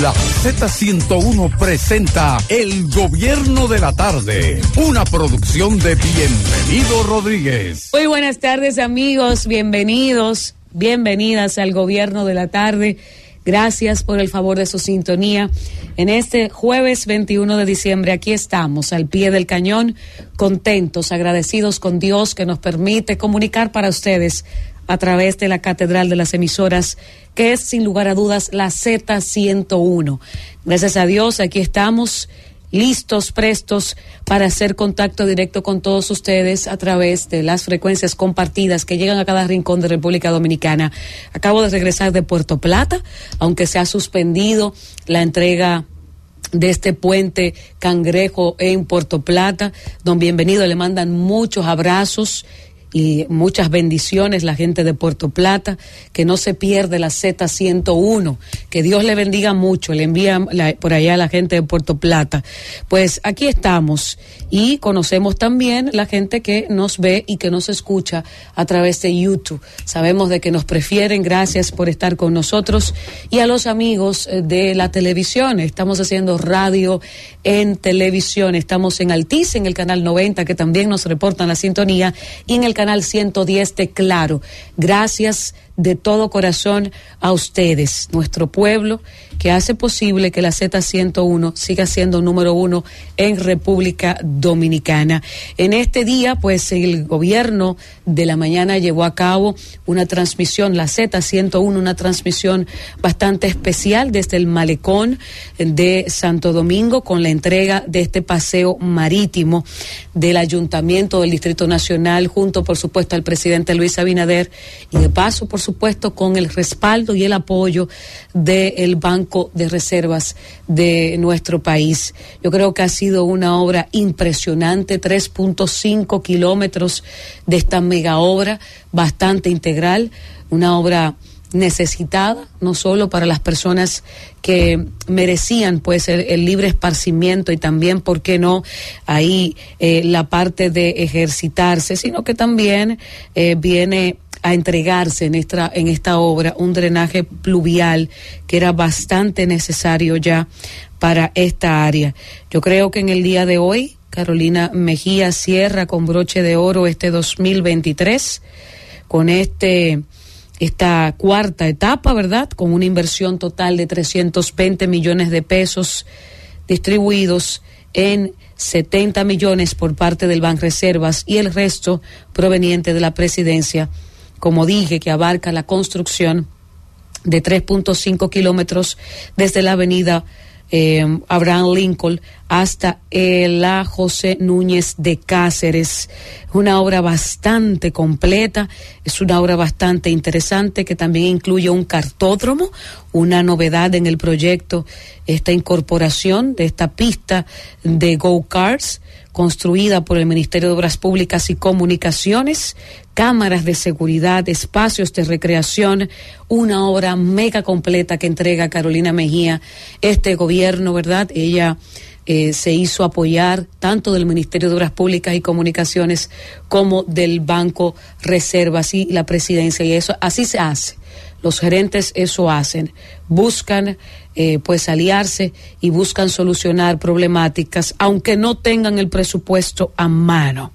La Z101 presenta El Gobierno de la Tarde, una producción de Bienvenido Rodríguez. Muy buenas tardes amigos, bienvenidos, bienvenidas al Gobierno de la Tarde. Gracias por el favor de su sintonía. En este jueves 21 de diciembre aquí estamos al pie del cañón, contentos, agradecidos con Dios que nos permite comunicar para ustedes a través de la Catedral de las Emisoras, que es sin lugar a dudas la Z101. Gracias a Dios, aquí estamos listos, prestos para hacer contacto directo con todos ustedes a través de las frecuencias compartidas que llegan a cada rincón de República Dominicana. Acabo de regresar de Puerto Plata, aunque se ha suspendido la entrega de este puente cangrejo en Puerto Plata. Don Bienvenido, le mandan muchos abrazos y muchas bendiciones la gente de Puerto Plata, que no se pierde la Z101, que Dios le bendiga mucho, le envía por allá a la gente de Puerto Plata. Pues aquí estamos y conocemos también la gente que nos ve y que nos escucha a través de YouTube. Sabemos de que nos prefieren, gracias por estar con nosotros y a los amigos eh, de la televisión. Estamos haciendo radio en televisión, estamos en Altice, en el canal 90, que también nos reportan la sintonía, y en el canal canal 110 de Claro. Gracias de todo corazón a ustedes, nuestro pueblo, que hace posible que la Z101 siga siendo número uno en República Dominicana. En este día, pues el gobierno de la mañana llevó a cabo una transmisión, la Z101, una transmisión bastante especial desde el malecón de Santo Domingo con la entrega de este paseo marítimo del Ayuntamiento del Distrito Nacional junto, por supuesto, al presidente Luis Abinader y de paso, por supuesto, con el respaldo y el apoyo del Banco de Reservas de nuestro país. Yo creo que ha sido una obra impresionante, 3.5 kilómetros de esta mega obra, bastante integral, una obra necesitada, no solo para las personas que merecían pues el, libre esparcimiento y también, ¿por qué no?, ahí eh, la parte de ejercitarse, sino que también eh, viene a entregarse en esta, en esta obra un drenaje pluvial que era bastante necesario ya para esta área. Yo creo que en el día de hoy, Carolina Mejía cierra con broche de oro este 2023 con este esta cuarta etapa, ¿verdad? Con una inversión total de 320 millones de pesos distribuidos en 70 millones por parte del Reservas y el resto proveniente de la presidencia como dije, que abarca la construcción de 3.5 kilómetros desde la avenida eh, Abraham Lincoln hasta la José Núñez de Cáceres. Una obra bastante completa, es una obra bastante interesante que también incluye un cartódromo, una novedad en el proyecto, esta incorporación de esta pista de go-karts construida por el Ministerio de Obras Públicas y Comunicaciones, cámaras de seguridad, espacios de recreación, una obra mega completa que entrega Carolina Mejía este gobierno, ¿verdad? Ella eh, se hizo apoyar tanto del Ministerio de Obras Públicas y Comunicaciones como del Banco Reservas y la presidencia y eso así se hace. Los gerentes eso hacen, buscan eh, pues aliarse y buscan solucionar problemáticas, aunque no tengan el presupuesto a mano.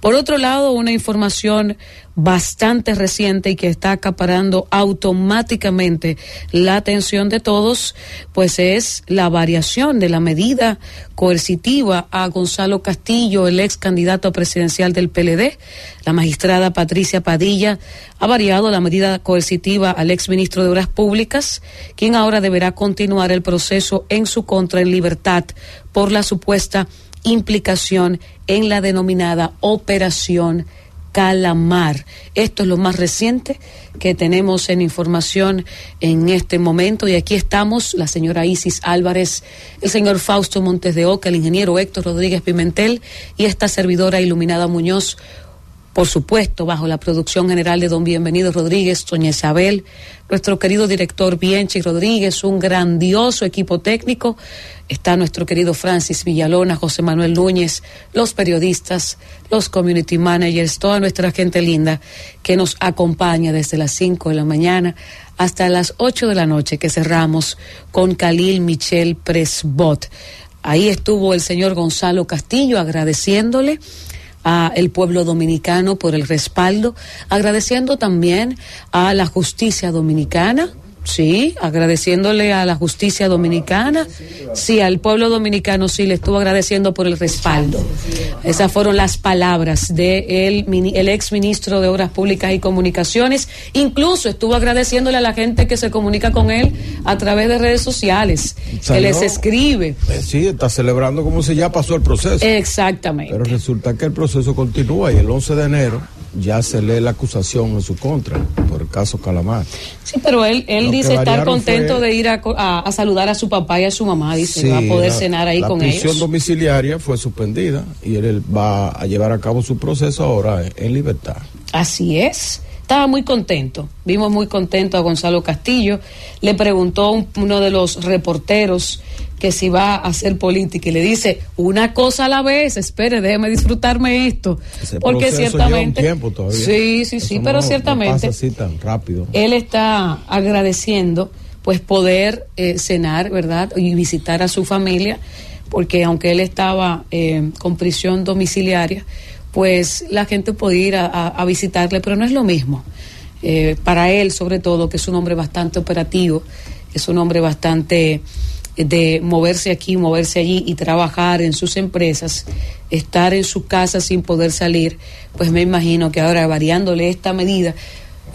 Por otro lado, una información bastante reciente y que está acaparando automáticamente la atención de todos, pues es la variación de la medida coercitiva a Gonzalo Castillo, el ex candidato presidencial del PLD. La magistrada Patricia Padilla ha variado la medida coercitiva al ex ministro de Obras Públicas, quien ahora deberá continuar el proceso en su contra en libertad por la supuesta implicación en la denominada operación Calamar. Esto es lo más reciente que tenemos en información en este momento y aquí estamos la señora Isis Álvarez, el señor Fausto Montes de Oca, el ingeniero Héctor Rodríguez Pimentel y esta servidora Iluminada Muñoz por supuesto, bajo la producción general de don Bienvenido Rodríguez, doña Isabel, nuestro querido director Bienchi Rodríguez, un grandioso equipo técnico, está nuestro querido Francis Villalona, José Manuel Núñez, los periodistas, los community managers, toda nuestra gente linda que nos acompaña desde las 5 de la mañana hasta las 8 de la noche que cerramos con Khalil Michel Presbot. Ahí estuvo el señor Gonzalo Castillo agradeciéndole a el pueblo dominicano por el respaldo, agradeciendo también a la justicia dominicana Sí, agradeciéndole a la justicia dominicana, sí, al pueblo dominicano sí le estuvo agradeciendo por el respaldo. Esas fueron las palabras de el, el ex ministro de Obras Públicas y Comunicaciones. Incluso estuvo agradeciéndole a la gente que se comunica con él a través de redes sociales, que les escribe. Eh, sí, está celebrando como si ya pasó el proceso. Exactamente. Pero resulta que el proceso continúa y el 11 de enero ya se lee la acusación en su contra por el caso Calamar. Sí, pero él, él dice estar contento de ir a, a, saludar a su papá y a su mamá, dice, va a poder cenar ahí con ellos. La prisión domiciliaria fue suspendida y él va a llevar a cabo su proceso ahora en libertad. Así es estaba muy contento. Vimos muy contento a Gonzalo Castillo. Le preguntó uno de los reporteros que si va a hacer política y le dice una cosa a la vez, espere, déjeme disfrutarme esto. porque ciertamente. tiempo todavía. Sí, sí, sí, pero ciertamente. así tan rápido. Él está agradeciendo pues poder eh, cenar, ¿verdad? Y visitar a su familia, porque aunque él estaba eh, con prisión domiciliaria, pues la gente puede ir a, visitarle, pero no es lo mismo. Eh, para él, sobre todo, que es un hombre bastante operativo, es un hombre bastante de moverse aquí, moverse allí y trabajar en sus empresas, estar en su casa sin poder salir, pues me imagino que ahora variándole esta medida,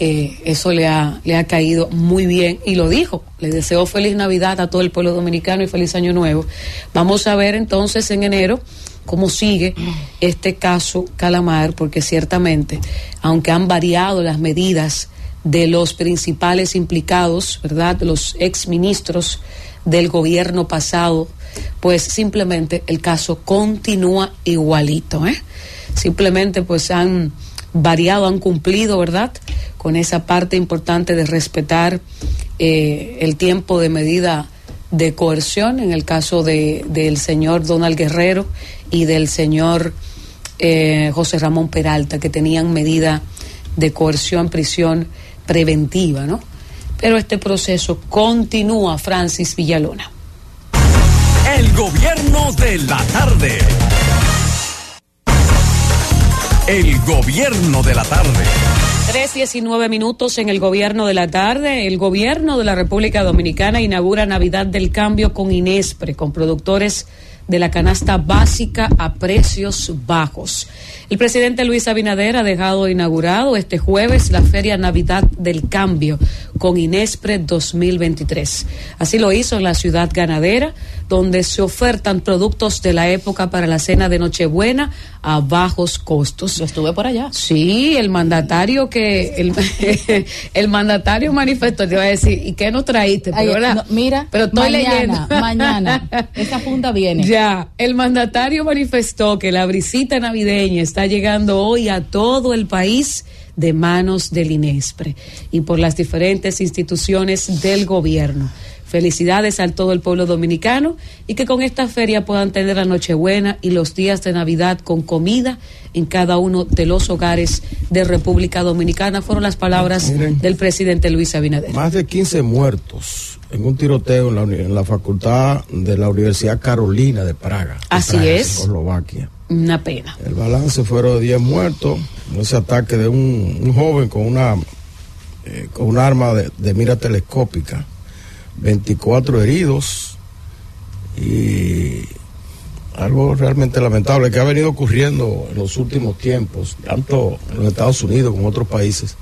eh, eso le ha, le ha caído muy bien y lo dijo. Le deseo feliz Navidad a todo el pueblo dominicano y feliz Año Nuevo. Vamos a ver entonces en enero cómo sigue este caso Calamar, porque ciertamente, aunque han variado las medidas de los principales implicados, ¿verdad? Los exministros del gobierno pasado, pues simplemente el caso continúa igualito, ¿eh? Simplemente pues han variado, han cumplido, ¿verdad? Con esa parte importante de respetar eh, el tiempo de medida de coerción, en el caso de, del señor Donald Guerrero y del señor eh, José Ramón Peralta, que tenían medida de coerción, prisión preventiva, ¿no? Pero este proceso continúa, Francis Villalona. El gobierno de la tarde. El gobierno de la tarde. 3.19 minutos en el gobierno de la tarde. El gobierno de la República Dominicana inaugura Navidad del Cambio con Inespre, con productores de la canasta básica a precios bajos. El presidente Luis Abinader ha dejado inaugurado este jueves la Feria Navidad del Cambio con Inespre 2023. Así lo hizo en la ciudad ganadera, donde se ofertan productos de la época para la cena de Nochebuena a bajos costos. Yo estuve por allá. Sí, el mandatario que el, el mandatario manifestó, te iba a decir, ¿y qué nos traíste? mira, pero estoy mañana, mañana, esa punta viene. Ya, el mandatario manifestó que la brisita navideña está llegando hoy a todo el país de manos del INESPRE y por las diferentes instituciones del gobierno. Felicidades a todo el pueblo dominicano y que con esta feria puedan tener la Nochebuena y los días de Navidad con comida en cada uno de los hogares de República Dominicana. Fueron las palabras del presidente Luis Abinader. Más de 15 muertos en un tiroteo en la, en la facultad de la Universidad Carolina de Praga. Así es. Eslovaquia. Una pena. El balance fueron 10 muertos ese ataque de un, joven con una eh, con un arma de, mira telescópica, 24 heridos y algo realmente lamentable que ha venido ocurriendo en los últimos tiempos, tanto en los Estados Unidos como en otros países,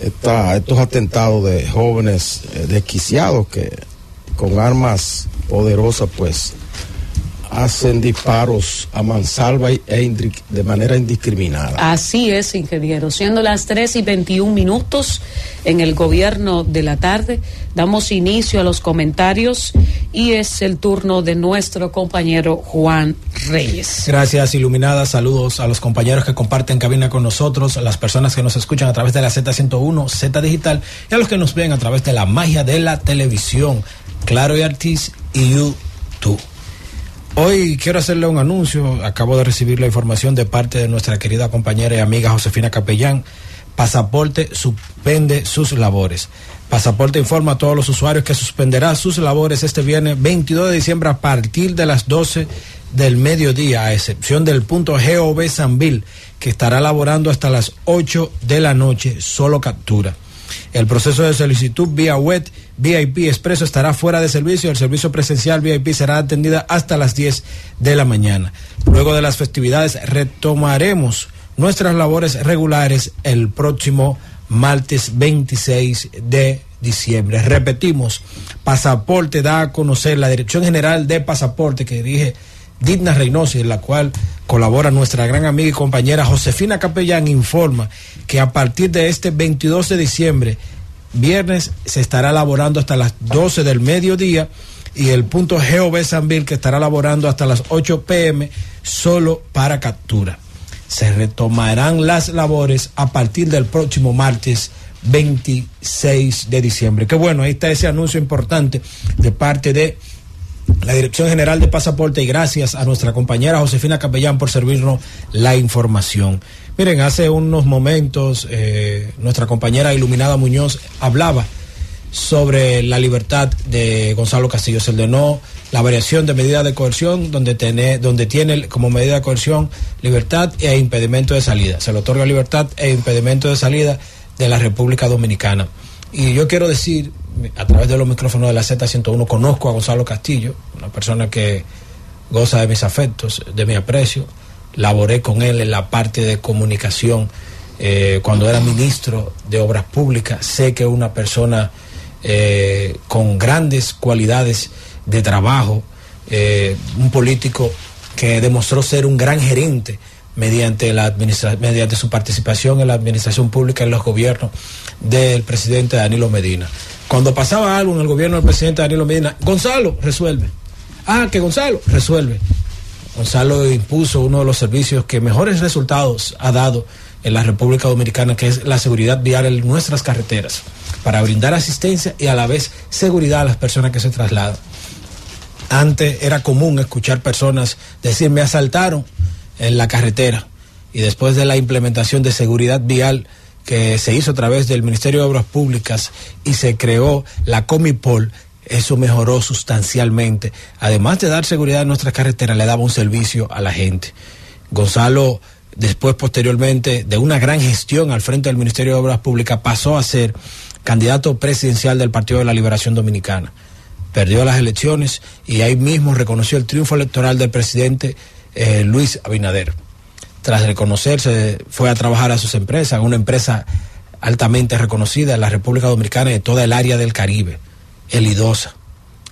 estos atentados de jóvenes eh, desquiciados que con armas poderosas pues hacen disparos a mansalva e de manera indiscriminada. Así es, ingeniero. Siendo las 3 y 21 minutos en el gobierno de la tarde, damos inicio a los comentarios y es el turno de nuestro compañero Juan Reyes. Gracias, Iluminada. Saludos a los compañeros que comparten cabina con nosotros, a las personas que nos escuchan a través de la Z101, Z Digital y a los que nos ven a través de la magia de la televisión, Claro y Artis y YouTube. Hoy quiero hacerle un anuncio. Acabo de recibir la información de parte de nuestra querida compañera y amiga Josefina Capellán. Pasaporte suspende sus labores. Pasaporte informa a todos los usuarios que suspenderá sus labores este viernes 22 de diciembre a partir de las 12 del mediodía, a excepción del punto GOB Sanville, que estará laborando hasta las 8 de la noche, solo captura. El proceso de solicitud vía web VIP Expreso estará fuera de servicio. El servicio presencial VIP será atendida hasta las 10 de la mañana. Luego de las festividades retomaremos nuestras labores regulares el próximo martes 26 de diciembre. Repetimos, Pasaporte da a conocer la Dirección General de Pasaporte que dirige Digna Reynoso, en la cual colabora nuestra gran amiga y compañera Josefina Capellán, informa que a partir de este 22 de diciembre, viernes, se estará elaborando hasta las 12 del mediodía y el punto GOB Sanville que estará elaborando hasta las 8 pm solo para captura. Se retomarán las labores a partir del próximo martes 26 de diciembre. Qué bueno, ahí está ese anuncio importante de parte de la Dirección General de Pasaporte y gracias a nuestra compañera Josefina Capellán por servirnos la información. Miren, hace unos momentos eh, nuestra compañera Iluminada Muñoz hablaba sobre la libertad de Gonzalo Castillo. Se ordenó la variación de medida de coerción donde tiene, donde tiene como medida de coerción libertad e impedimento de salida. Se le otorga libertad e impedimento de salida de la República Dominicana. Y yo quiero decir, a través de los micrófonos de la Z101, conozco a Gonzalo Castillo, una persona que goza de mis afectos, de mi aprecio. Laboré con él en la parte de comunicación eh, cuando era ministro de Obras Públicas. Sé que es una persona eh, con grandes cualidades de trabajo, eh, un político que demostró ser un gran gerente mediante, la mediante su participación en la administración pública en los gobiernos del presidente Danilo Medina. Cuando pasaba algo en el gobierno del presidente Danilo Medina, Gonzalo resuelve. Ah, que Gonzalo resuelve. Gonzalo impuso uno de los servicios que mejores resultados ha dado en la República Dominicana, que es la seguridad vial en nuestras carreteras, para brindar asistencia y a la vez seguridad a las personas que se trasladan. Antes era común escuchar personas decir, me asaltaron, en la carretera. Y después de la implementación de seguridad vial que se hizo a través del Ministerio de Obras Públicas y se creó la Comipol, eso mejoró sustancialmente. Además de dar seguridad a nuestras carreteras, le daba un servicio a la gente. Gonzalo, después, posteriormente, de una gran gestión al frente del Ministerio de Obras Públicas, pasó a ser candidato presidencial del Partido de la Liberación Dominicana. Perdió las elecciones y ahí mismo reconoció el triunfo electoral del presidente eh, Luis Abinader. Tras reconocerse, fue a trabajar a sus empresas, una empresa altamente reconocida en la República Dominicana y en toda el área del Caribe, el IDOSA.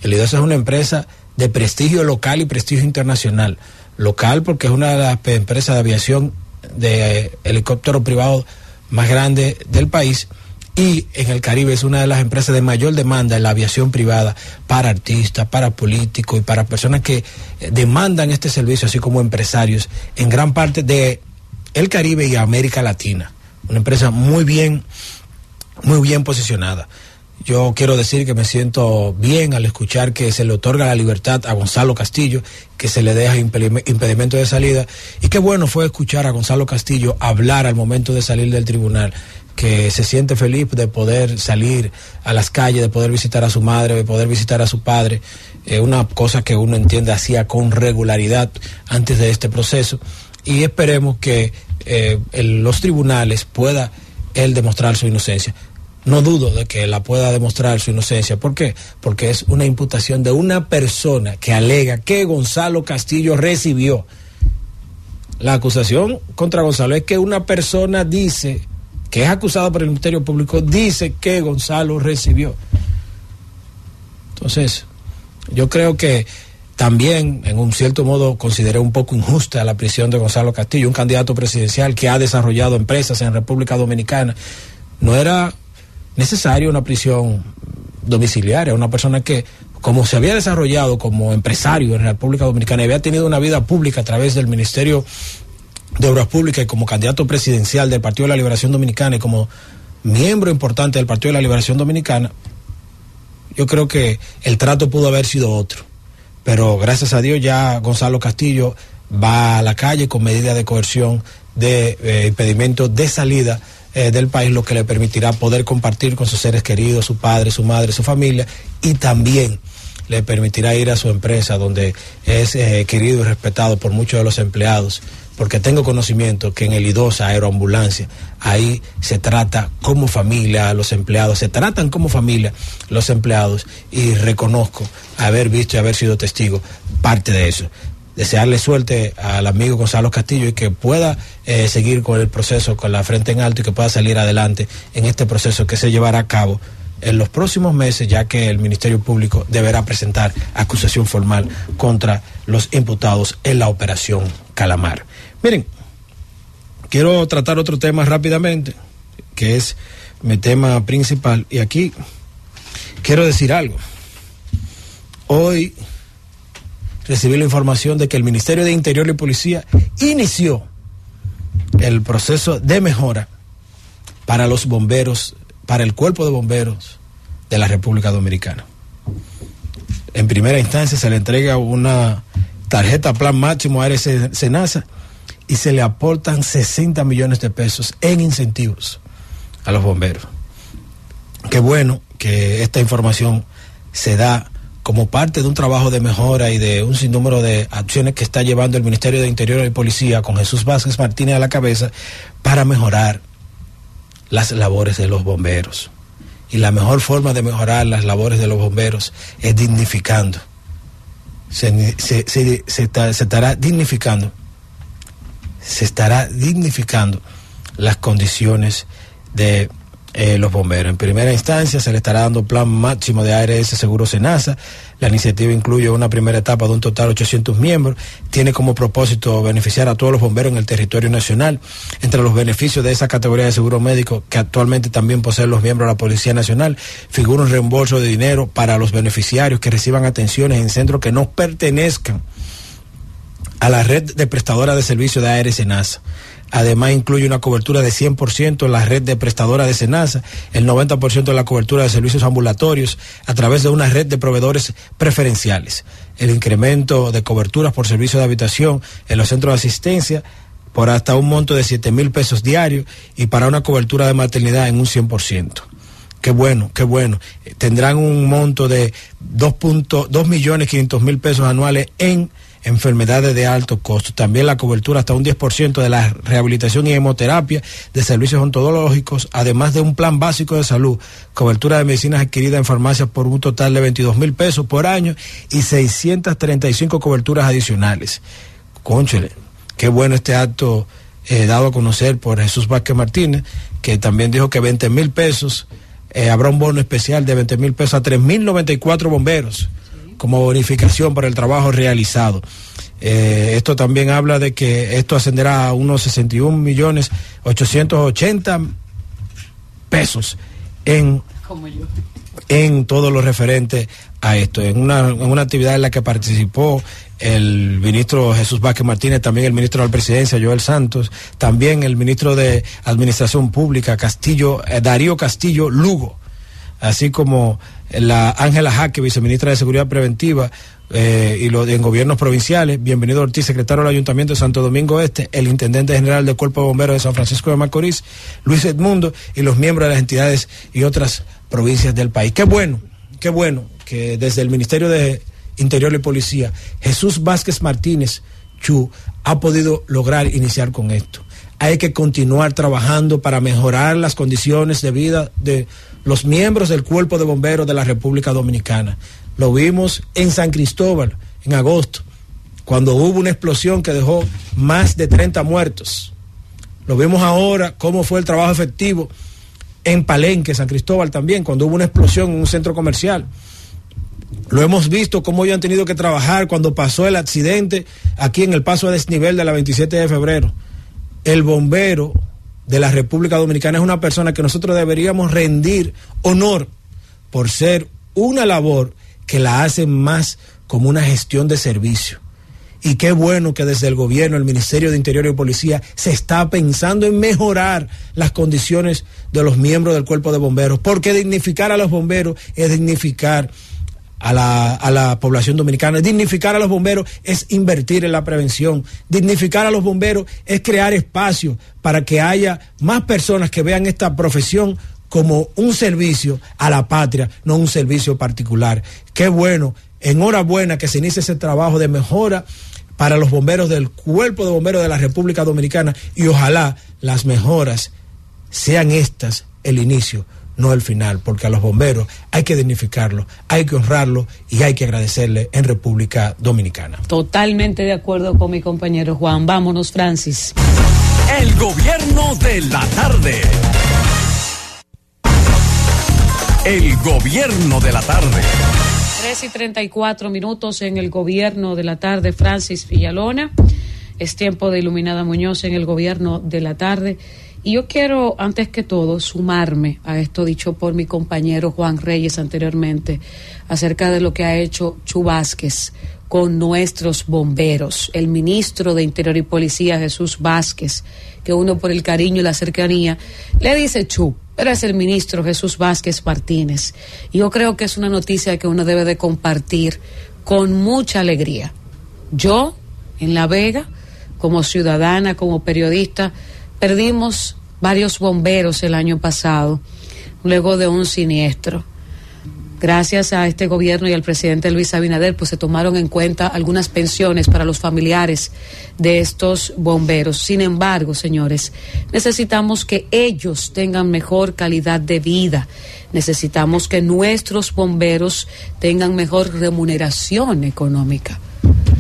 El IDOSA es una empresa de prestigio local y prestigio internacional. Local porque es una de las empresas de aviación de helicóptero privado más grande del país y en el Caribe es una de las empresas de mayor demanda en la aviación privada para artistas, para políticos y para personas que eh, demandan este servicio, así como empresarios, en gran parte de el Caribe y América Latina. Una empresa muy bien, muy bien posicionada. Yo quiero decir que me siento bien al escuchar que se le otorga la libertad a Gonzalo Castillo, que se le deja impedimento de salida. Y qué bueno fue escuchar a Gonzalo Castillo hablar al momento de salir del tribunal que se siente feliz de poder salir a las calles, de poder visitar a su madre, de poder visitar a su padre, eh, una cosa que uno entiende hacía con regularidad antes de este proceso y esperemos que eh, los tribunales pueda él demostrar su inocencia. No dudo de que la pueda demostrar su inocencia. ¿Por qué? Porque es una imputación de una persona que alega que Gonzalo Castillo recibió. La acusación contra Gonzalo es que una persona dice que es acusado por el Ministerio Público, dice que Gonzalo recibió. Entonces, yo creo que también, en un cierto modo, consideré un poco injusta la prisión de Gonzalo Castillo, un candidato presidencial que ha desarrollado empresas en República Dominicana. No era necesario una prisión domiciliaria, una persona que, como se había desarrollado como empresario en República Dominicana y había tenido una vida pública a través del Ministerio de Obras Públicas y como candidato presidencial del Partido de la Liberación Dominicana y como miembro importante del Partido de la Liberación Dominicana, yo creo que el trato pudo haber sido otro. Pero gracias a Dios ya Gonzalo Castillo va a la calle con medidas de coerción de eh, impedimento de salida eh, del país, lo que le permitirá poder compartir con sus seres queridos, su padre, su madre, su familia, y también le permitirá ir a su empresa donde es eh, querido y respetado por muchos de los empleados porque tengo conocimiento que en el IDOSA Aeroambulancia, ahí se trata como familia a los empleados, se tratan como familia los empleados y reconozco haber visto y haber sido testigo parte de eso. Desearle suerte al amigo Gonzalo Castillo y que pueda eh, seguir con el proceso con la frente en alto y que pueda salir adelante en este proceso que se llevará a cabo en los próximos meses, ya que el Ministerio Público deberá presentar acusación formal contra los imputados en la operación Calamar. Miren, quiero tratar otro tema rápidamente, que es mi tema principal. Y aquí quiero decir algo. Hoy recibí la información de que el Ministerio de Interior y Policía inició el proceso de mejora para los bomberos, para el cuerpo de bomberos de la República Dominicana. En primera instancia se le entrega una tarjeta plan máximo a RS Senasa y se le aportan 60 millones de pesos en incentivos a los bomberos. Qué bueno que esta información se da como parte de un trabajo de mejora y de un sinnúmero de acciones que está llevando el Ministerio de Interior y Policía con Jesús Vázquez Martínez a la cabeza para mejorar las labores de los bomberos. Y la mejor forma de mejorar las labores de los bomberos es dignificando. Se, estará dignificando se estará dignificando las condiciones de eh, los bomberos. En primera instancia se le estará dando plan máximo de ARS Seguro Senasa. La iniciativa incluye una primera etapa de un total de 800 miembros. Tiene como propósito beneficiar a todos los bomberos en el territorio nacional. Entre los beneficios de esa categoría de seguro médico que actualmente también poseen los miembros de la Policía Nacional, figura un reembolso de dinero para los beneficiarios que reciban atenciones en centros que no pertenezcan a la red de prestadora de servicios de ARS Senasa. Además incluye una cobertura de 100% en la red de prestadora de Senasa, el 90% en la cobertura de servicios ambulatorios a través de una red de proveedores preferenciales. El incremento de coberturas por servicio de habitación en los centros de asistencia por hasta un monto de 7 mil pesos diarios y para una cobertura de maternidad en un 100%. Qué bueno, qué bueno. Tendrán un monto de 2.2 millones 500 mil pesos anuales en enfermedades de alto costo. También la cobertura hasta un 10% de la rehabilitación y hemoterapia de servicios ontológicos, además de un plan básico de salud, cobertura de medicinas adquiridas en farmacias por un total de 22 mil pesos por año y 635 coberturas adicionales. Conchele, qué bueno este acto eh, dado a conocer por Jesús Vázquez Martínez, que también dijo que 20 mil pesos, eh, habrá un bono especial de 20 mil pesos a 3.094 bomberos como bonificación por el trabajo realizado. Eh, esto también habla de que esto ascenderá a unos 61 millones 880 pesos en, en todo lo referente a esto. En una, en una actividad en la que participó el ministro Jesús Vázquez Martínez, también el ministro de la Presidencia, Joel Santos, también el ministro de Administración Pública, Castillo, eh, Darío Castillo Lugo, así como la Ángela Jaque, viceministra de Seguridad Preventiva, eh, y lo, en gobiernos provinciales, bienvenido Ortiz, secretario del Ayuntamiento de Santo Domingo Este, el Intendente General del Cuerpo de Bomberos de San Francisco de Macorís, Luis Edmundo, y los miembros de las entidades y otras provincias del país. Qué bueno, qué bueno que desde el Ministerio de Interior y Policía, Jesús Vázquez Martínez Chu ha podido lograr iniciar con esto. Hay que continuar trabajando para mejorar las condiciones de vida de los miembros del Cuerpo de Bomberos de la República Dominicana. Lo vimos en San Cristóbal en agosto, cuando hubo una explosión que dejó más de 30 muertos. Lo vemos ahora cómo fue el trabajo efectivo en Palenque, San Cristóbal también, cuando hubo una explosión en un centro comercial. Lo hemos visto cómo ellos han tenido que trabajar cuando pasó el accidente aquí en el paso a desnivel de la 27 de febrero. El bombero de la República Dominicana es una persona que nosotros deberíamos rendir honor por ser una labor que la hace más como una gestión de servicio. Y qué bueno que desde el gobierno, el Ministerio de Interior y Policía, se está pensando en mejorar las condiciones de los miembros del cuerpo de bomberos, porque dignificar a los bomberos es dignificar a la, a la, población dominicana. Dignificar a los bomberos es invertir en la prevención. Dignificar a los bomberos es crear espacios para que haya más personas que vean esta profesión como un servicio a la patria, no un servicio particular. Qué bueno, enhorabuena que se inicie ese trabajo de mejora para los bomberos del cuerpo de bomberos de la República Dominicana y ojalá las mejoras sean estas el inicio no el final, porque a los bomberos hay que dignificarlos, hay que honrarlos y hay que agradecerle en República Dominicana. Totalmente de acuerdo con mi compañero Juan. Vámonos, Francis. El gobierno de la tarde. El gobierno de la tarde. 3 y 34 minutos en el gobierno de la tarde, Francis Villalona. Es tiempo de Iluminada Muñoz en el gobierno de la tarde. Y yo quiero, antes que todo, sumarme a esto dicho por mi compañero Juan Reyes anteriormente acerca de lo que ha hecho Chu Vázquez con nuestros bomberos. El ministro de Interior y Policía, Jesús Vázquez, que uno por el cariño y la cercanía le dice Chu, pero es el ministro Jesús Vázquez Martínez. Y yo creo que es una noticia que uno debe de compartir con mucha alegría. Yo, en La Vega, como ciudadana, como periodista, Perdimos varios bomberos el año pasado, luego de un siniestro. Gracias a este gobierno y al presidente Luis Abinader, pues se tomaron en cuenta algunas pensiones para los familiares de estos bomberos. Sin embargo, señores, necesitamos que ellos tengan mejor calidad de vida. Necesitamos que nuestros bomberos tengan mejor remuneración económica.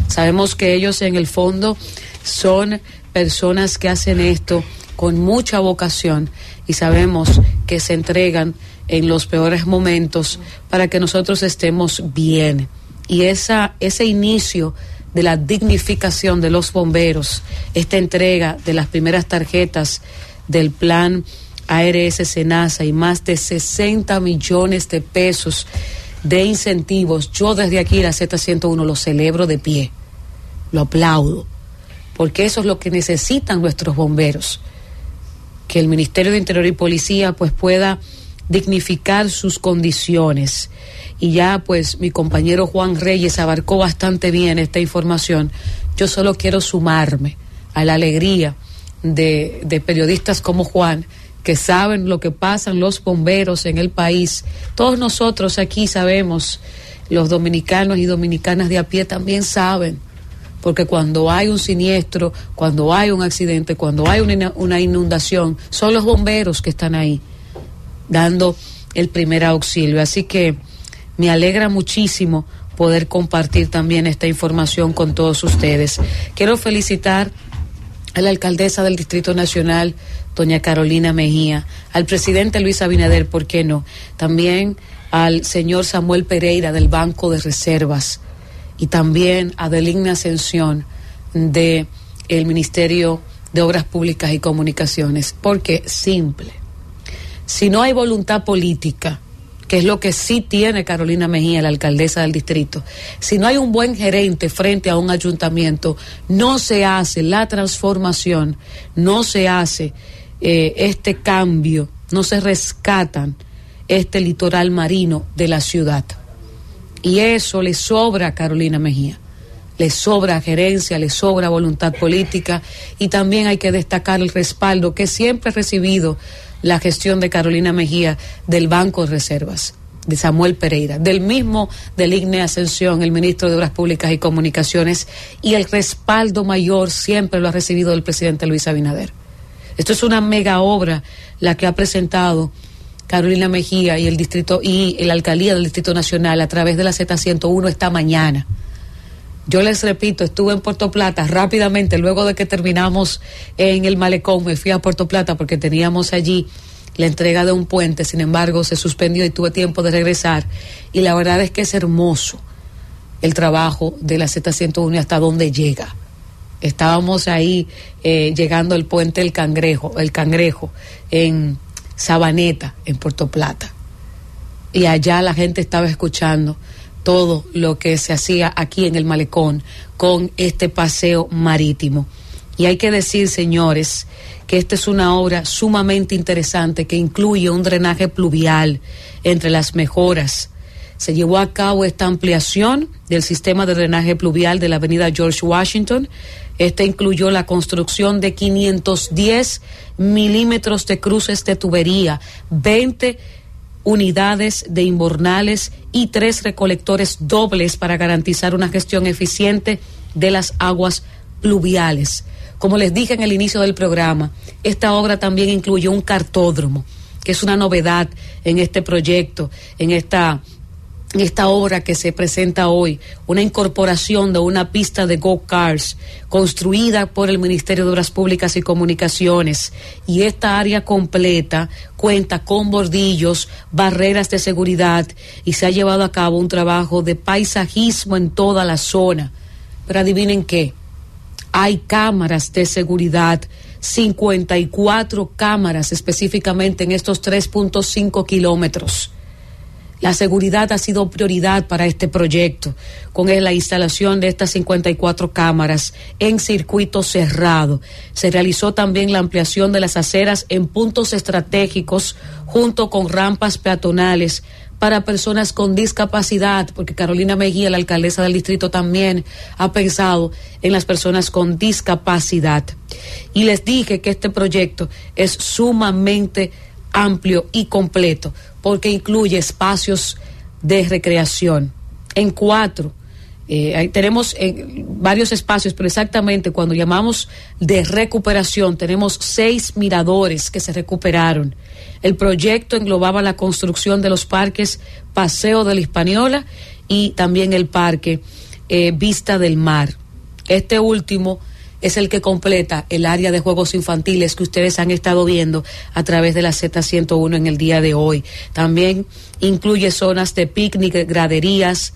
Sabemos que ellos en el fondo son personas que hacen esto con mucha vocación y sabemos que se entregan en los peores momentos para que nosotros estemos bien. Y esa, ese inicio de la dignificación de los bomberos, esta entrega de las primeras tarjetas del plan ARS Senasa y más de 60 millones de pesos de incentivos, yo desde aquí la Z101 lo celebro de pie, lo aplaudo porque eso es lo que necesitan nuestros bomberos, que el Ministerio de Interior y Policía pues pueda dignificar sus condiciones. Y ya pues mi compañero Juan Reyes abarcó bastante bien esta información. Yo solo quiero sumarme a la alegría de, de periodistas como Juan, que saben lo que pasan los bomberos en el país. Todos nosotros aquí sabemos, los dominicanos y dominicanas de a pie también saben porque cuando hay un siniestro, cuando hay un accidente, cuando hay una, inundación, son los bomberos que están ahí dando el primer auxilio. Así que me alegra muchísimo poder compartir también esta información con todos ustedes. Quiero felicitar a la alcaldesa del Distrito Nacional, doña Carolina Mejía, al presidente Luis Abinader, ¿por qué no? También al señor Samuel Pereira del Banco de Reservas y también a Deligna Ascensión de el Ministerio de Obras Públicas y Comunicaciones, porque simple. Si no hay voluntad política, que es lo que sí tiene Carolina Mejía, la alcaldesa del distrito, si no hay un buen gerente frente a un ayuntamiento, no se hace la transformación, no se hace eh, este cambio, no se rescatan este litoral marino de la ciudad. Y eso le sobra a Carolina Mejía. Le sobra gerencia, le sobra voluntad política y también hay que destacar el respaldo que siempre ha recibido la gestión de Carolina Mejía del Banco de Reservas de Samuel Pereira, del mismo del Igne Ascensión, el ministro de Obras Públicas y Comunicaciones, y el respaldo mayor siempre lo ha recibido del presidente Luis Abinader. Esto es una mega obra la que ha presentado Carolina Mejía y el distrito y la alcaldía del Distrito Nacional a través de la Z101 esta mañana. Yo les repito, estuve en Puerto Plata rápidamente, luego de que terminamos en el malecón, me fui a Puerto Plata porque teníamos allí la entrega de un puente, sin embargo se suspendió y tuve tiempo de regresar y la verdad es que es hermoso el trabajo de la Z101 hasta dónde llega. Estábamos ahí eh, llegando al puente El Cangrejo, el Cangrejo, en Sabaneta, en Puerto Plata. Y allá la gente estaba escuchando todo lo que se hacía aquí en el malecón con este paseo marítimo. Y hay que decir, señores, que esta es una obra sumamente interesante que incluye un drenaje pluvial entre las mejoras. Se llevó a cabo esta ampliación del sistema de drenaje pluvial de la avenida George Washington. Este incluyó la construcción de 510 milímetros de cruces de tubería, 20 unidades de inbornales y tres recolectores dobles para garantizar una gestión eficiente de las aguas pluviales. Como les dije en el inicio del programa, esta obra también incluye un cartódromo, que es una novedad en este proyecto, en esta esta obra que se presenta hoy, una incorporación de una pista de go-cars construida por el Ministerio de Obras Públicas y Comunicaciones. Y esta área completa cuenta con bordillos, barreras de seguridad y se ha llevado a cabo un trabajo de paisajismo en toda la zona. Pero adivinen qué, hay cámaras de seguridad 54 cámaras específicamente en estos 3.5 kilómetros. La seguridad ha sido prioridad para este proyecto, con la instalación de estas 54 cámaras en circuito cerrado. Se realizó también la ampliación de las aceras en puntos estratégicos junto con rampas peatonales para personas con discapacidad, porque Carolina Mejía, la alcaldesa del distrito, también ha pensado en las personas con discapacidad. Y les dije que este proyecto es sumamente amplio y completo porque incluye espacios de recreación en cuatro. Eh, tenemos eh, varios espacios, pero exactamente cuando llamamos de recuperación, tenemos seis miradores que se recuperaron. El proyecto englobaba la construcción de los parques Paseo de la Hispaniola y también el parque eh, Vista del Mar. Este último es el que completa el área de juegos infantiles que ustedes han estado viendo a través de la Z101 en el día de hoy. También incluye zonas de picnic, graderías,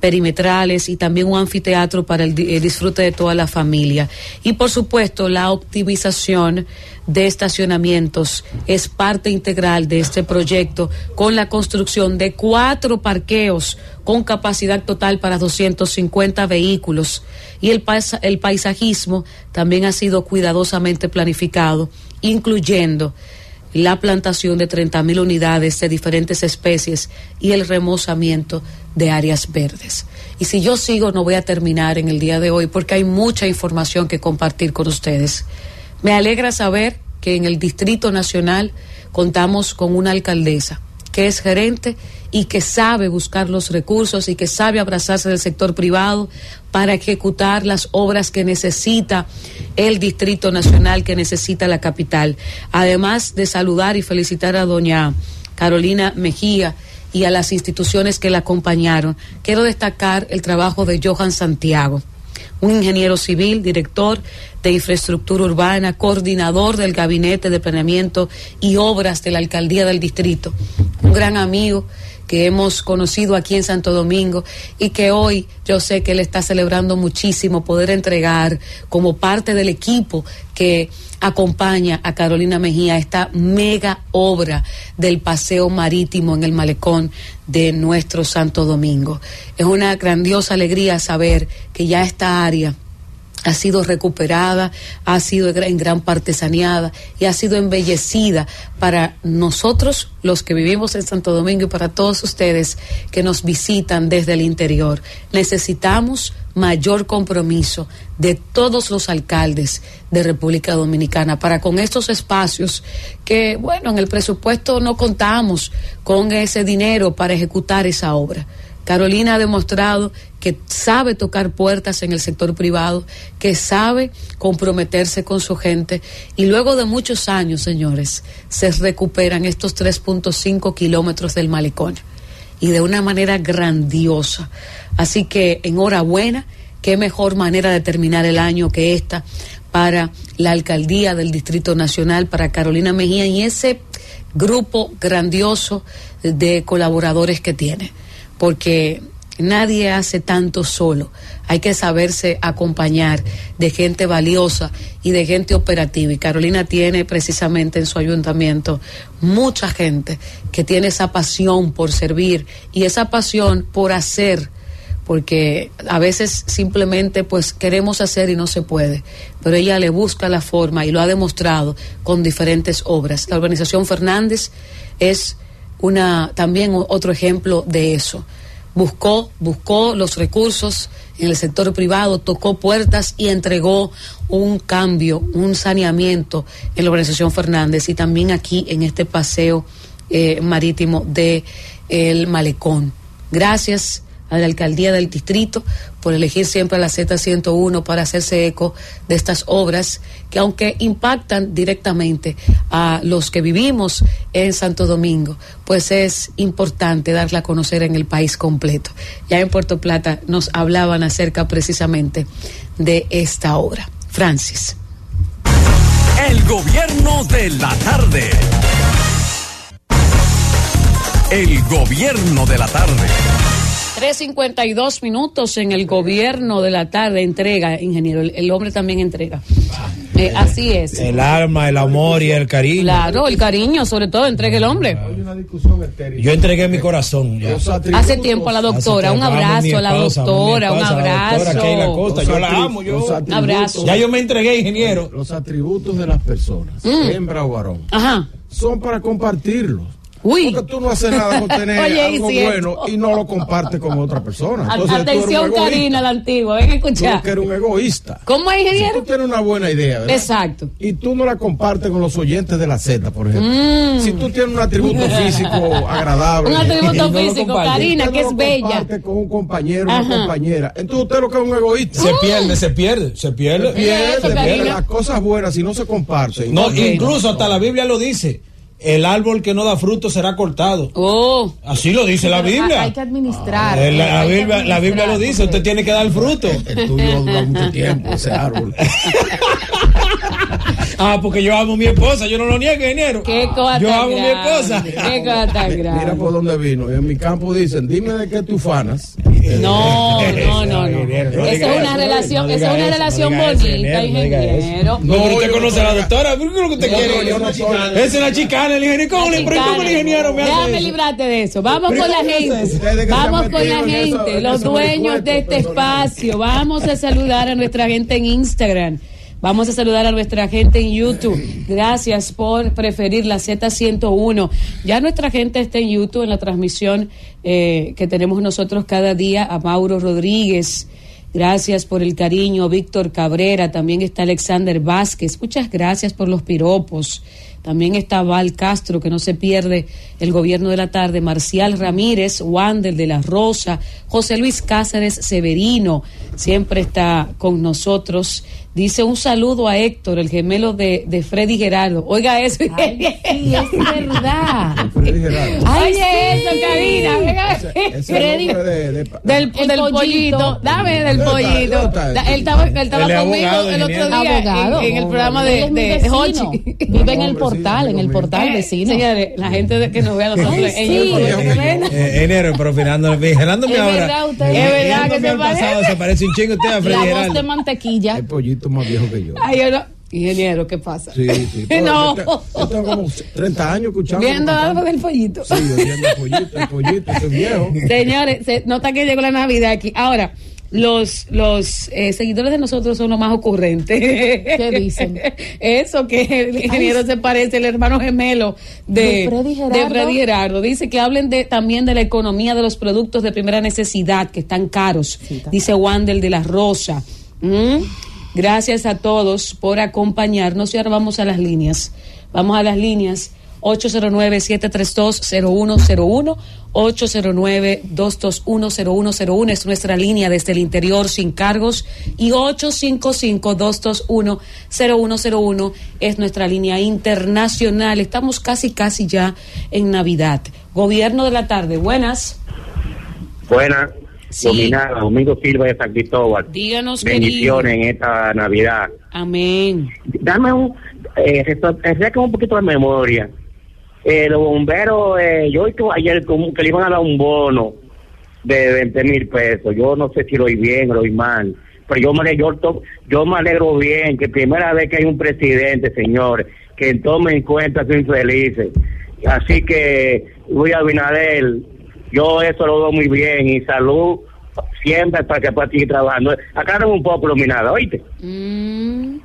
perimetrales y también un anfiteatro para el, disfrute de toda la familia. Y por supuesto, la optimización de estacionamientos es parte integral de este proyecto con la construcción de cuatro parqueos con capacidad total para 250 vehículos. Y el, el paisajismo también ha sido cuidadosamente planificado, incluyendo la plantación de 30 mil unidades de diferentes especies y el remozamiento de áreas verdes. Y si yo sigo, no voy a terminar en el día de hoy porque hay mucha información que compartir con ustedes. Me alegra saber que en el Distrito Nacional contamos con una alcaldesa que es gerente y que sabe buscar los recursos y que sabe abrazarse del sector privado para ejecutar las obras que necesita el Distrito Nacional, que necesita la capital. Además de saludar y felicitar a doña Carolina Mejía y a las instituciones que la acompañaron, quiero destacar el trabajo de Johan Santiago un ingeniero civil, director de infraestructura urbana, coordinador del gabinete de planeamiento y obras de la alcaldía del distrito, un gran amigo que hemos conocido aquí en Santo Domingo y que hoy yo sé que él está celebrando muchísimo poder entregar como parte del equipo que acompaña a Carolina Mejía esta mega obra del paseo marítimo en el malecón de nuestro Santo Domingo. Es una grandiosa alegría saber que ya esta área ha sido recuperada, ha sido en gran parte saneada y ha sido embellecida para nosotros, los que vivimos en Santo Domingo, y para todos ustedes que nos visitan desde el interior. Necesitamos mayor compromiso de todos los alcaldes de República Dominicana para con estos espacios que, bueno, en el presupuesto no contamos con ese dinero para ejecutar esa obra Carolina ha demostrado que sabe tocar puertas en el sector privado, que sabe comprometerse con su gente. Y luego de muchos años, señores, se recuperan estos 3.5 kilómetros del malecón. Y de una manera grandiosa. Así que enhorabuena, qué mejor manera de terminar el año que esta para la alcaldía del Distrito Nacional, para Carolina Mejía y ese grupo grandioso de colaboradores que tiene, porque nadie hace tanto solo. Hay que saberse acompañar de gente valiosa y de gente operativa. Y Carolina tiene precisamente en su ayuntamiento mucha gente que tiene esa pasión por servir y esa pasión por hacer porque a veces simplemente pues queremos hacer y no se puede, pero ella le busca la forma y lo ha demostrado con diferentes obras. La organización Fernández es una también otro ejemplo de eso. Buscó, buscó los recursos en el sector privado, tocó puertas y entregó un cambio, un saneamiento en la organización Fernández y también aquí en este paseo eh, marítimo de el malecón. Gracias a la alcaldía del distrito por elegir siempre a la Z101 para hacerse eco de estas obras que aunque impactan directamente a los que vivimos en Santo Domingo, pues es importante darla a conocer en el país completo. Ya en Puerto Plata nos hablaban acerca precisamente de esta obra. Francis. El gobierno de la tarde. El gobierno de la tarde. 3.52 minutos en el gobierno de la tarde entrega, ingeniero, el, hombre también entrega. Eh, así es. El alma, el amor y el cariño. Claro, el cariño, sobre todo, entrega el hombre. Yo entregué mi corazón. Hace tiempo a la doctora, un abrazo a la doctora, un abrazo. yo la amo, yo. Un abrazo. Ya yo me entregué, ingeniero. Los atributos de las personas, mm. hembra o varón, Ajá. son para compartirlos. Uy. Porque tú no haces nada con tener algo bueno y no lo compartes con otra persona. Atención, Karina, la antigua, ven a escuchar. Tú que eres un egoísta. ¿Cómo es, ingeniero? Si tú tienes una buena idea, ¿verdad? Exacto. Y tú no la compartes con los oyentes de la Z, por ejemplo. Mm. Si tú tienes un atributo físico agradable. Un atributo físico, Karina, que es bella. con un compañero, una compañera. Entonces usted lo que es un egoísta. Se pierde, se pierde, se pierde. Se pierde, se pierde. Las cosas buenas si no se comparten. No, incluso hasta la Biblia lo dice el árbol que no da fruto será cortado. Oh. Así lo dice la Biblia. Hay que administrar. La, Biblia, la Biblia lo dice, usted tiene que dar fruto. El tuyo dura mucho tiempo, ese árbol. ah, porque yo amo a mi esposa, yo no lo niego, ingeniero. Qué cosa Yo amo a mi esposa. Qué cosa tan grande. Mira por dónde vino. En mi campo dicen, dime de qué tú fanas. No, no, no, no. Esa es una relación, esa es una relación bonita, ingeniero. No, pero usted conoce a la doctora, ¿qué es lo que usted quiere? Esa es la chica el ingeniero. ¿Cómo le el ingeniero me Déjame librarte de eso. Vamos con la gente. Vamos con la gente, los dueños de este espacio. Vamos a saludar a nuestra gente en Instagram. Vamos a saludar a nuestra gente en YouTube. Gracias por preferir la Z101. Ya nuestra gente está en YouTube en la transmisión eh, que tenemos nosotros cada día a Mauro Rodríguez. Gracias por el cariño, Víctor Cabrera. También está Alexander Vázquez. Muchas gracias por los piropos. También está Val Castro, que no se pierde el gobierno de la tarde, Marcial Ramírez, Wander de la Rosa, José Luis Cáceres Severino, siempre está con nosotros. Dice un saludo a Héctor, el gemelo de, de Freddy Gerardo. Oiga eso. Ay, sí, es verdad. Freddy Gerardo. Oye eso, Karina. Venga. Freddy. del, del pollito. Dame del pollito. Él estaba, él estaba conmigo el otro día en, el programa de, de, Hochi. Vive en el portal, en el portal vecino. Señores, la gente que nos ve a nosotros en YouTube. Eh, enero, pero fijándome ahora. Es verdad que se parece. Se parece un chingo usted a Freddy Gerardo. La voz de mantequilla. El pollito más viejo que yo. Ay, yo no. Ingeniero, ¿qué pasa? Sí, sí. no. Yo, tengo como 30 años escuchando. Viendo algo del pollito. Sí, yo viendo el pollito, el pollito, ese viejo. Señores, se nota que llegó la Navidad aquí. Ahora, los, los eh, seguidores de nosotros son los más ocurrentes. ¿Qué dicen? Eso, que el ingeniero se parece, el hermano gemelo de, de, Freddy, Gerardo. de Freddy Gerardo. Dice que hablen de, también de la economía de los productos de primera necesidad, que están caros. Sí, está Dice Wandel de la Rosa. ¿Mm? Gracias a todos por acompañarnos y ahora vamos a las líneas. Vamos a las líneas 809-732-0101, 809-221-0101 es nuestra línea desde el interior sin cargos y 855-221-0101 es nuestra línea internacional. Estamos casi, casi ya en Navidad. Gobierno de la tarde, buenas. Buenas. Dominada, Domingo Silva de San Cristóbal. Díganos, Bendiciones en esta Navidad. Amén. Dame un, eh, un poquito de memoria. Eh, los bomberos, eh, yo ayer que le iban a dar un bono de 20 mil pesos. Yo no sé si lo oí bien o lo oí mal. Pero yo me, yo, yo me alegro bien que primera vez que hay un presidente, señores, que tome en cuenta a sus infelices. Así que, Luis Abinader, yo eso lo veo muy bien y salud siempre para que pueda seguir trabajando. Acá un poco iluminada, ¿oíste? Mm,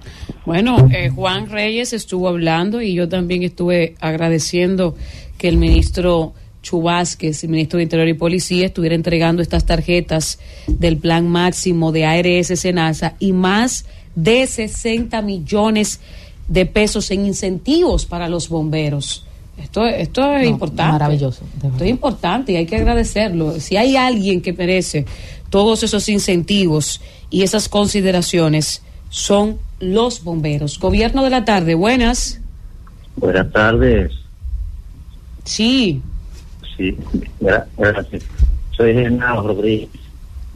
bueno, eh, Juan Reyes estuvo hablando y yo también estuve agradeciendo que el ministro Chubásquez, el ministro de Interior y Policía, estuviera entregando estas tarjetas del plan máximo de ARS Senasa y más de 60 millones de pesos en incentivos para los bomberos. Esto, esto es importante. Maravilloso. Esto es importante y hay que agradecerlo. Si hay alguien que merece todos esos incentivos y esas consideraciones, son los bomberos. Gobierno de la tarde, buenas. Buenas tardes. Sí. Sí, gracias. Soy Genaro Rodríguez.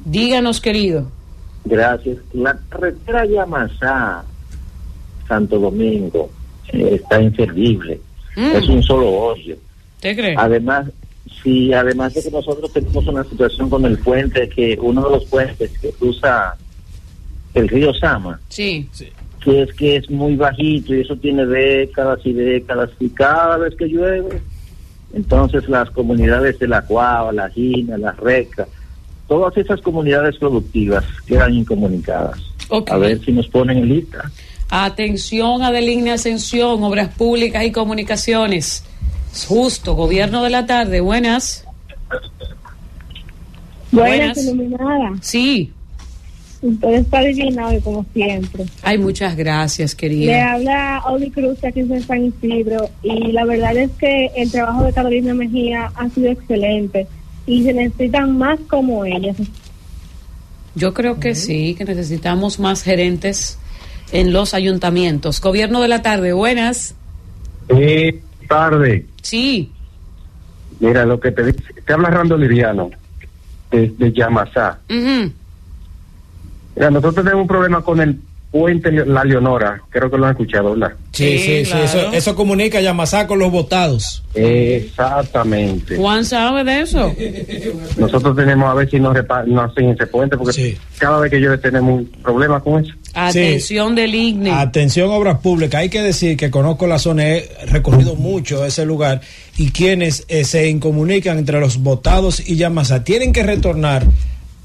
Díganos, querido. Gracias. La carretera Yamasá, Santo Domingo, eh, está inservible. Mm. Es un solo hoyo. ¿Te crees? Además, sí, además de que nosotros tenemos una situación con el puente, que uno de los puentes que cruza el río Sama. Sí. sí que es que es muy bajito y eso tiene décadas y décadas y cada vez que llueve entonces las comunidades de la Cuava, la Gina, la Reca, todas esas comunidades productivas quedan incomunicadas. A ver si nos ponen en lista. Atención a Deligna Ascensión, Obras Públicas y Comunicaciones. Justo, Gobierno de la Tarde, buenas. Buenas, iluminada. Sí. Usted está divina hoy, como siempre. Ay, muchas gracias, querida. Le habla Oli Cruz aquí en San Isidro y la verdad es que el trabajo de Carolina Mejía ha sido excelente y se necesitan más como ella. Yo creo que sí, que necesitamos más gerentes en los ayuntamientos. Gobierno de la tarde, buenas. Sí, tarde. Sí. Mira, lo que te, te habla Rando Liriano, de, de Yamasá nosotros tenemos un problema con el puente La Leonora, creo que lo han escuchado, ¿verdad? Sí, sí, sí, eso, eso, comunica Yamasá con los votados. Exactamente. Juan sabe de eso. Nosotros tenemos a ver si nos, no hacen ese puente, porque cada vez que yo tenemos un problema con eso. Atención del IGNE. Atención obras públicas. Hay que decir que conozco la zona, he recorrido mucho ese lugar y quienes eh, se incomunican entre los votados y Yamasá tienen que retornar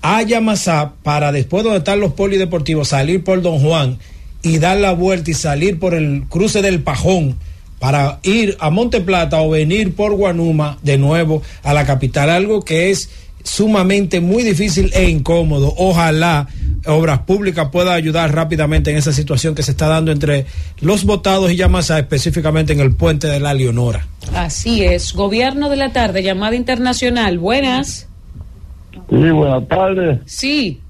a Yamasá para después donde están los polideportivos salir por Don Juan y dar la vuelta y salir por el cruce del Pajón para ir a Monte Plata o venir por Guanuma de nuevo a la capital, algo que es sumamente muy difícil e incómodo. Ojalá Obras Públicas pueda ayudar rápidamente en esa situación que se está dando entre los votados y Yamasá, específicamente en el puente de la Leonora. Así es. Gobierno de la tarde, llamada internacional. Buenas. Sí, buenas tardes. Sí.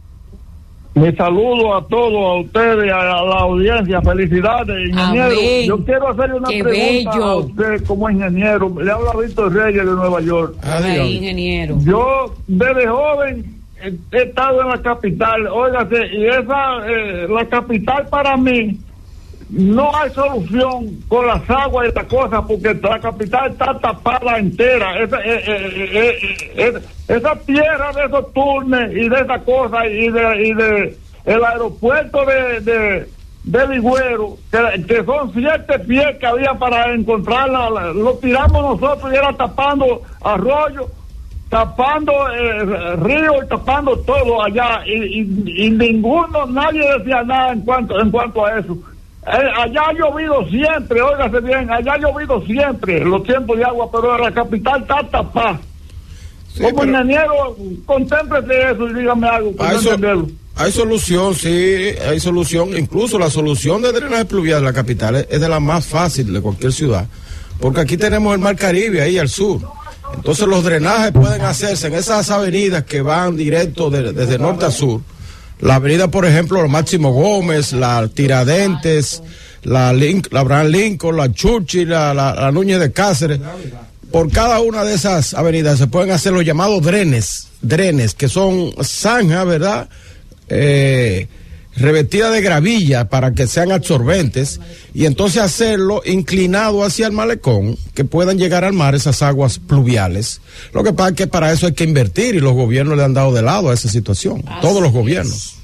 Mi saludo a todos, a ustedes, a la audiencia. Felicidades, ingeniero. Yo quiero hacerle una pregunta a usted como ingeniero. Le habla Víctor Reyes de Nueva York. Adiós. ingeniero. Yo, desde joven, he estado en la capital. Óigase, y esa, eh, la capital para mí no hay solución con las aguas y las cosas porque la capital está tapada entera. Esa, eh, eh, eh, esa tierra de esos turnes y de esas cosas y de, y de el aeropuerto de, de, de Ligüero, que, son siete pies que había para encontrarla, lo tiramos nosotros y era tapando arroyo, tapando río y tapando todo allá y, y, y ninguno, nadie decía nada en cuanto, en cuanto a eso. Eh, allá ha llovido siempre, óigase bien, allá ha llovido siempre los tiempos de agua, pero la capital está tapada. Como ingeniero, contémplese eso y dígame algo. Hay, hay solución, sí, hay solución. Incluso la solución de drenaje pluvial de la capital es, de la más fácil de cualquier ciudad. Porque aquí tenemos el Mar Caribe ahí al sur. Entonces los drenajes pueden hacerse en esas avenidas que van directo desde norte a sur la avenida, por ejemplo, la Máximo Gómez, la Tiradentes, la, Link, la Lincoln, la Churchill, la, la, Núñez de Cáceres. por cada una de esas avenidas se pueden hacer los llamados drenes, drenes, que son zanjas, ¿verdad? Eh, revestidas de gravilla para que sean absorbentes y entonces hacerlo inclinado hacia el malecón, que puedan llegar al mar esas aguas pluviales. Lo que pasa es que para eso hay que invertir y los gobiernos le han dado de lado a esa situación, Así todos los es. gobiernos.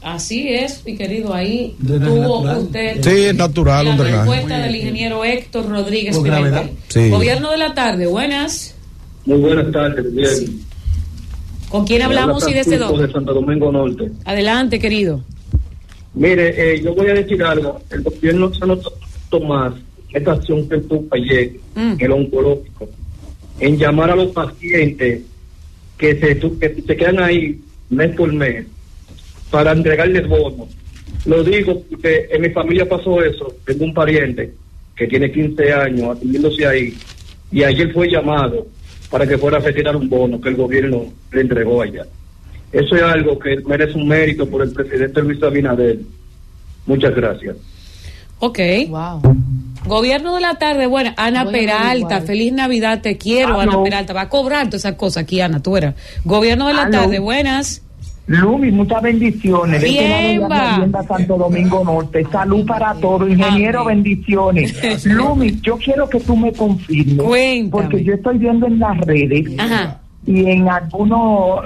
Así es, mi querido, ahí tuvo natural. usted Sí, es natural la respuesta del ingeniero Héctor Rodríguez. Sí. Gobierno de la tarde, buenas. Muy buenas tardes, bien. ¿Con quién hablamos y desde dónde? de Santo Domingo Norte. Adelante, querido. Mire, eh, yo voy a decir algo. El gobierno se notó más esta acción que tuvo ayer, Mm. el oncológico, en llamar a los pacientes que se, que se quedan ahí mes por mes para entregarles bonos. Lo digo porque en mi familia pasó eso. Tengo un pariente que tiene 15 años atendiéndose ahí y ayer fue llamado para que fuera a retirar un bono que el gobierno le entregó allá. Eso es algo que merece un mérito por el presidente Luis Abinader. Muchas gracias. Ok. Wow. Gobierno de la tarde, bueno, Ana Voy Peralta, feliz Navidad, te quiero, Ah, Ana no. Peralta. Va a cobrar todas esas cosas aquí, Ana, tú eras. Gobierno de la Aló. tarde, buenas. Lumi, muchas bendiciones. Bien, va. Santo Domingo Norte. Salud para todos. Ingeniero, Amén. bendiciones. Lumi, yo quiero que tú me confirmes. Cuéntame. Porque yo estoy viendo en las redes Ajá. y en algunos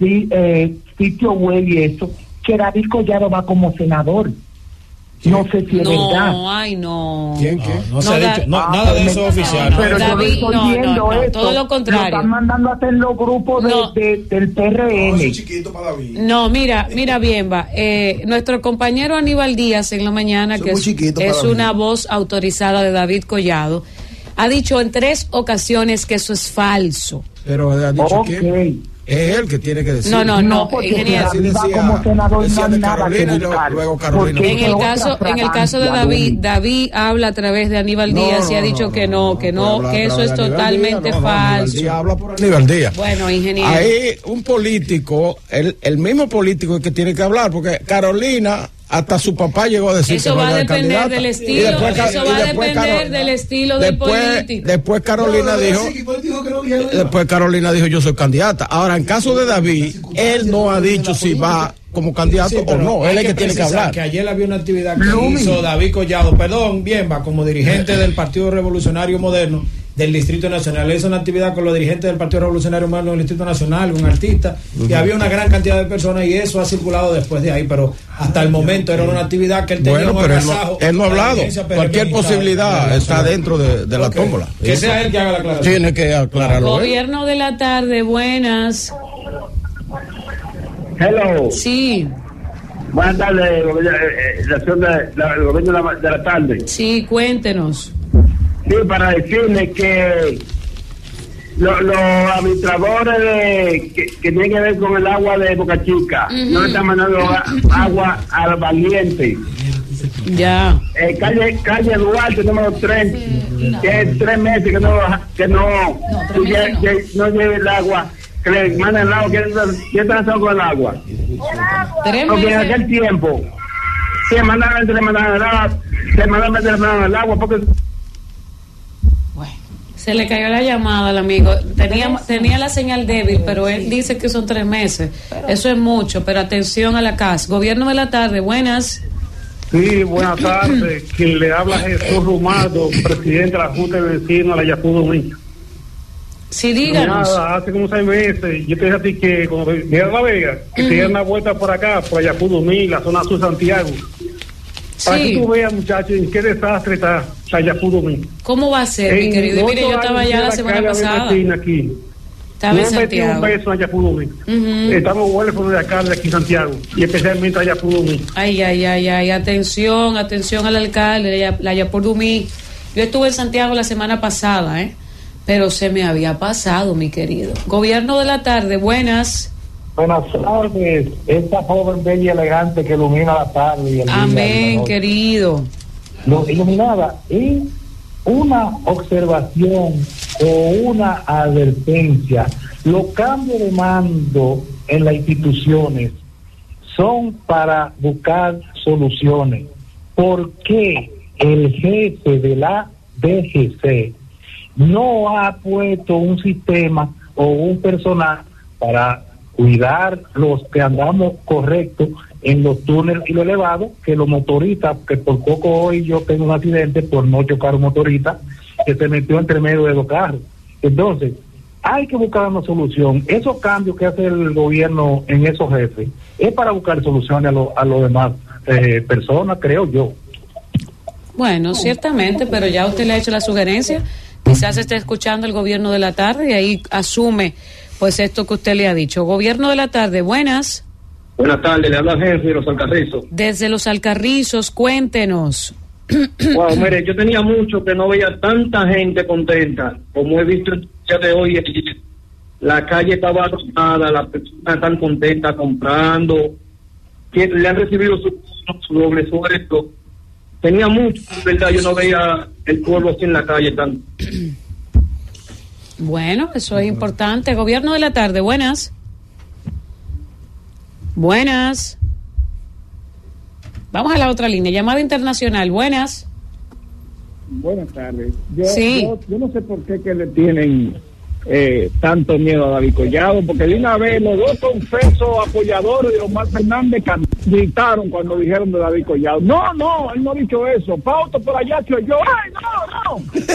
sí, eh, sitios web y eso, que David Collado va como senador. No sé si es verdad. No, ay, no. ¿Quién, qué? No, no se ha da- dicho, no, Ah, nada de eso es oficial. no, Pero yo David, estoy no, no, viendo no, esto. todo lo contrario. están mandando a hacer los grupos de- No. de- del PRM. chiquito para David. No, mira, mira bien, va. Eh, nuestro compañero Aníbal Díaz en la mañana, Soy que es, una voz autorizada de David Collado, ha dicho en tres ocasiones que eso es falso. Pero ha dicho Ok. que es él que tiene que decir. No, no, no, ingeniero. Así David va decía- como senador decía no hay de nada que Carolina y luego- buscar. luego Carolina. Porque En el caso, en el caso de David. David habla a través de Aníbal No, Díaz y ha dicho no, que no, que no, que eso es totalmente falso. Díaz habla por Aníbal Díaz. Bueno, ingeniero. Ahí un político, el, el mismo político es que tiene que hablar, porque Carolina, hasta su papá llegó a decir Eso que no va a depender candidata. del estilo, después eso va a depender del estilo del después, político. Después Carolina dijo, después Carolina dijo yo soy candidata. Ahora, en caso de David, él no ha dicho si va como candidato Sí, o no, él es que tiene que hablar. Que ayer había una actividad que Lumi. hizo David Collado, perdón, bien, va, como dirigente del Partido Revolucionario Moderno del Distrito Nacional. Él hizo una actividad con los dirigentes del Partido Revolucionario Moderno del Distrito Nacional, con artistas, y había una gran cantidad de personas y eso ha circulado después de ahí, pero hasta el momento era una actividad que él tenía Bueno, un pero él no, agasajo él no ha a la hablado. Cualquier posibilidad está dentro de, de la tómbola. Que sea él que haga la aclaración. Tiene que aclararlo. él. Gobierno de la tarde, buenas. Hello. Sí, Buenas tardes, eh, eh, la la- el gobierno la, de la tarde. sí, cuéntenos. Sí, para decirle que lo- los administradores de- que, que tienen que ver con el agua de Boca Chica no le están mandando agua al valiente. Ya. Eh, calle, calle Duarte, número 3, que es tres meses que no, que no, que, no. que no lleve el agua, que le mandan el agua, que ¿qué están haciendo con el agua? Tres Porque en meses. aquel tiempo, semanalmente le mandaban el agua, le mandaban el agua, porque se le cayó la llamada al amigo. Tenía, tenía la señal débil, pero él dice que son tres meses. Eso es mucho, pero atención a la casa. Gobierno de la tarde, buenas. Sí, buenas tardes. Quien le habla es Jesús Rumardo, presidente de la Junta de Vecinos de la Yapudo Mica. Sí, díganos. Nada, hace como seis meses, yo te dije a ti que cuando llegas a La Vega, que te den una vuelta por acá, por Ayapudo Mil, la zona sur de Santiago. Para que Sí. tú veas, muchachos, en qué desastre está Ayapudo Mil. ¿Cómo va a ser, mi querido? Mire, yo estaba allá la semana pasada. Aquí. Estaba en he metido un peso en Ayapudo Mil. Ujú. Estamos huérfanos de acá, de aquí en Santiago, y especialmente Ayapudo Mil. Ay, ay, ay, ay, atención, atención al alcalde, la, Yapordumí. Yo estuve en Santiago la semana pasada, ¿eh? Pero se me había pasado, mi querido. Gobierno de la tarde, buenas. Buenas tardes, esta joven bella y elegante que ilumina la tarde. Y el Amén, querido. Lo iluminada y una observación o una advertencia. Los cambios de mando en las instituciones son para buscar soluciones. ¿Por qué el jefe de la DGC no ha puesto un sistema o un personal para cuidar los que andamos correctos en los túneles y lo elevado, que los motoristas, que por poco hoy yo tengo un accidente por no chocar un motorista que se metió entre medio de los carros. Entonces, hay que buscar una solución. Esos cambios que hace el gobierno en esos jefes es para buscar soluciones a, lo, a los demás eh, personas, creo yo. Bueno, ciertamente, pero ya usted le ha hecho la sugerencia. Quizás esté escuchando el gobierno de la tarde y ahí asume pues esto que usted le ha dicho. Gobierno de la tarde, buenas. Buenas tardes, le habla jefe de los Alcarrizos. Desde los Alcarrizos, cuéntenos. Wow, mire, yo tenía mucho que no veía tanta gente contenta como he visto el día de hoy. La calle estaba abarrotada, las personas están contentas comprando, que le han recibido su, su doble sueldo. Tenía mucho, en verdad, yo no veía el pueblo así en la calle tan. Bueno, eso es importante. Gobierno de la tarde, buenas. Buenas. Vamos a la otra línea. Llamada internacional, buenas. Buenas tardes. Yo, Sí. yo, yo no sé por qué que le tienen eh, tanto miedo a David Collado, porque de una vez los dos confesos apoyadores de Omar Fernández can- gritaron cuando dijeron de David Collado. No, no, él no ha dicho eso. Pauto por allá soy yo. ¡Ay, no, no!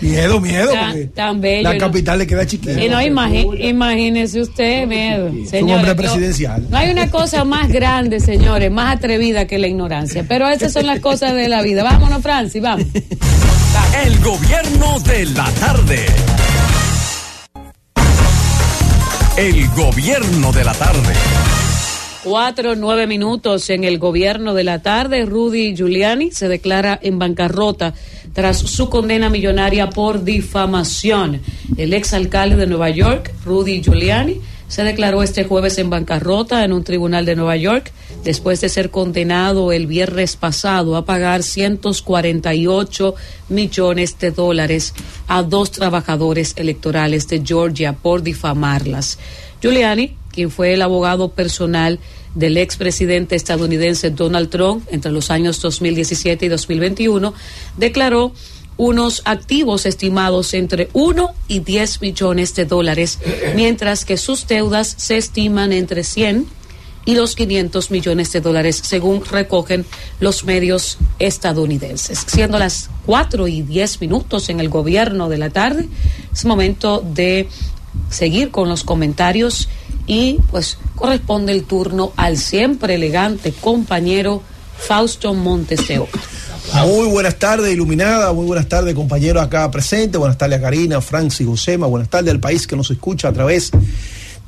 Miedo, miedo. Tan- bello, La ¿no? capital le queda chiquita. Y no imagi- imagínese usted, miedo. un Señores, hombre no- presidencial. No hay una cosa más grande, señores, más atrevida que la ignorancia. Pero esas son las cosas de la vida. Vámonos, Francis, vamos. El gobierno de la tarde. El gobierno de la tarde. Cuatro, nueve minutos en el gobierno de la tarde. Rudy Giuliani se declara en bancarrota tras su condena millonaria por difamación. El exalcalde de Nueva York, Rudy Giuliani, se declaró este jueves en bancarrota en un tribunal de Nueva York después de ser condenado el viernes pasado a pagar 148 millones de dólares a dos trabajadores electorales de Georgia por difamarlas. Giuliani, quien fue el abogado personal del expresidente estadounidense Donald Trump entre los años 2017 y 2021, declaró unos activos estimados entre 1 y 10 millones de dólares, mientras que sus deudas se estiman entre 100 y los 500 millones de dólares, según recogen los medios estadounidenses. Siendo las 4 y 10 minutos en el gobierno de la tarde, es momento de seguir con los comentarios y pues corresponde el turno al siempre elegante compañero Fausto Montes Oca. Muy buenas tardes, Iluminada. Muy buenas tardes, compañeros acá presentes. Buenas tardes a Karina, Francis, Josema. Buenas tardes al país que nos escucha a través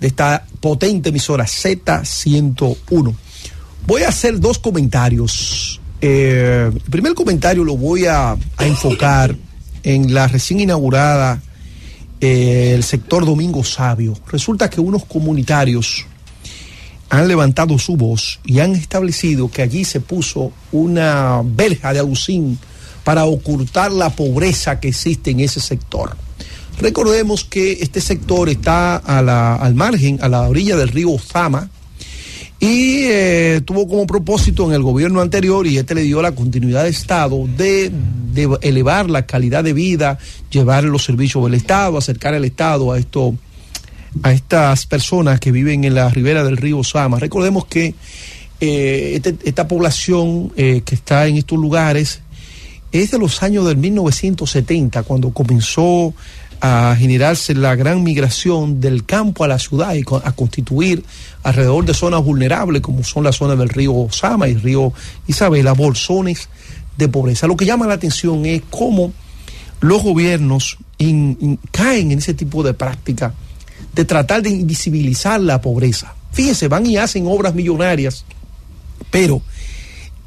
de esta potente emisora Z101. Voy a hacer dos comentarios. Eh, el primer comentario lo voy a enfocar en la recién inaugurada el sector Domingo Sabio. Resulta que unos comunitarios han levantado su voz y han establecido que allí se puso una verja de alucín para ocultar la pobreza que existe en ese sector. Recordemos que este sector está a la- al margen, a la orilla del río Zama, y eh, tuvo como propósito en el gobierno anterior, y este le dio la continuidad de Estado, de, de elevar la calidad de vida, llevar los servicios del Estado, acercar el Estado a esto a estas personas que viven en la ribera del río Sama. Recordemos que eh, este- esta población eh, que está en estos lugares es de los años del 1970, cuando comenzó a generarse la gran migración del campo a la ciudad y a constituir alrededor de zonas vulnerables como son las zonas del río Sama y río Isabela, bolsones de pobreza. Lo que llama la atención es cómo los gobiernos caen en ese tipo de práctica de tratar de invisibilizar la pobreza. Fíjense, van y hacen obras millonarias, pero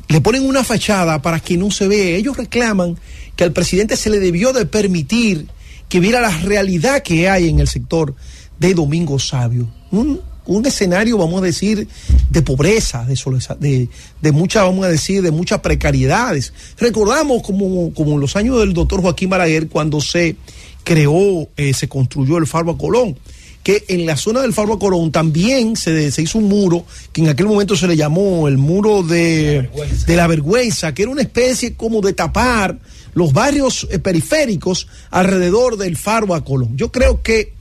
le ponen una fachada para que no se vea. Ellos reclaman que al presidente se le debió de permitir que viera la realidad que hay en el sector de Domingo Sabio. Un, un escenario, vamos a decir, de pobreza, de, de, de mucha, vamos a decir, de muchas precariedades. Recordamos como, como en los años del doctor Joaquín Balaguer, cuando se creó, eh, se construyó el Faro a Colón, que en la zona del Faro Colón también se, se, hizo un muro que en aquel momento se le llamó el muro de, de la vergüenza, que era una especie como de tapar los barrios eh, periféricos alrededor del Faro a Colón. Yo creo que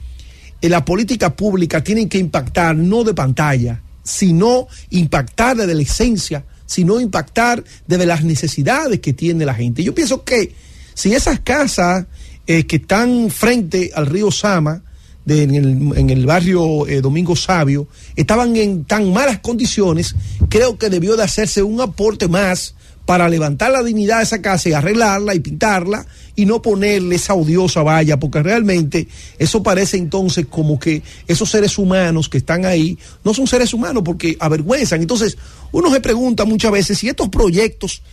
eh, la política pública tiene que impactar no de pantalla, sino impactar desde la esencia, sino impactar desde las necesidades que tiene la gente. Yo pienso que si esas casas eh, que están frente al río Sama, en, el, en, el, barrio Domingo Sabio, estaban en tan malas condiciones, creo que debió de hacerse un aporte más para levantar la dignidad de esa casa y arreglarla y pintarla y no ponerle esa odiosa valla, porque realmente eso parece entonces como que esos seres humanos que están ahí no son seres humanos porque avergüenzan. Entonces uno se pregunta muchas veces si estos proyectos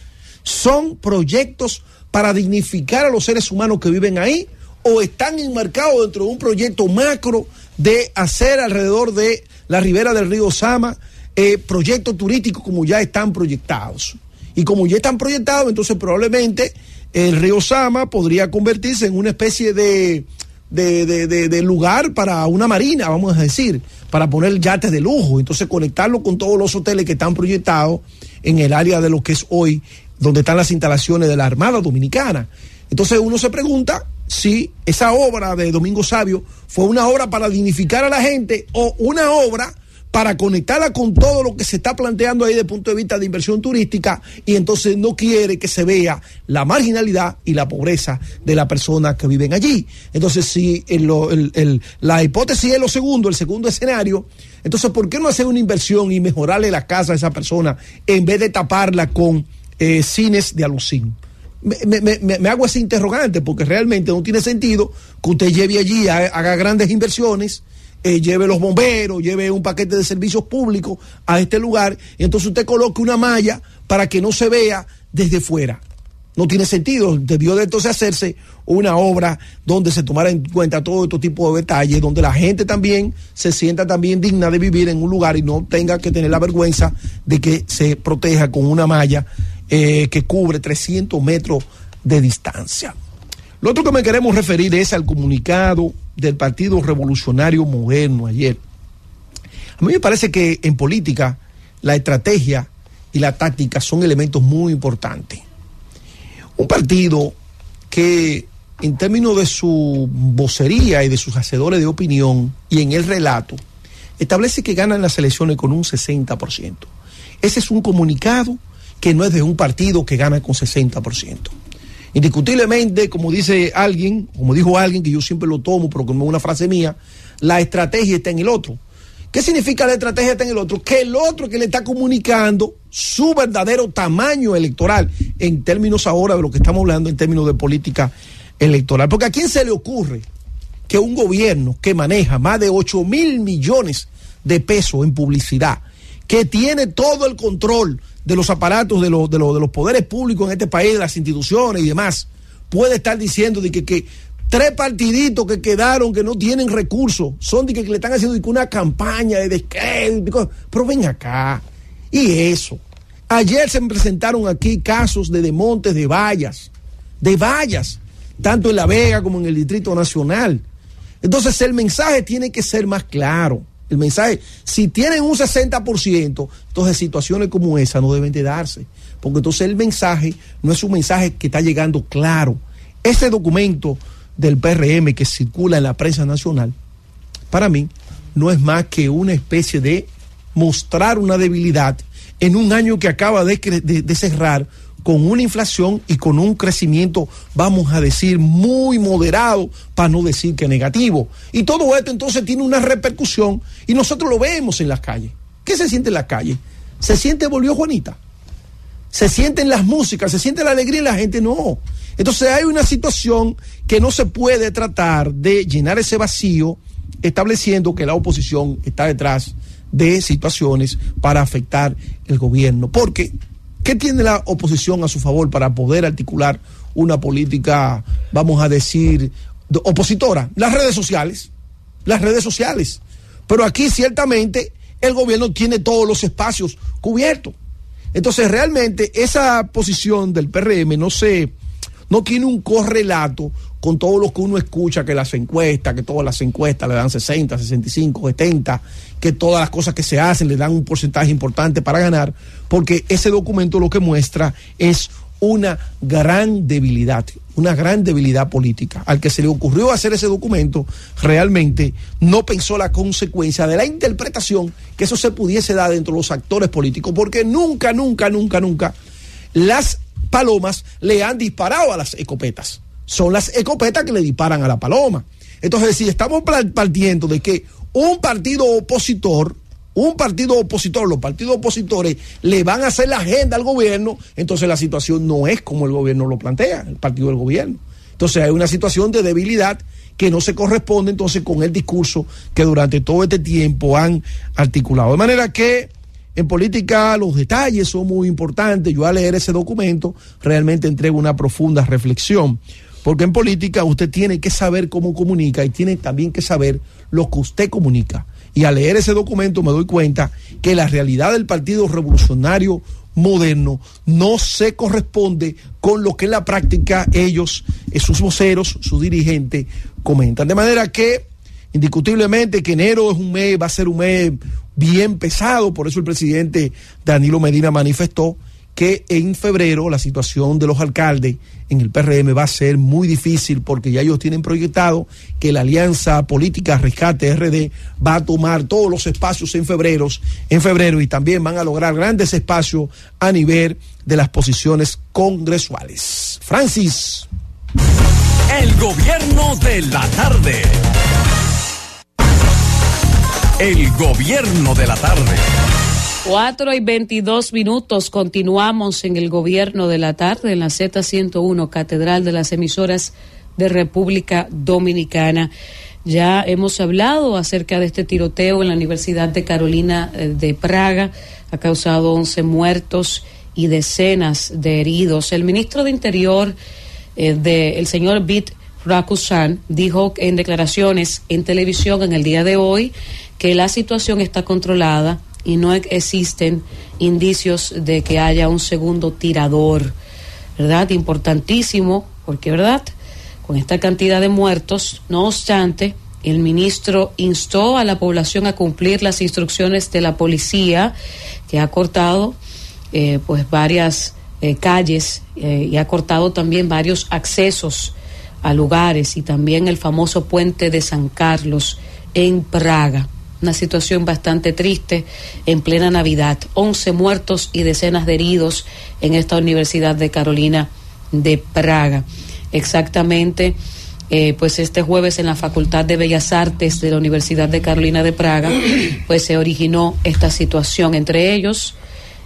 son proyectos para dignificar a los seres humanos que viven ahí o están enmarcados dentro de un proyecto macro de hacer alrededor de la ribera del río Sama eh, proyectos turísticos como ya están proyectados. Y como ya están proyectados, entonces probablemente el río Sama podría convertirse en una especie de, de, de, de, de lugar para una marina, vamos a decir, para poner yates de lujo. Entonces conectarlo con todos los hoteles que están proyectados en el área de lo que es hoy, donde están las instalaciones de la Armada Dominicana. Entonces uno se pregunta si esa obra de Domingo Sabio fue una obra para dignificar a la gente o una obra para conectarla con todo lo que se está planteando ahí desde el punto de vista de inversión turística y entonces no quiere que se vea la marginalidad y la pobreza de las personas que viven allí. Entonces, si la hipótesis es lo segundo, el segundo escenario, entonces, ¿por qué no hacer una inversión y mejorarle la casa a esa persona en vez de taparla con eh, cines de alucín? Me, me, hago ese interrogante porque realmente no tiene sentido que usted lleve allí, haga grandes inversiones, eh, lleve los bomberos, lleve un paquete de servicios públicos a este lugar entonces usted coloque una malla para que no se vea desde fuera. No tiene sentido. Debió de entonces hacerse una obra donde se tomara en cuenta todo este tipo de detalles, donde la gente también se sienta también digna de vivir en un lugar y no tenga que tener la vergüenza de que se proteja con una malla eh, que cubre 300 metros de distancia. Lo otro que me queremos referir es al comunicado del Partido Revolucionario Moderno ayer. A mí me parece que en política la estrategia y la táctica son elementos muy importantes. Un partido que en términos de su vocería y de sus hacedores de opinión y en el relato, establece que ganan las elecciones con un 60%. Ese es un comunicado que no es de un partido que gana con 60%. Indiscutiblemente, como dice alguien, como dijo alguien, que yo siempre lo tomo, pero como una frase mía, la estrategia está en el otro. ¿Qué significa la estrategia está en el otro? Que el otro que le está comunicando su verdadero tamaño electoral, en términos ahora de lo que estamos hablando, en términos de política electoral. Porque a quién se le ocurre que un gobierno que maneja más de 8 mil millones de pesos en publicidad, que tiene todo el control de los aparatos de, los de, los de los poderes públicos en este país, de las instituciones y demás, puede estar diciendo de que, que tres partiditos que quedaron que no tienen recursos, son de que, que le están haciendo una campaña de descrédito, pero ven acá. Y eso. Ayer se presentaron aquí casos de demontes de vallas, de vallas, tanto en La Vega como en el Distrito Nacional. Entonces el mensaje tiene que ser más claro. El mensaje, si tienen un 60%, entonces situaciones como esa no deben de darse. Porque entonces el mensaje no es un mensaje que está llegando claro. Este documento del PRM que circula en la prensa nacional, para mí, no es más que una especie de mostrar una debilidad en un año que acaba de, de, de cerrar con una inflación y con un crecimiento, vamos a decir, muy moderado, para no decir que negativo. Y todo esto entonces tiene una repercusión y nosotros lo vemos en las calles. ¿Qué se siente en las calles? ¿Se siente volvió Juanita? ¿Se siente en las músicas? ¿Se siente la alegría en la gente? No. Entonces hay una situación que no se puede tratar de llenar ese vacío estableciendo que la oposición está detrás de situaciones para afectar el gobierno. Porque ¿Qué tiene la oposición a su favor para poder articular una política, vamos a decir, opositora? Las redes sociales. Las redes sociales. Pero aquí ciertamente el gobierno tiene todos los espacios cubiertos. Entonces realmente esa posición del PRM no se, no tiene un correlato con todo lo que uno escucha, que las encuestas, que todas las encuestas le dan 60, 65, 70, que todas las cosas que se hacen le dan un porcentaje importante para ganar, porque ese documento lo que muestra es una gran debilidad, una gran debilidad política. Al que se le ocurrió hacer ese documento, realmente no pensó la consecuencia de la interpretación que eso se pudiese dar dentro de los actores políticos, porque nunca, nunca, nunca, nunca las palomas le han disparado a las escopetas. Son las escopetas que le disparan a la paloma. Entonces, si estamos partiendo de que un partido opositor, un partido opositor, los partidos opositores le van a hacer la agenda al gobierno, entonces la situación no es como el gobierno lo plantea, el partido del gobierno. Entonces hay una situación de debilidad que no se corresponde entonces con el discurso que durante todo este tiempo han articulado. De manera que en política los detalles son muy importantes. Yo al leer ese documento realmente entrego una profunda reflexión. Porque en política usted tiene que saber cómo comunica y tiene también que saber lo que usted comunica. Y al leer ese documento me doy cuenta que la realidad del Partido Revolucionario Moderno no se corresponde con lo que en la práctica ellos, eh, sus voceros, sus dirigentes, comentan. De manera que, indiscutiblemente, que enero es un mes, va a ser un mes bien pesado, por eso el presidente Danilo Medina manifestó que en febrero la situación de los alcaldes en el PRM va a ser muy difícil porque ya ellos tienen proyectado que la alianza política Rescate RD va a tomar todos los espacios en febrero, en febrero y también van a lograr grandes espacios a nivel de las posiciones congresuales. Francis. El gobierno de la tarde. El gobierno de la tarde. 4 y 22 minutos. Continuamos en el gobierno de la tarde en la Z101, Catedral de las Emisoras de República Dominicana. Ya hemos hablado acerca de este tiroteo en la Universidad de Carolina eh, de Praga. Ha causado 11 muertos y decenas de heridos. El ministro de Interior, eh, de, el señor Bit Rakusan, dijo en declaraciones en televisión en el día de hoy que la situación está controlada y no existen indicios de que haya un segundo tirador, ¿verdad? Importantísimo, porque, ¿verdad? Con esta cantidad de muertos, no obstante, el ministro instó a la población a cumplir las instrucciones de la policía, que ha cortado eh, pues varias eh, calles eh, y ha cortado también varios accesos a lugares y también el famoso puente de San Carlos en Praga una situación bastante triste en plena Navidad. 11 muertos y decenas de heridos en esta Universidad de Carolina de Praga. Exactamente, eh, pues este jueves en la Facultad de Bellas Artes de la Universidad de Carolina de Praga, pues se originó esta situación. Entre ellos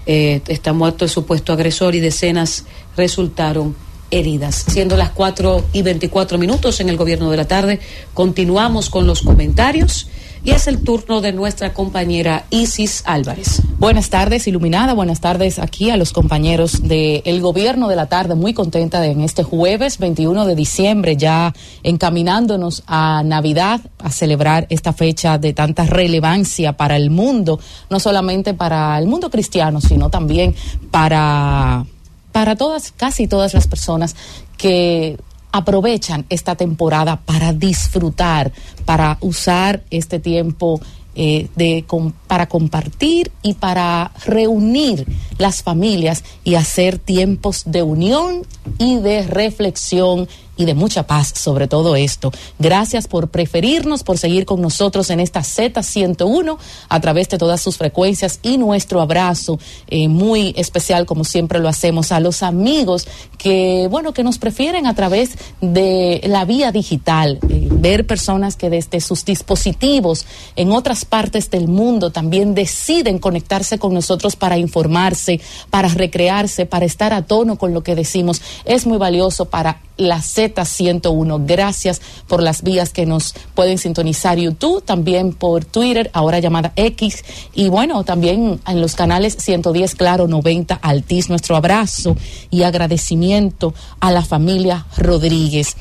eh, está muerto el supuesto agresor y decenas resultaron heridas. Siendo las 4 y 24 minutos en el gobierno de la tarde, continuamos con los comentarios y es el turno de nuestra compañera Isis Álvarez. Buenas tardes, Iluminada. Buenas tardes aquí a los compañeros del Gobierno de la Tarde. Muy contenta de en este jueves 21 de diciembre, ya encaminándonos a Navidad, a celebrar esta fecha de tanta relevancia para el mundo, no solamente para el mundo cristiano, sino también para para todas, casi todas las personas que aprovechan esta temporada para disfrutar, para usar este tiempo eh, de, para compartir y para reunir las familias y hacer tiempos de unión y de reflexión y de mucha paz sobre todo esto. Gracias por preferirnos, por seguir con nosotros en esta Z101 a través de todas sus frecuencias y nuestro abrazo eh, muy especial, como siempre lo hacemos, a los amigos que, bueno, que nos prefieren a través de la vía digital, eh, ver personas que desde sus dispositivos en otras partes del mundo también deciden conectarse con nosotros para informarse, para recrearse, para estar a tono con lo que decimos. Es muy valioso para la Z101. Gracias por las vías que nos pueden sintonizar YouTube, también por Twitter, ahora llamada X, y bueno, también en los canales 110 Claro 90 Altis. Nuestro abrazo y agradecimiento a la familia Rodríguez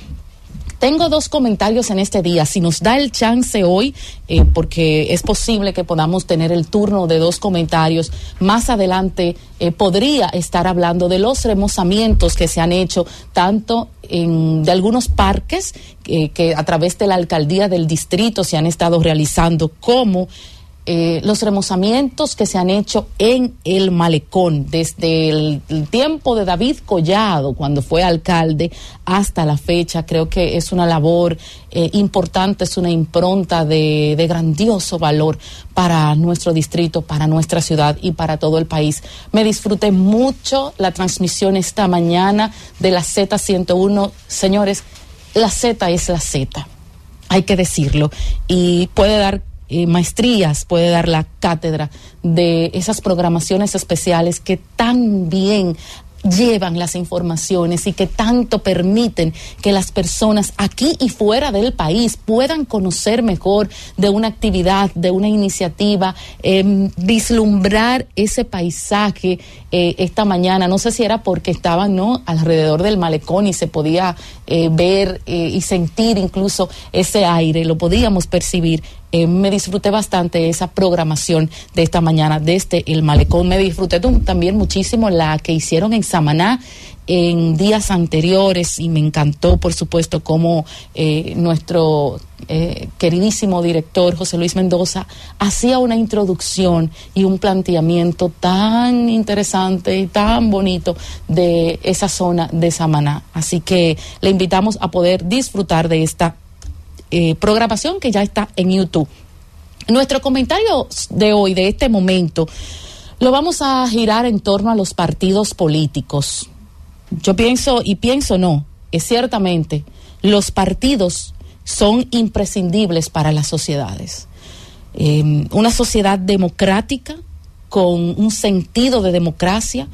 Tengo dos comentarios en este día. Si nos da el chance hoy, eh, porque es posible que podamos tener el turno de dos comentarios, más adelante eh, podría estar hablando de los remozamientos que se han hecho tanto en, de algunos parques eh, que a través de la alcaldía del distrito se han estado realizando, como eh, los remozamientos que se han hecho en el malecón desde el, tiempo de David Collado, cuando fue alcalde, hasta la fecha. Creo que es una labor eh, importante, es una impronta de, de, grandioso valor para nuestro distrito, para nuestra ciudad y para todo el país. Me disfruté mucho la transmisión esta mañana de la Z101. Señores, la Z es la Z hay que decirlo, y puede dar eh, maestrías, puede dar la cátedra de esas programaciones especiales que tan bien llevan las informaciones y que tanto permiten que las personas aquí y fuera del país puedan conocer mejor de una actividad, de una iniciativa, eh, vislumbrar ese paisaje eh, esta mañana. No sé si era porque estaban ¿no? alrededor del malecón y se podía eh, ver y sentir incluso ese aire, lo podíamos percibir eh, me disfruté bastante esa programación de esta mañana desde el malecón. Me disfruté también muchísimo la que hicieron en Samaná en días anteriores y me encantó, por supuesto, cómo eh, nuestro eh, queridísimo director José Luis Mendoza hacía una introducción y un planteamiento tan interesante y tan bonito de esa zona de Samaná. Así que le invitamos a poder disfrutar de esta eh, programación que ya está en YouTube. Nuestro comentario de hoy, de este momento, lo vamos a girar en torno a los partidos políticos. Yo pienso, y pienso no, es ciertamente, los partidos son imprescindibles para las sociedades. Eh, una sociedad democrática, con un sentido de democracia,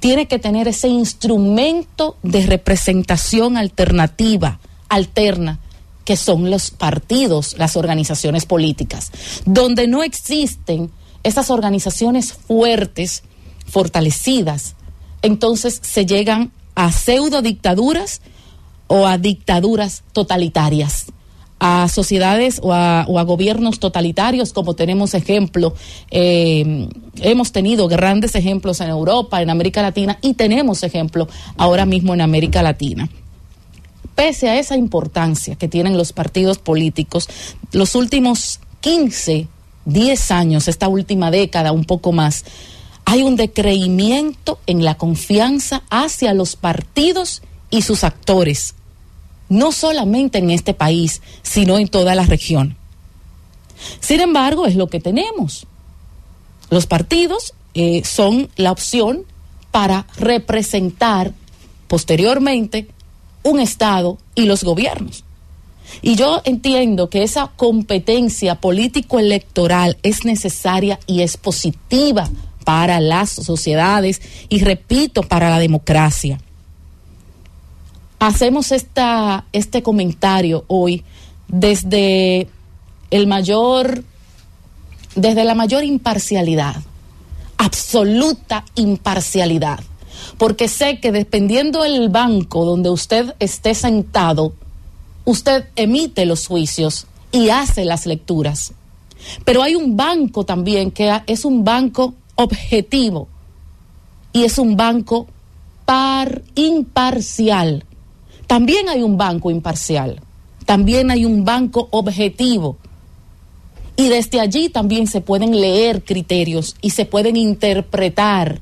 tiene que tener ese instrumento de representación alternativa, alterna, que son los partidos, las organizaciones políticas, donde no existen esas organizaciones fuertes, fortalecidas, entonces se llegan a pseudo dictaduras o a dictaduras totalitarias, a sociedades o a, o a gobiernos totalitarios, como tenemos ejemplo, eh, hemos tenido grandes ejemplos en Europa, en América Latina y tenemos ejemplo ahora mismo en América Latina pese a esa importancia que tienen los partidos políticos, los últimos 15, 10 años, esta última década, un poco más, hay un decreimiento en la confianza hacia los partidos y sus actores, no solamente en este país, sino en toda la región. Sin embargo, es lo que tenemos. Los partidos eh, son la opción para representar posteriormente un Estado y los gobiernos. Y yo entiendo que esa competencia político-electoral es necesaria y es positiva para las sociedades y, repito, para la democracia. Hacemos esta, este comentario hoy desde el mayor, desde la mayor imparcialidad, absoluta imparcialidad porque sé que dependiendo del banco donde usted esté sentado, usted emite los juicios y hace las lecturas. Pero hay un banco también que es un banco objetivo y es un banco par imparcial. También hay un banco imparcial, también hay un banco objetivo. Y desde allí también se pueden leer criterios y se pueden interpretar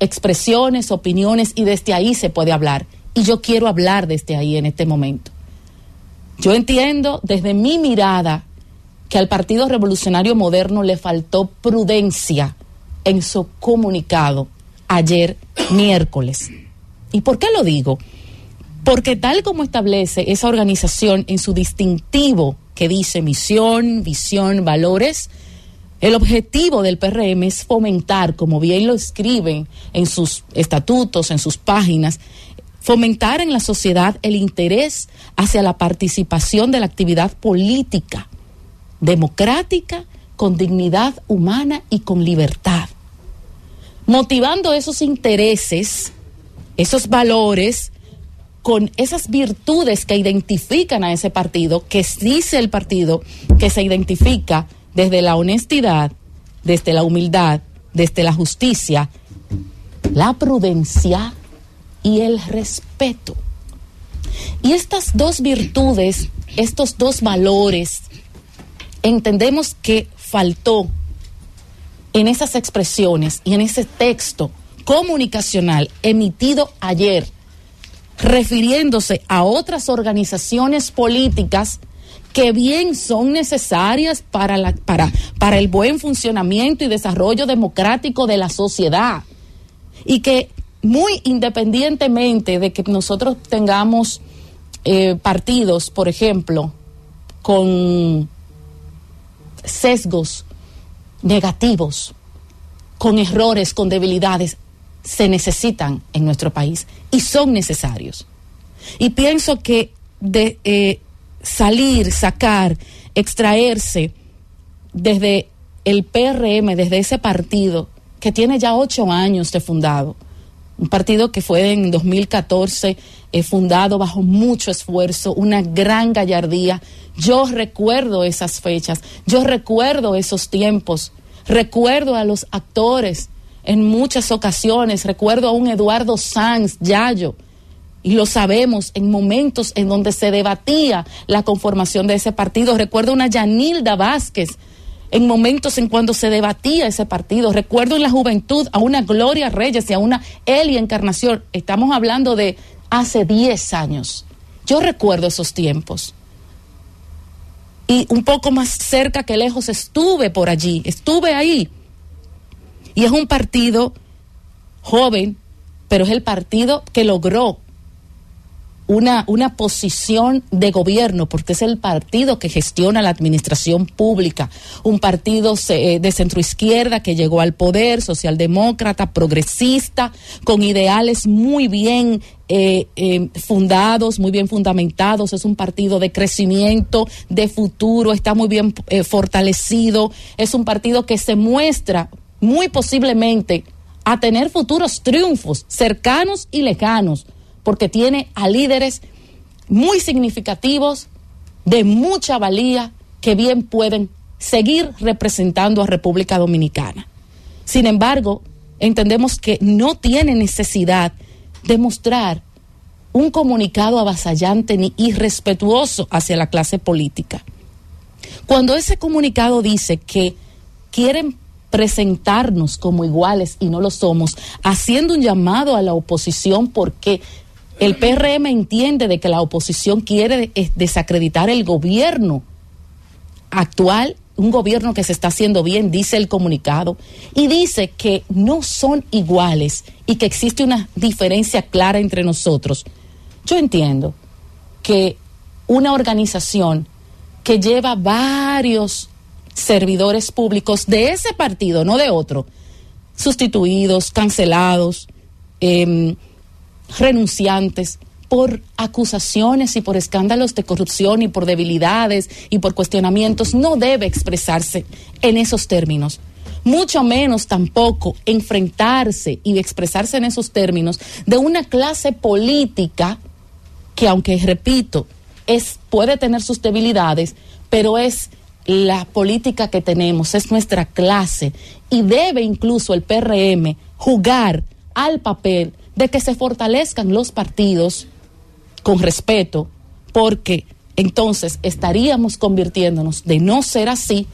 expresiones, opiniones y desde ahí se puede hablar. Y yo quiero hablar desde ahí en este momento. Yo entiendo desde mi mirada que al Partido Revolucionario Moderno le faltó prudencia en su comunicado ayer miércoles. ¿Y por qué lo digo? Porque tal como establece esa organización en su distintivo que dice misión, visión, valores, el objetivo del PRM es fomentar, como bien lo escriben en sus estatutos, en sus páginas, fomentar en la sociedad el interés hacia la participación de la actividad política, democrática, con dignidad humana y con libertad. Motivando esos intereses, esos valores, con esas virtudes que identifican a ese partido, que dice el partido que se identifica desde la honestidad, desde la humildad, desde la justicia, la prudencia y el respeto. Y estas dos virtudes, estos dos valores, entendemos que faltó en esas expresiones y en ese texto comunicacional emitido ayer, refiriéndose a otras organizaciones políticas que bien son necesarias para, la, para, para el buen funcionamiento y desarrollo democrático de la sociedad. Y que muy independientemente de que nosotros tengamos eh, partidos, por ejemplo, con sesgos negativos, con errores, con debilidades, se necesitan en nuestro país y son necesarios. Y pienso que eh, salir, sacar, extraerse desde el PRM, desde ese partido que tiene ya ocho años de fundado, un partido que fue en 2014 eh, fundado bajo mucho esfuerzo, una gran gallardía. Yo recuerdo esas fechas, yo recuerdo esos tiempos, recuerdo a los actores en muchas ocasiones, recuerdo a un Eduardo Sanz, Yayo, y lo sabemos en momentos en donde se debatía la conformación de ese partido. Recuerdo una Yanilda Vázquez en momentos en cuando se debatía ese partido. Recuerdo en la juventud a una Gloria Reyes y a una Elia Encarnación. Estamos hablando de hace 10 años. Yo recuerdo esos tiempos. Y un poco más cerca que lejos estuve por allí, estuve ahí. Y es un partido joven, pero es el partido que logró una, una posición de gobierno, porque es el partido que gestiona la administración pública, un partido eh, de centroizquierda que llegó al poder, socialdemócrata, progresista, con ideales muy bien eh, eh, fundados, muy bien fundamentados, es un partido de crecimiento, de futuro, está muy bien fortalecido, es un partido que se muestra muy posiblemente a tener futuros triunfos cercanos y lejanos porque tiene a líderes muy significativos, de mucha valía, que bien pueden seguir representando a República Dominicana. Sin embargo, entendemos que no tiene necesidad de mostrar un comunicado avasallante ni irrespetuoso hacia la clase política. Cuando ese comunicado dice que quieren presentarnos como iguales y no lo somos, haciendo un llamado a la oposición porque el PRM entiende de que la oposición quiere desacreditar el gobierno actual, un gobierno que se está haciendo bien, dice el comunicado, y dice que no son iguales y que existe una diferencia clara entre nosotros. Yo entiendo que una organización que lleva varios servidores públicos de ese partido, no de otro, sustituidos, cancelados, eh, renunciantes por acusaciones y por escándalos de corrupción y por debilidades y por cuestionamientos, no debe expresarse en esos términos. Mucho menos tampoco enfrentarse y expresarse en esos términos de una clase política que, aunque repito, es, puede tener sus debilidades, pero es la política que tenemos, es nuestra clase y debe incluso el PRM jugar al papel de que se fortalezcan los partidos con respeto, porque entonces estaríamos convirtiéndonos, de no ser así,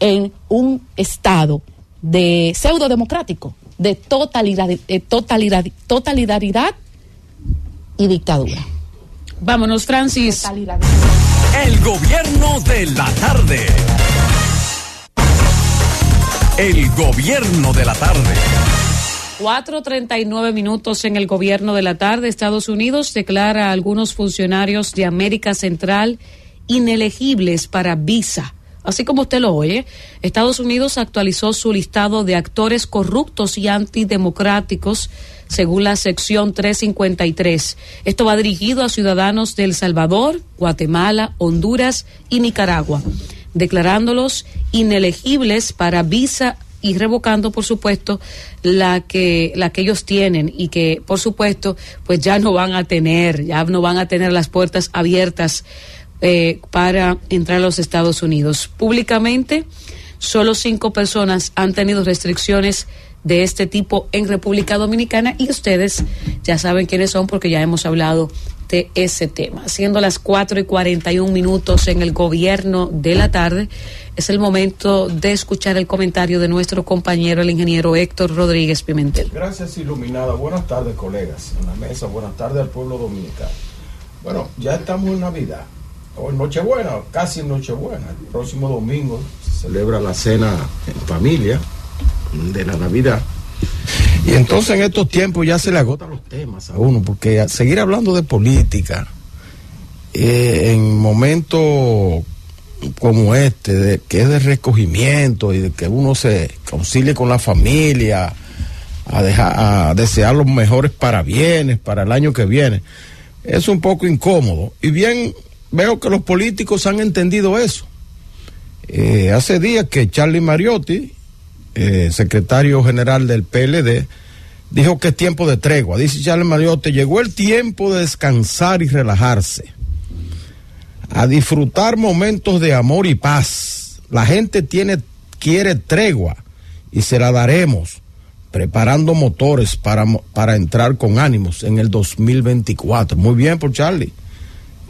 en un estado de pseudo democrático, de totalidad, totalidad, totalidad y dictadura. Vámonos, Francis. El gobierno de la tarde. El gobierno de la tarde. 4.39 minutos en el gobierno de la tarde. Estados Unidos declara a algunos funcionarios de América Central inelegibles para visa. Así como usted lo oye, Estados Unidos actualizó su listado de actores corruptos y antidemocráticos según la sección 353. Esto va dirigido a ciudadanos de El Salvador, Guatemala, Honduras y Nicaragua, declarándolos inelegibles para visa y revocando, por supuesto, la que, la que ellos tienen y que, por supuesto, pues ya no van a tener, ya no van a tener las puertas abiertas eh, para entrar a los Estados Unidos. Públicamente, solo cinco personas han tenido restricciones de este tipo en República Dominicana y ustedes ya saben quiénes son porque ya hemos hablado de ese tema. Siendo las 4 y 41 minutos en el gobierno de la tarde, es el momento de escuchar el comentario de nuestro compañero, el ingeniero Héctor Rodríguez Pimentel. Gracias, Iluminada. Buenas tardes, colegas en la mesa. Buenas tardes al pueblo dominicano. Bueno, ya estamos en Navidad. Hoy Nochebuena, casi en Nochebuena. El próximo domingo se celebra la cena en familia de la Navidad. Y entonces en estos tiempos ya se le agotan los temas a uno, porque seguir hablando de política eh, en momentos como este, de, que es de recogimiento y de que uno se concilie con la familia, a, dejar, desear los mejores para bienes para el año que viene, es un poco incómodo. Y bien, veo que los políticos han entendido eso. Eh, hace días que Charlie Mariotti, eh, secretario general del PLD, dijo que es tiempo de tregua. Dice Charles Mariotti, llegó el tiempo de descansar y relajarse, a disfrutar momentos de amor y paz. La gente tiene, quiere tregua y se la daremos, preparando motores para, para entrar con ánimos en el 2024. Muy bien por Charlie.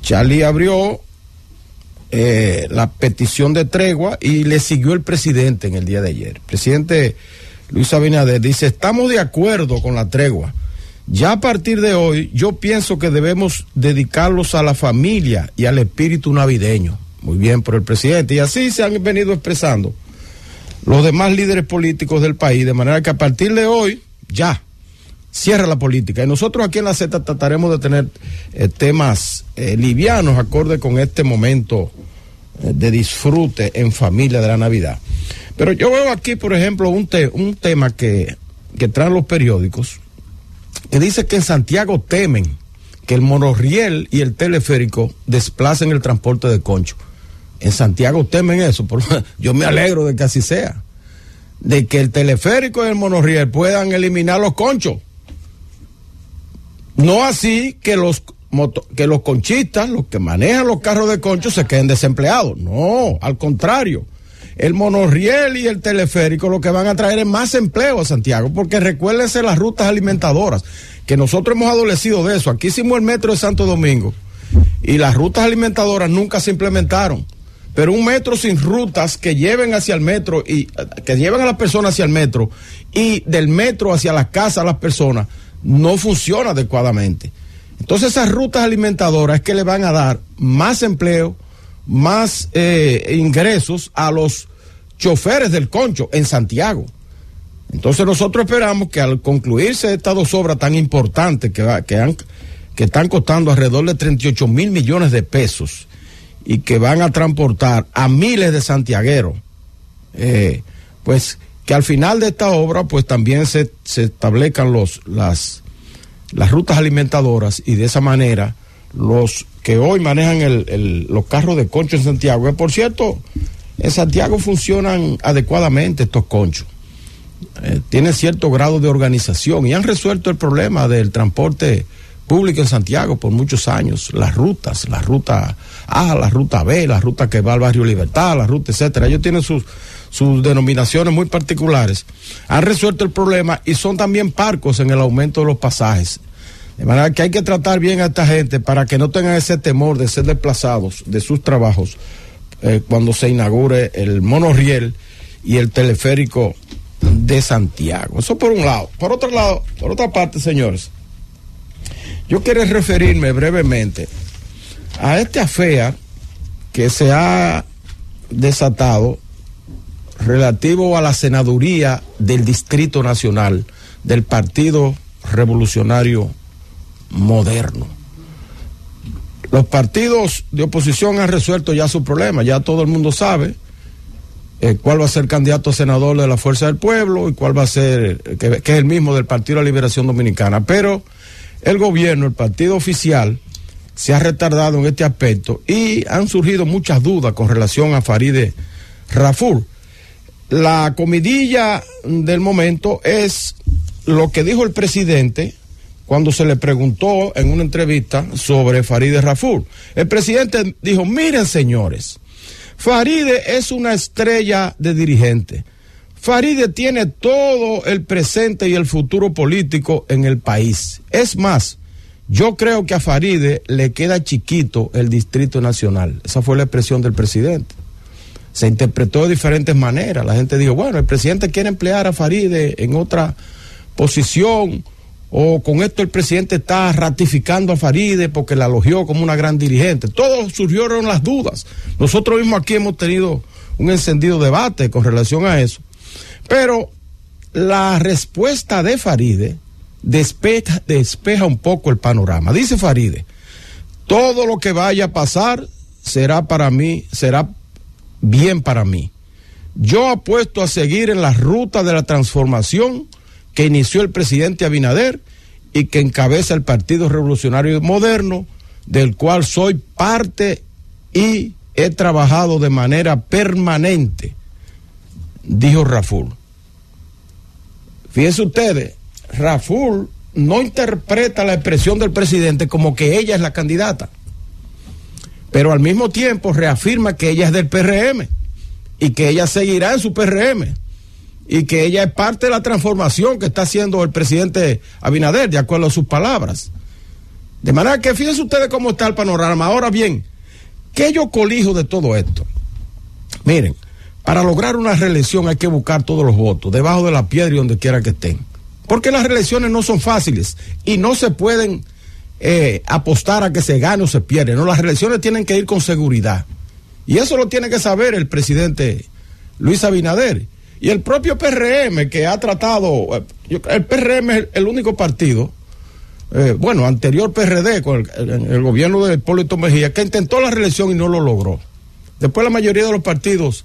Charlie abrió eh, la petición de tregua y le siguió el presidente en el día de ayer. El presidente Luis Abinader dice, estamos de acuerdo con la tregua. Ya a partir de hoy, yo pienso que debemos dedicarlos a la familia y al espíritu navideño. Muy bien por el presidente. Y así se han venido expresando los demás líderes políticos del país, de manera que a partir de hoy, ya, cierra la política. Y nosotros aquí en la Z trataremos de tener eh, temas eh, livianos, acorde con este momento eh, de disfrute en familia de la Navidad. Pero yo veo aquí, por ejemplo, un, te un tema que, que traen los periódicos, que dice que en Santiago temen que el monorriel y el teleférico desplacen el transporte de concho. En Santiago temen eso, yo me alegro de que así sea. De que el teleférico y el monorriel puedan eliminar los conchos. No así que los, que los conchistas, los que manejan los carros de concho, se queden desempleados. No, al contrario el monorriel y el teleférico lo que van a traer es más empleo a Santiago, porque recuérdense las rutas alimentadoras, que nosotros hemos adolecido de eso. Aquí hicimos el metro de Santo Domingo y las rutas alimentadoras nunca se implementaron. Pero un metro sin rutas que lleven hacia el metro y que lleven a las personas hacia el metro y del metro hacia las casas a las personas no funciona adecuadamente. Entonces esas rutas alimentadoras es que le van a dar más empleo, más eh, ingresos a los choferes del concho en Santiago. Entonces nosotros esperamos que al concluirse estas dos obras tan importantes que, que, están costando alrededor de 38 mil millones de pesos y que van a transportar a miles de santiagueros, eh, pues que al final de esta obra pues también se, se establezcan los, las, las rutas alimentadoras y de esa manera los que hoy manejan el, los carros de concho en Santiago, por cierto, en Santiago funcionan adecuadamente estos conchos. Eh, tienen cierto grado de organización y han resuelto el problema del transporte público en Santiago por muchos años. Las rutas, la ruta A, la ruta B, la ruta que va al barrio Libertad, la ruta, etcétera. Ellos tienen sus, sus denominaciones muy particulares. Han resuelto el problema y son también parcos en el aumento de los pasajes. De manera que hay que tratar bien a esta gente para que no tengan ese temor de ser desplazados de sus trabajos eh, cuando se inaugure el monorriel y el teleférico de Santiago. Eso por un lado. Por otro lado, por otra parte, señores, yo quiero referirme brevemente a este afea que se ha desatado relativo a la senaduría del Distrito Nacional del Partido Revolucionario moderno. Los partidos de oposición han resuelto ya su problema, ya todo el mundo sabe eh, cuál va a ser candidato a senador de la Fuerza del Pueblo y cuál va a ser, que, es el mismo del Partido de la Liberación Dominicana. Pero el gobierno, el partido oficial, se ha retardado en este aspecto y han surgido muchas dudas con relación a Faride Raful. La comidilla del momento es lo que dijo el presidente cuando se le preguntó en una entrevista sobre Faride Raful. El presidente dijo, miren señores, Faride es una estrella de dirigente. Faride tiene todo el presente y el futuro político en el país. Es más, yo creo que a Faride le queda chiquito el Distrito Nacional. Esa fue la expresión del presidente. Se interpretó de diferentes maneras. La gente dijo, bueno, el presidente quiere emplear a Faride en otra posición o con esto el presidente está ratificando a Faride porque la elogió como una gran dirigente. Todos surgieron las dudas. Nosotros mismos aquí hemos tenido un encendido debate con relación a eso. Pero la respuesta de Faride despeja, despeja un poco el panorama. Dice Faride, todo lo que vaya a pasar será para mí, será bien para mí. Yo apuesto a seguir en la ruta de la transformación que inició el presidente Abinader y que encabeza el Partido Revolucionario Moderno, del cual soy parte y he trabajado de manera permanente, dijo Raful. Fíjense ustedes, Raful no interpreta la expresión del presidente como que ella es la candidata, pero al mismo tiempo reafirma que ella es del PRM y que ella seguirá en su PRM y que ella es parte de la transformación que está haciendo el presidente Abinader, de acuerdo a sus palabras. De manera que fíjense ustedes cómo está el panorama. Ahora bien, ¿qué yo colijo de todo esto? Miren, para lograr una reelección hay que buscar todos los votos, debajo de la piedra y donde quiera que estén. Porque las reelecciones no son fáciles y no se pueden eh, apostar a que se gane o se pierde. No, las reelecciones tienen que ir con seguridad. Y eso lo tiene que saber el presidente Luis Abinader. Y el propio PRM que ha tratado, eh, el PRM es el único partido, eh, bueno, anterior PRD con el, el, gobierno de Hipólito Mejía, que intentó la reelección y no lo logró. Después la mayoría de los partidos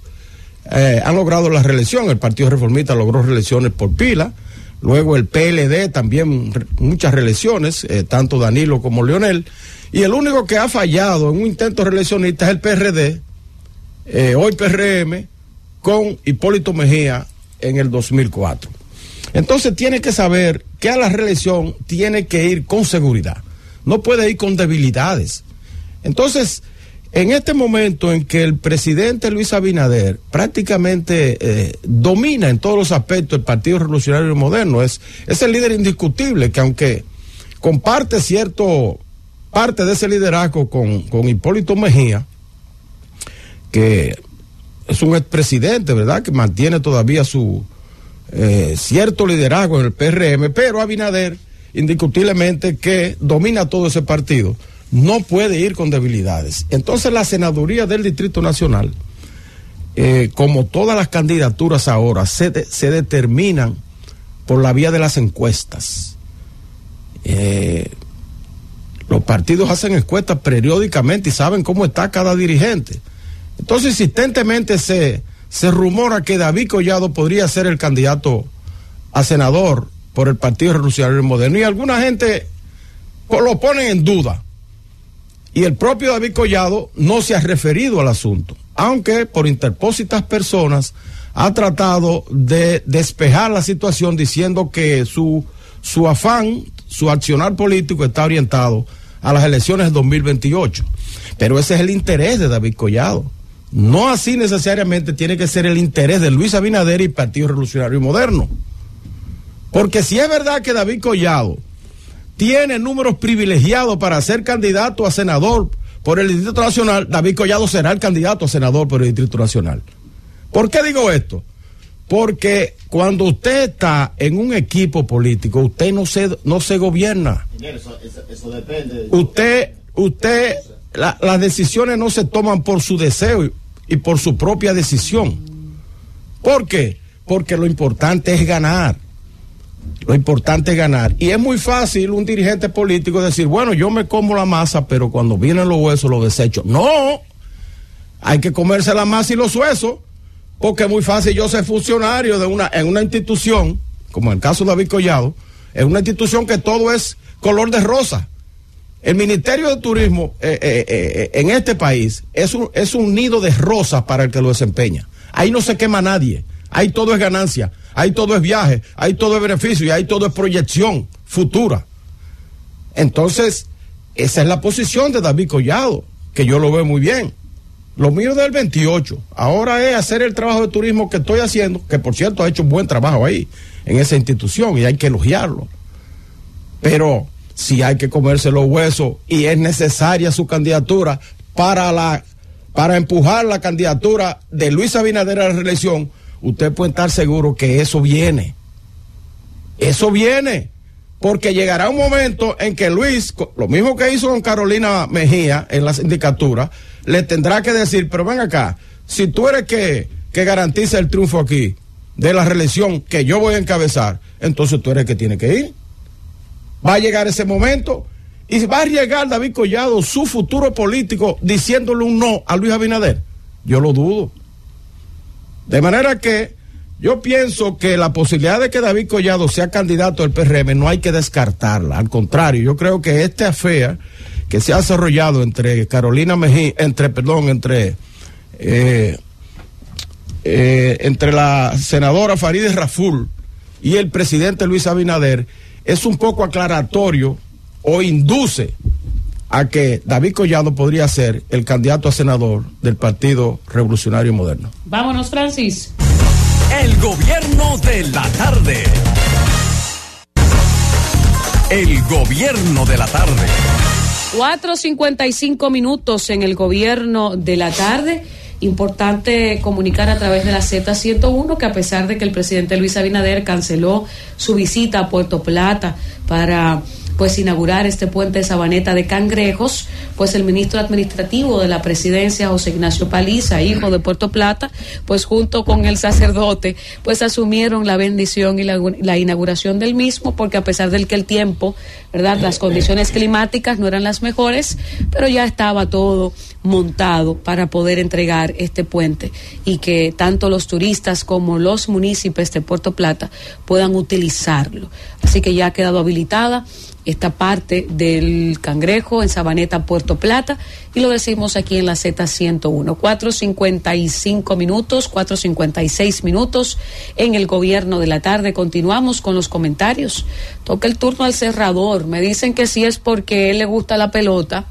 eh, han logrado la reelección, el Partido Reformista logró reelecciones por pila, luego el PLD también muchas reelecciones, eh, tanto Danilo como Leonel, y el único que ha fallado en un intento reeleccionista es el PRD, eh, hoy PRM, con Hipólito Mejía en el 2004. Entonces tiene que saber que a la reelección tiene que ir con seguridad, no puede ir con debilidades. Entonces, en este momento en que el presidente Luis Abinader prácticamente eh, domina en todos los aspectos el Partido Revolucionario Moderno, es, es el líder indiscutible que aunque comparte cierto parte de ese liderazgo con, con Hipólito Mejía, que es un expresidente, ¿verdad? Que mantiene todavía su eh, cierto liderazgo en el PRM, pero Abinader, indiscutiblemente, que domina todo ese partido, no puede ir con debilidades. Entonces la senaduría del Distrito Nacional, eh, como todas las candidaturas ahora, se, de, se, determinan por la vía de las encuestas. Eh, los partidos hacen encuestas periódicamente y saben cómo está cada dirigente. Entonces, insistentemente se, se rumora que David Collado podría ser el candidato a senador por el Partido Revolucionario Moderno. Y alguna gente lo pone en duda. Y el propio David Collado no se ha referido al asunto, aunque por interpósitas personas ha tratado de despejar la situación diciendo que su, su afán, su accionar político está orientado a las elecciones de 2028. Pero ese es el interés de David Collado. No así necesariamente tiene que ser el interés de Luis Abinader y Partido Revolucionario Moderno. Porque si es verdad que David Collado tiene números privilegiados para ser candidato a senador por el Distrito Nacional, David Collado será el candidato a senador por el Distrito Nacional. ¿Por qué digo esto? Porque cuando usted está en un equipo político, usted no se, no se gobierna. Eso, eso, eso depende. Usted, usted, la, las decisiones no se toman por su deseo y por su propia decisión. ¿Por qué? Porque lo importante es ganar. Lo importante es ganar. Y es muy fácil un dirigente político decir, bueno, yo me como la masa, pero cuando vienen los huesos los desecho. No, hay que comerse la masa y los huesos, porque es muy fácil yo ser funcionario de una, en una institución, como en el caso de David Collado, en una institución que todo es color de rosa. El Ministerio de Turismo eh, eh, eh, en este país es un, es un nido de rosas para el que lo desempeña. Ahí no se quema nadie. Ahí todo es ganancia, ahí todo es viaje, ahí todo es beneficio y ahí todo es proyección futura. Entonces, esa es la posición de David Collado, que yo lo veo muy bien. Lo mío del 28. Ahora es hacer el trabajo de turismo que estoy haciendo, que por cierto ha hecho un buen trabajo ahí, en esa institución, y hay que elogiarlo. Pero si hay que comerse los huesos y es necesaria su candidatura para la para empujar la candidatura de Luis Abinader a la reelección, usted puede estar seguro que eso viene. Eso viene. Porque llegará un momento en que Luis, lo mismo que hizo con Carolina Mejía en la sindicatura, le tendrá que decir, pero ven acá, si tú eres que, que garantiza el triunfo aquí de la reelección que yo voy a encabezar, entonces tú eres el que tiene que ir. Va a llegar ese momento y va a arriesgar David Collado su futuro político diciéndole un no a Luis Abinader. Yo lo dudo. De manera que yo pienso que la posibilidad de que David Collado sea candidato del PRM no hay que descartarla. Al contrario, yo creo que esta afea que se ha desarrollado entre Carolina Mejía, entre, perdón, entre, eh, eh, entre la senadora Farideh Raful y el presidente Luis Abinader es un poco aclaratorio o induce a que David Collado podría ser el candidato a senador del Partido Revolucionario Moderno. Vámonos, Francis. El gobierno de la tarde. El gobierno de la tarde. 4.55 minutos en el gobierno de la tarde. Importante comunicar a través de la Z101 que a pesar de que el presidente Luis Abinader canceló su visita a Puerto Plata para pues inaugurar este puente de Sabaneta de Cangrejos, pues el ministro administrativo de la presidencia, José Ignacio Paliza, hijo de Puerto Plata, pues junto con el sacerdote, pues asumieron la bendición y la, la inauguración del mismo, porque a pesar del que el tiempo, ¿verdad? Las condiciones climáticas no eran las mejores, pero ya estaba todo montado para poder entregar este puente y que tanto los turistas como los municipios de Puerto Plata puedan utilizarlo. Así que ya ha quedado habilitada esta parte del cangrejo en Sabaneta, Puerto Plata, y lo decimos aquí en la Z101. 4.55 minutos, 4.56 minutos en el gobierno de la tarde. Continuamos con los comentarios. Toca el turno al cerrador. Me dicen que si es porque él le gusta la pelota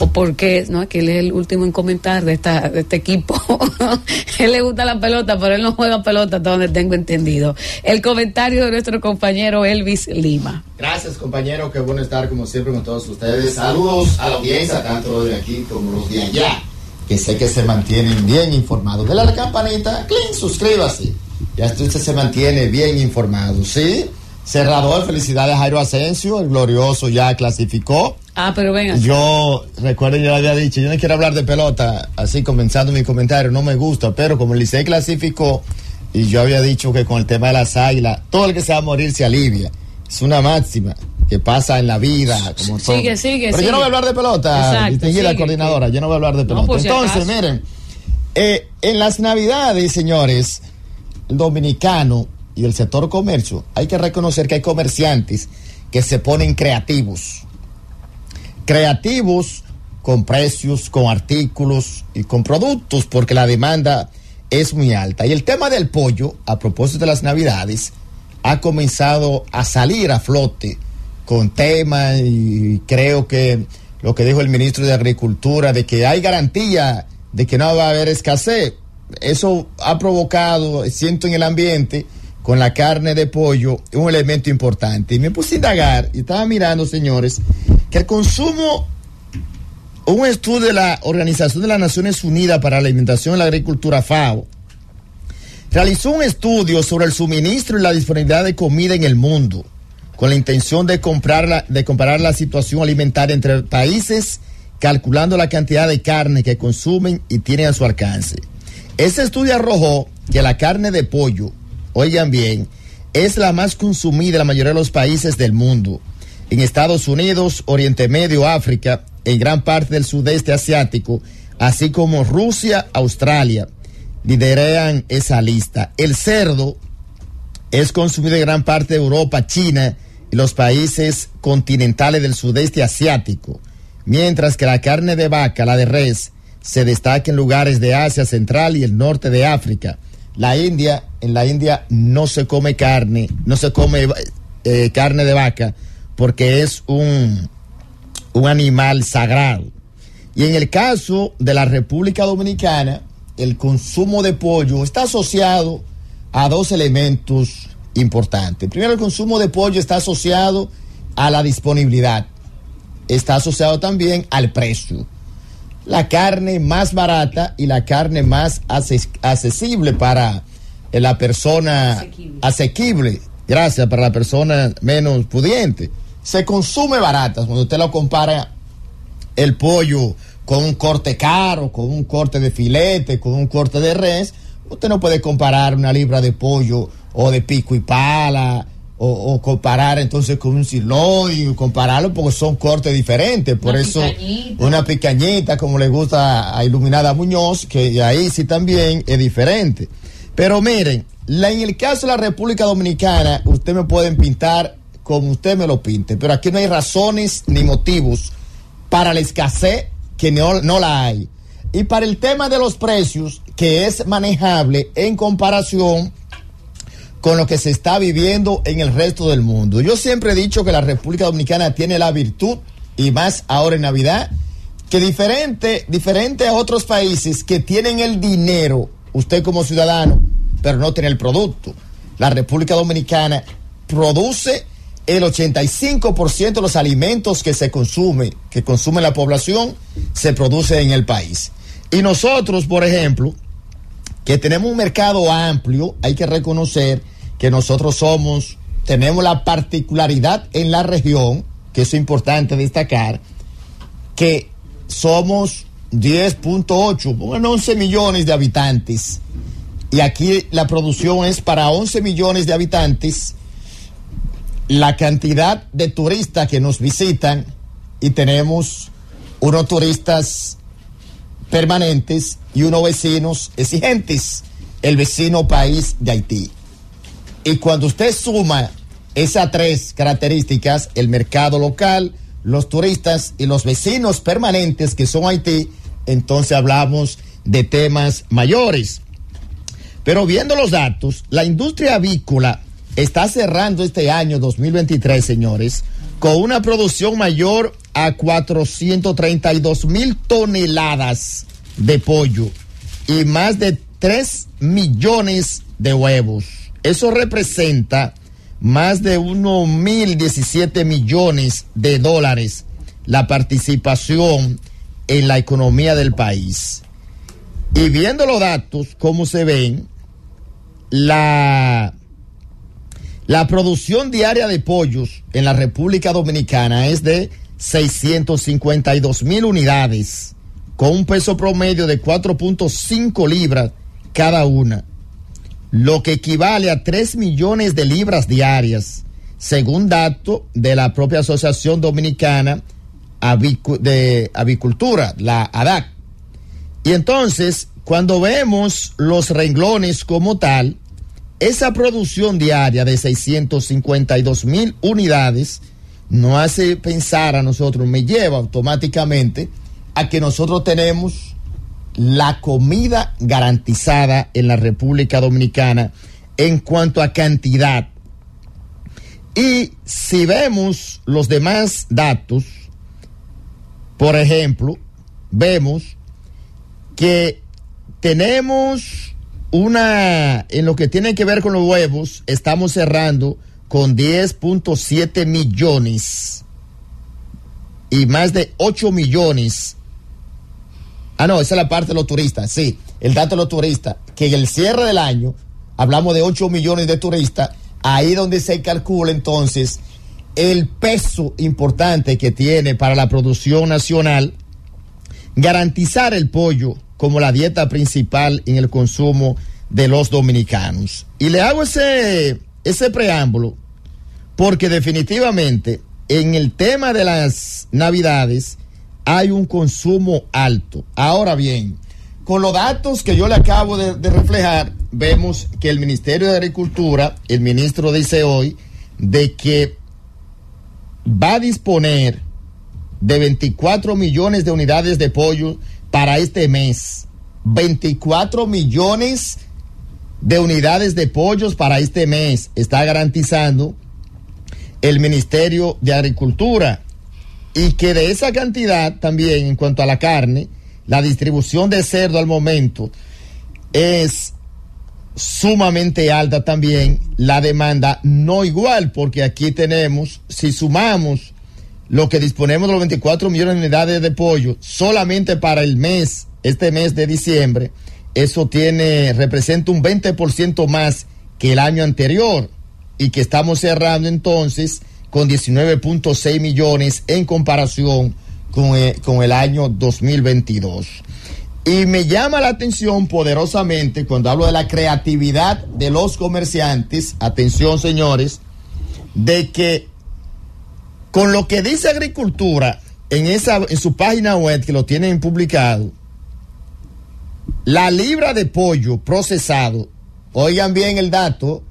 o porque, ¿no? Que él es el último en comentar de, esta, este equipo. él le gusta la pelota, pero él no juega pelota, hasta donde tengo entendido. El comentario de nuestro compañero Elvis Lima. Gracias, compañero. Qué bueno estar como siempre con todos ustedes. Saludos a la audiencia, tanto los de aquí como los de allá, que sé que se mantienen bien informados. Dale a la campanita, clean, suscríbase. Ya usted se mantiene bien informado, ¿sí? Cerrador, felicidades a Jairo Asensio, el glorioso ya clasificó. Ah, pero venga. Yo, recuerden, yo había dicho, yo no quiero hablar de pelota, así comenzando mi comentario, no me gusta, pero como el Licey clasificó, y yo había dicho que con el tema de las águilas, todo el que se va a morir se alivia. Es una máxima que pasa en la vida. Como sigue, todo. sigue, Pero sigue. yo no voy a hablar de pelota, distinguida sigue, coordinadora, yo no voy a hablar de pelota. si Entonces, miren, eh, en las navidades, señores, el dominicano y el sector comercio, hay que reconocer que hay comerciantes que se ponen creativos. Creativos con precios, con artículos y con productos, porque la demanda es muy alta. Y el tema del pollo, a propósito de las navidades, ha comenzado a salir a flote con tema y creo que lo que dijo el ministro de Agricultura de que hay garantía de que no va a haber escasez. Eso ha provocado, siento en el ambiente, con la carne de pollo, un elemento importante. Y me puse a indagar y estaba mirando, señores, que el consumo, un estudio de la Organización de las Naciones Unidas para la Alimentación y la Agricultura, FAO, realizó un estudio sobre el suministro y la disponibilidad de comida en el mundo, con la intención de, comprarla, de comparar la situación alimentaria entre países, calculando la cantidad de carne que consumen y tienen a su alcance. Ese estudio arrojó que la carne de pollo, oigan bien, es la más consumida en la mayoría de los países del mundo. En Estados Unidos, Oriente Medio, África, en gran parte del sudeste asiático, así como Rusia, Australia, lideran esa lista. El cerdo es consumido en gran parte de Europa, China y los países continentales del sudeste asiático, mientras que la carne de vaca, la de res, se destaca en lugares de Asia Central y el norte de África, La India, en la India no se come carne, no se come eh, carne de vaca porque es un, un animal sagrado. Y en el caso de la República Dominicana, el consumo de pollo está asociado a dos elementos importantes. Primero, el consumo de pollo está asociado a la disponibilidad. Está asociado también al precio. La carne más barata y la carne más accesible para la persona asequible. asequible. Gracias, para la persona menos pudiente. Se consume barata cuando usted lo compara el pollo con un corte caro, con un corte de filete, con un corte de res, usted no puede comparar una libra de pollo o de pico y pala, o, comparar entonces con un sirloin, compararlo porque son cortes diferentes. Por eso, una picañita, como le gusta a Iluminada Muñoz, que ahí sí también es diferente. Pero miren, en el caso de la República Dominicana, usted me pueden pintar como usted me lo pinte, pero aquí no hay razones ni motivos para la escasez que no, no la hay. Y para el tema de los precios, que es manejable en comparación con lo que se está viviendo en el resto del mundo. Yo siempre he dicho que la República Dominicana tiene la virtud, y más ahora en Navidad, que diferente, diferente a otros países que tienen el dinero, usted como ciudadano, pero no tiene el producto. La República Dominicana produce el 85% de los alimentos que se consume, que consume la población, se produce en el país. Y nosotros, por ejemplo, que tenemos un mercado amplio, hay que reconocer que nosotros somos, tenemos la particularidad en la región, que es importante destacar, que somos 10.8, bueno, 11 millones de habitantes. Y aquí la producción es para 11 millones de habitantes la cantidad de turistas que nos visitan y tenemos unos turistas permanentes y unos vecinos exigentes, el vecino país de Haití. Y cuando usted suma esas tres características, el mercado local, los turistas y los vecinos permanentes que son Haití, entonces hablamos de temas mayores. Pero viendo los datos, la industria avícola está cerrando este año 2023, señores, con una producción mayor a 432 mil toneladas de pollo y más de 3 millones de huevos. Eso representa más de 1.017 millones de dólares la participación en la economía del país. Y viendo los datos, como se ven, la la producción diaria de pollos en la República Dominicana es de 652 mil unidades, con un peso promedio de 4.5 libras cada una, lo que equivale a 3 millones de libras diarias, según datos de la propia Asociación Dominicana de Avicultura, la ADAC. Y entonces, cuando vemos los renglones como tal, esa producción diaria de 652 mil unidades nos hace pensar a nosotros, me lleva automáticamente a que nosotros tenemos la comida garantizada en la República Dominicana en cuanto a cantidad. Y si vemos los demás datos, por ejemplo, vemos que tenemos una, en lo que tiene que ver con los huevos, estamos cerrando con 10.7 millones y más de 8 millones. Ah, no, esa es la parte de los turistas, sí, el dato de los turistas, que en el cierre del año hablamos de 8 millones de turistas, ahí donde se calcula entonces el peso importante que tiene para la producción nacional garantizar el pollo como la dieta principal en el consumo de los dominicanos. Y le hago ese, ese preámbulo porque definitivamente en el tema de las navidades hay un consumo alto. Ahora bien, con los datos que yo le acabo de, de reflejar, vemos que el Ministerio de Agricultura, el ministro dice hoy, de que va a disponer de 24 millones de unidades de pollo para este mes. 24 millones de unidades de pollos para este mes. Está garantizando el Ministerio de Agricultura. Y que de esa cantidad también en cuanto a la carne, la distribución de cerdo al momento es sumamente alta también, la demanda no igual, porque aquí tenemos, si sumamos lo que disponemos de los 24 millones de unidades de pollo solamente para el mes, este mes de diciembre, eso tiene, representa un 20% más que el año anterior y que estamos cerrando entonces con 19.6 millones en comparación con eh, con el año 2022. Y me llama la atención poderosamente cuando hablo de la creatividad de los comerciantes, atención señores, de que con lo que dice Agricultura en, esa, en su página web, que lo tienen publicado, la libra de pollo procesado, oigan bien el dato,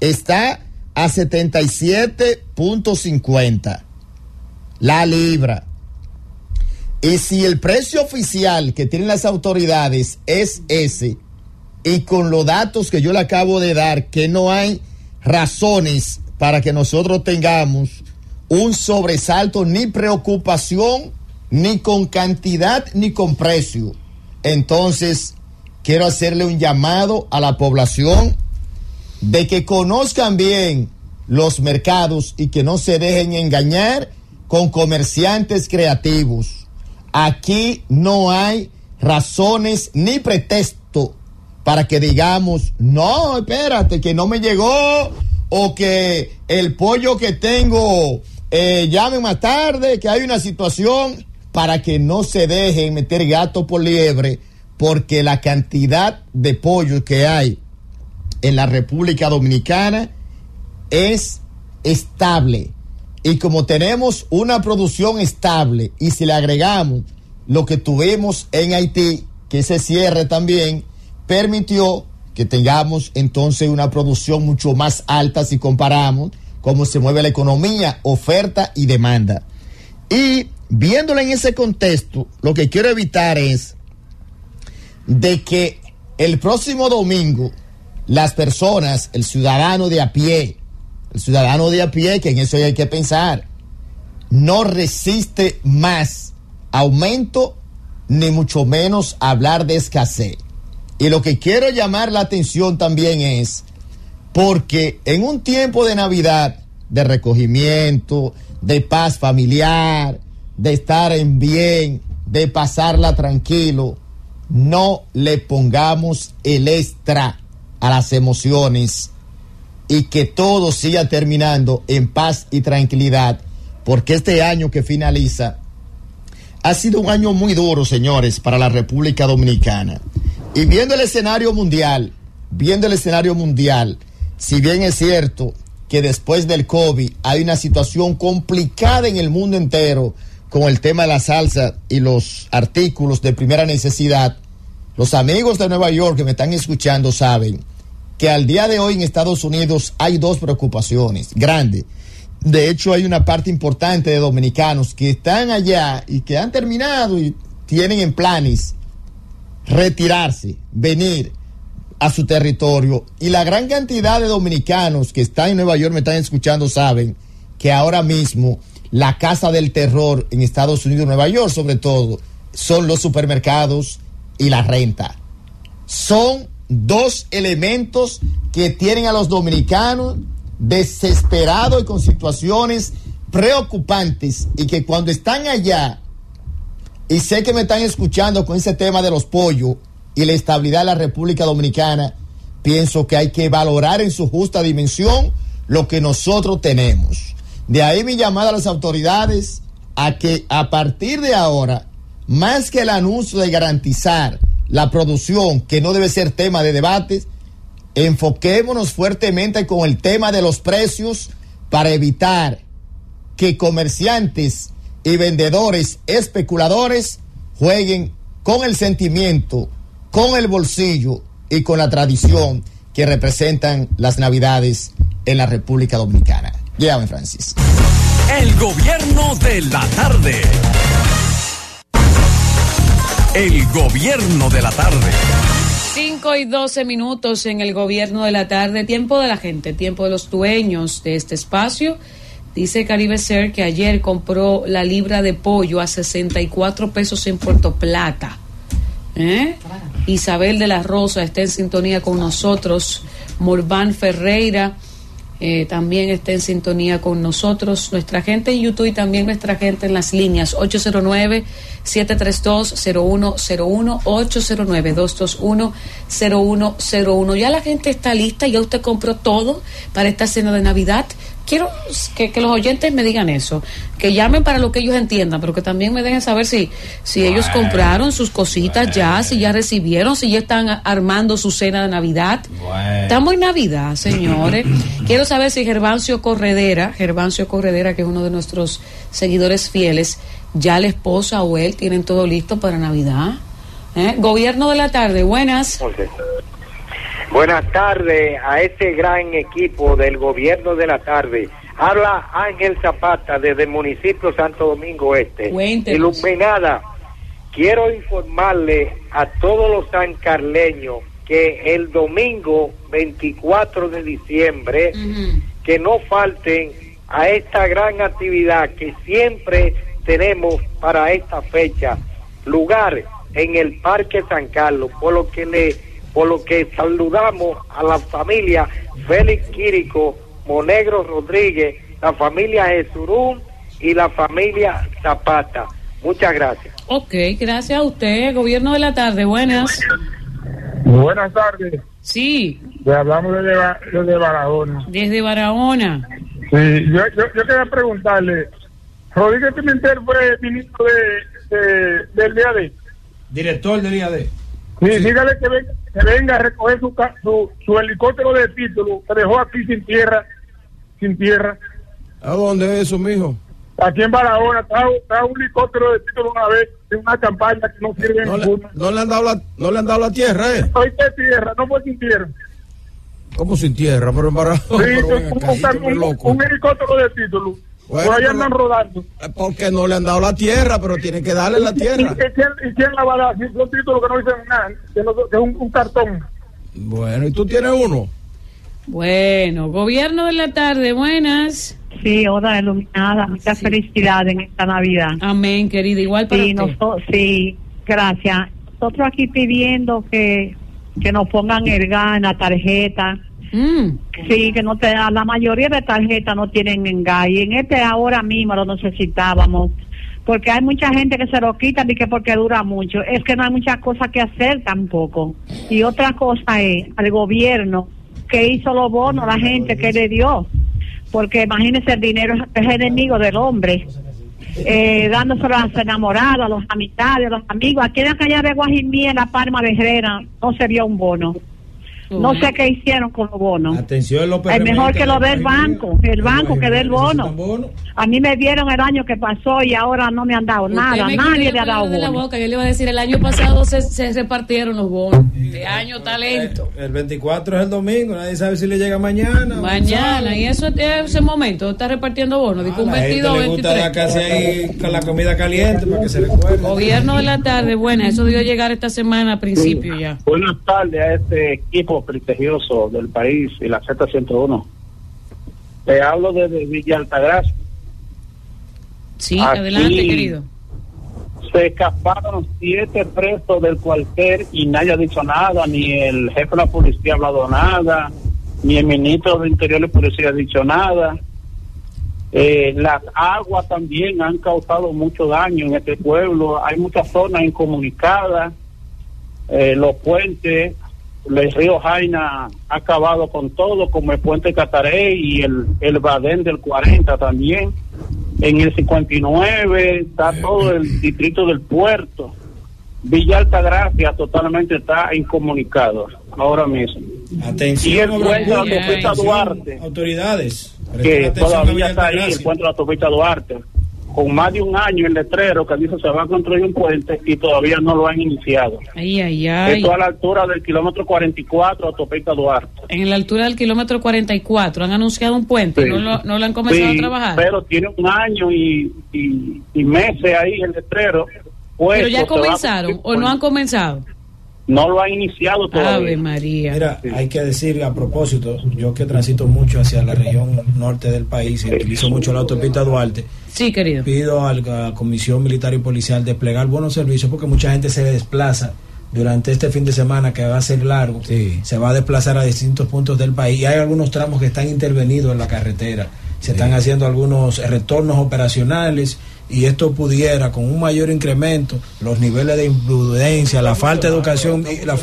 está a 77.50. La libra. Y si el precio oficial que tienen las autoridades es ese, y con los datos que yo le acabo de dar, que no hay razones para que nosotros tengamos un sobresalto ni preocupación, ni con cantidad, ni con precio entonces, quiero hacerle un llamado a la población de que conozcan bien los mercados y que no se dejen engañar con comerciantes creativos. Aquí no hay razones ni pretexto para que digamos, no, espérate, que no me llegó o que el pollo que tengo eh, llame más tarde, que hay una situación para que no se dejen meter gato por liebre, porque la cantidad de pollo que hay en la República Dominicana es estable. Y como tenemos una producción estable y si le agregamos lo que tuvimos en Haití, que ese cierre también permitió que tengamos entonces una producción mucho más alta si comparamos cómo se mueve la economía, oferta y demanda. Y viéndola en ese contexto, lo que quiero evitar es de que el próximo domingo las personas, el ciudadano de a pie, el ciudadano de a pie, que en eso hay que pensar, no resiste más aumento ni mucho menos hablar de escasez. Y lo que quiero llamar la atención también es porque en un tiempo de Navidad, de recogimiento, de paz familiar, de estar en bien, de pasarla tranquilo, no le pongamos el extra a las emociones y que todo siga terminando en paz y tranquilidad, porque este año que finaliza ha sido un año muy duro, señores, para la República Dominicana. Y viendo el escenario mundial, viendo el escenario mundial, si bien es cierto que después del COVID hay una situación complicada en el mundo entero, con el tema de la salsa y los artículos de primera necesidad, los amigos de Nueva York que me están escuchando saben que al día de hoy en Estados Unidos hay dos preocupaciones grandes. De hecho, hay una parte importante de dominicanos que están allá y que han terminado y tienen en planes retirarse, venir a su territorio. Y la gran cantidad de dominicanos que están en Nueva York me están escuchando saben que ahora mismo la casa del terror en Estados Unidos, Nueva York sobre todo, son los supermercados y la renta. Son dos elementos que tienen a los dominicanos desesperados y con situaciones preocupantes y que cuando están allá, y sé que me están escuchando con ese tema de los pollos y la estabilidad de la República Dominicana, pienso que hay que valorar en su justa dimensión lo que nosotros tenemos. De ahí mi llamada a las autoridades a que a partir de ahora, más que el anuncio de garantizar la producción, que no debe ser tema de debates, enfoquémonos fuertemente con el tema de los precios para evitar que comerciantes y vendedores especuladores jueguen con el sentimiento, con el bolsillo y con la tradición que representan las navidades en la República Dominicana. Llévame, Francis. El gobierno de la tarde. El gobierno de la tarde. 5 y 12 minutos en el gobierno de la tarde, tiempo de la gente, tiempo de los dueños de este espacio. Dice Caribe Ser que ayer compró la libra de pollo a 64 pesos en Puerto Plata. ¿Eh? Isabel de la Rosa está en sintonía con nosotros. Morván Ferreira eh, también está en sintonía con nosotros. Nuestra gente en YouTube y también nuestra gente en las líneas 809-732-0101, 809-221-0101. Ya la gente está lista, ya usted compró todo para esta cena de Navidad quiero que, que, los oyentes me digan eso, que llamen para lo que ellos entiendan, pero que también me dejen saber si, si ellos compraron sus cositas ya, si ya recibieron, si ya están armando su cena de Navidad. Estamos en Navidad, señores. quiero saber si Gervancio Corredera, Gervancio Corredera, que es uno de nuestros seguidores fieles, ya la esposa o él tienen todo listo para Navidad. ¿Eh? Gobierno de la tarde, buenas. Buenas tardes a este gran equipo del gobierno de la tarde. Habla Ángel Zapata desde el municipio Santo Domingo Este. Cuéntenos. Iluminada, quiero informarle a todos los sancarleños que el domingo 24 de diciembre, que no falten a esta gran actividad que siempre tenemos para esta fecha, lugar en el Parque San Carlos, por lo que le por lo que saludamos a la familia Félix Quirico, Monegro Rodríguez, la familia Jesurún y la familia Zapata. Muchas gracias. Ok, gracias a usted. Gobierno de la tarde, buenas. Buenas tardes. Sí. Le hablamos desde, desde Barahona. Desde Barahona. Sí, yo, yo, yo quería preguntarle, Rodríguez Pimentel fue ministro de, de, del DAD. Director del IAD. Sí, dígale que venga, que venga a recoger su, su, su helicóptero de título que dejó aquí sin tierra, sin tierra. ¿A dónde es eso, mijo? Aquí en Barahona está, está un helicóptero de título una vez en una campaña que no sirve No le, ninguna. no le han dado la, no le han dado la tierra, ¿eh? Hoy de tierra, no fue sin tierra. ¿Cómo sin tierra? Pero en Barahona. Sí, pero ven un, acá, un- tú eres un- loco. un helicóptero de título. Bueno, Por ahí pero- andan rodando. Porque no le han dado la tierra, pero tienen que darle la ¿Y, tierra. y quién, y quién la va a dar? Si son títulos que no dicen nada, que, no- que es un, un cartón. Bueno, ¿y tú tienes uno? Bueno, gobierno de la tarde, buenas. Sí, hora iluminada. Muchas felicidades en esta Navidad. Amén, querida. Igual para Sí, usted. sí, gracias. Nosotros aquí pidiendo que, que nos pongan el gas en la tarjeta. Mm. Sí, que no te, la mayoría de tarjetas no tienen en gas. Y en este ahora mismo lo necesitábamos. Porque hay mucha gente que se lo quitan y que porque dura mucho. Es que no hay muchas cosas que hacer tampoco. Y otra cosa es al gobierno que hizo los bonos, la gente que le dio. Porque imagínese, el dinero es- es enemigo del hombre. Eh, dándoselo a los enamorados, a los amistades, a los amigos. Aquí en la calle de Guajimí, en la Palma de Herrera, no se dio un bono. No sé qué hicieron con los bonos. Atención, López. Es mejor que lo dé el banco, el banco que dé el bono. A mí me dieron el año que pasó y ahora no me han dado nada, nadie le ha dado bono. boca. Yo le iba a decir, el año pasado se, se repartieron los bonos. De año talento. El 24 es el domingo, nadie sabe si le llega mañana. Mañana, y eso es ese momento, está repartiendo bonos. Dijo un A la gente 22 le gusta 23. dar casi ahí con la comida caliente para que se recuerde. Gobierno de la tarde, buena, eso debió llegar esta semana a principio ya. Buenas tardes a este equipo prestigioso del país y la Z101. Te hablo desde Villa Altagracia. Sí, Aquí adelante, querido. Se escaparon siete presos del cuartel y nadie ha dicho nada, ni el jefe de la policía ha hablado nada, ni el ministro de Interior y Policía ha dicho nada. Eh, las aguas también han causado mucho daño en este pueblo. Hay muchas zonas incomunicadas. Eh, los puentes, el río Jaina ha acabado con todo, como el puente Cataré y el, el Badén del 40 también. En el 59 está todo el distrito del puerto. Villa Altagracia totalmente está incomunicado ahora mismo. Atención, Y el puente de la autopista Duarte. Autoridades. que todavía está ahí, el puente de la autopista Duarte, con más de un año el letrero que dice se va a construir un puente y todavía no lo han iniciado. Ay, ay, ay. Esto a la altura del kilómetro 44, autopista Duarte. En la altura del kilómetro 44 han anunciado un puente, Sí. no, lo, no lo han comenzado Sí, a trabajar. Pero tiene un año y, y, y meses ahí el letrero. Pero puesto, ya se va a comenzaron o no han comenzado. No lo ha iniciado todavía. Ave María. Mira, hay que decir a propósito, yo que transito mucho hacia la región norte del país y utilizo mucho la autopista Duarte, Sí, querido. pido a la Comisión Militar y Policial desplegar buenos servicios porque mucha gente se desplaza durante este fin de semana que va a ser largo, se va a desplazar a distintos puntos del país y hay algunos tramos que están intervenidos en la carretera, se están haciendo algunos retornos operacionales y esto pudiera con un mayor incremento los niveles de imprudencia, la falta de educación y la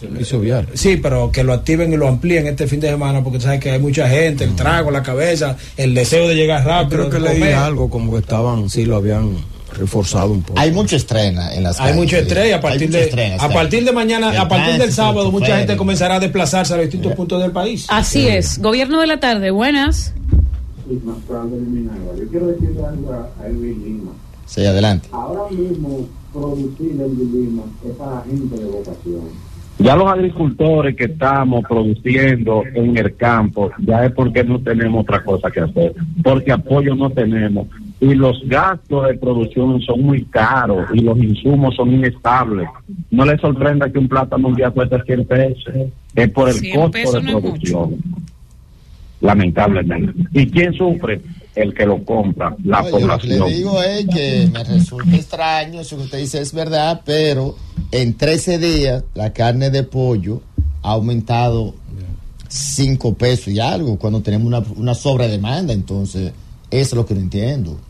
Servicio vial. Sí, pero que lo activen y lo amplíen este fin de semana porque sabes que hay mucha gente, el trago, la cabeza, el deseo de llegar rápido. Creo que leí algo como que estaban, sí lo habían reforzado un poco. Hay mucho estrena en las Hay calles, mucho sí. estrés y a Hay partir mucho de a partir de mañana, El a partir del sábado, mucha gente comenzará a desplazarse a los distintos puntos del país. Así es. Gobierno de la tarde, buenas. Yo quiero decirle algo a Elvin Lima. Sí, adelante. Ahora mismo producir Elvin Lima es para gente de vocación. Ya los agricultores que estamos produciendo en el campo, ya es porque no tenemos otra cosa que hacer, porque apoyo no tenemos. Y los gastos de producción son muy caros y los insumos son inestables. No les sorprenda que un plátano un día cueste 100 pesos. Es por el 100 costo de mucho. Lamentablemente. ¿Y quién sufre? El que lo compra, la No, yo lo que población. le digo es que me resulta extraño, eso que usted dice es verdad, pero en 13 días la carne de pollo ha aumentado 5 pesos y algo cuando tenemos una, una sobredemanda, entonces eso es lo que no entiendo.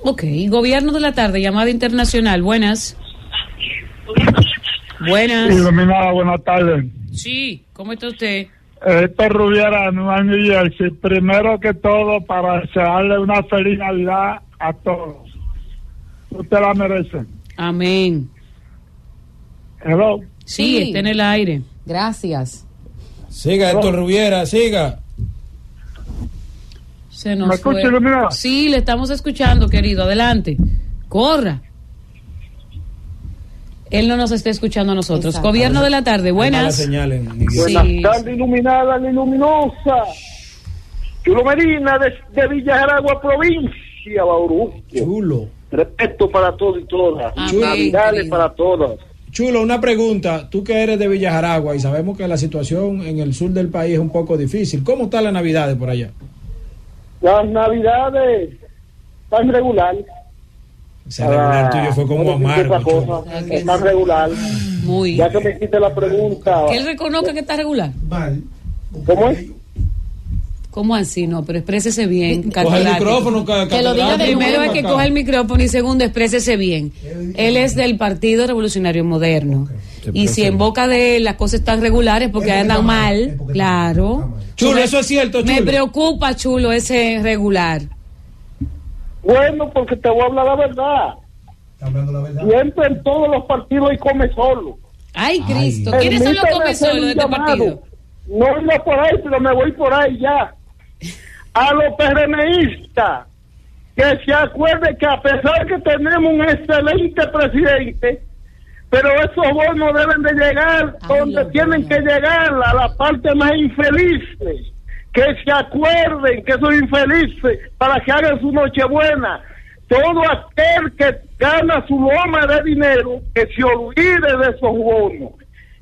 Ok, gobierno de la tarde, llamada internacional, buenas. Buenas. Iluminada, buenas tardes. Sí, ¿cómo está usted? Esto es Rubiera, Nueva New Jersey. Primero que todo, para desearle una feliz Navidad a todos. Usted la merece. Amén. Hello. Sí, está en el aire. Gracias. Siga, Héctor Rubiera, siga. Se nos ¿Me escucha? Sí, le estamos escuchando, querido. Adelante. Corra. Él no nos está escuchando a nosotros. Exacto. Gobierno de la tarde, buenas. Buenas Sí. tardes, iluminada, la luminosa. Chulo Medina, de, de Villa Jaragua, provincia, Bauruco. Chulo. Respeto para todos y todas. Navidades para todas. Chulo, una pregunta. Tú que eres de Villajaragua y sabemos que la situación en el sur del país es un poco difícil. ¿Cómo está la Navidad por allá? Las Navidades están regular. Ese regular tuyo fue como amargo. cosa. Están regular. Muy. Ya que me hiciste la pregunta. Que él reconozca que está regular. ¿Cómo es? ¿Cómo así? No, pero exprésese bien. Coge el micrófono, Que lo diga Primero es que coja el micrófono y segundo, exprésese bien. Él es del Partido Revolucionario Moderno. Y si en boca de él las cosas están regulares porque andan mal, claro. Chulo, Me- eso es cierto, Me chulo. preocupa, chulo, ese regular. Bueno, porque te voy a hablar la verdad. Siempre en todos los partidos hay come solo. Ay, Cristo. ¿Quiénes son los come solo de este partido? No iba por ahí, pero me voy por ahí ya. A los PRMistas, que se acuerden que a pesar que tenemos un excelente presidente, pero esos bonos deben de llegar donde tienen que llegar, a la parte más infeliz. Que se acuerden que son infelices para que hagan su nochebuena. Todo aquel que gana su loma de dinero, que se olvide de esos bonos.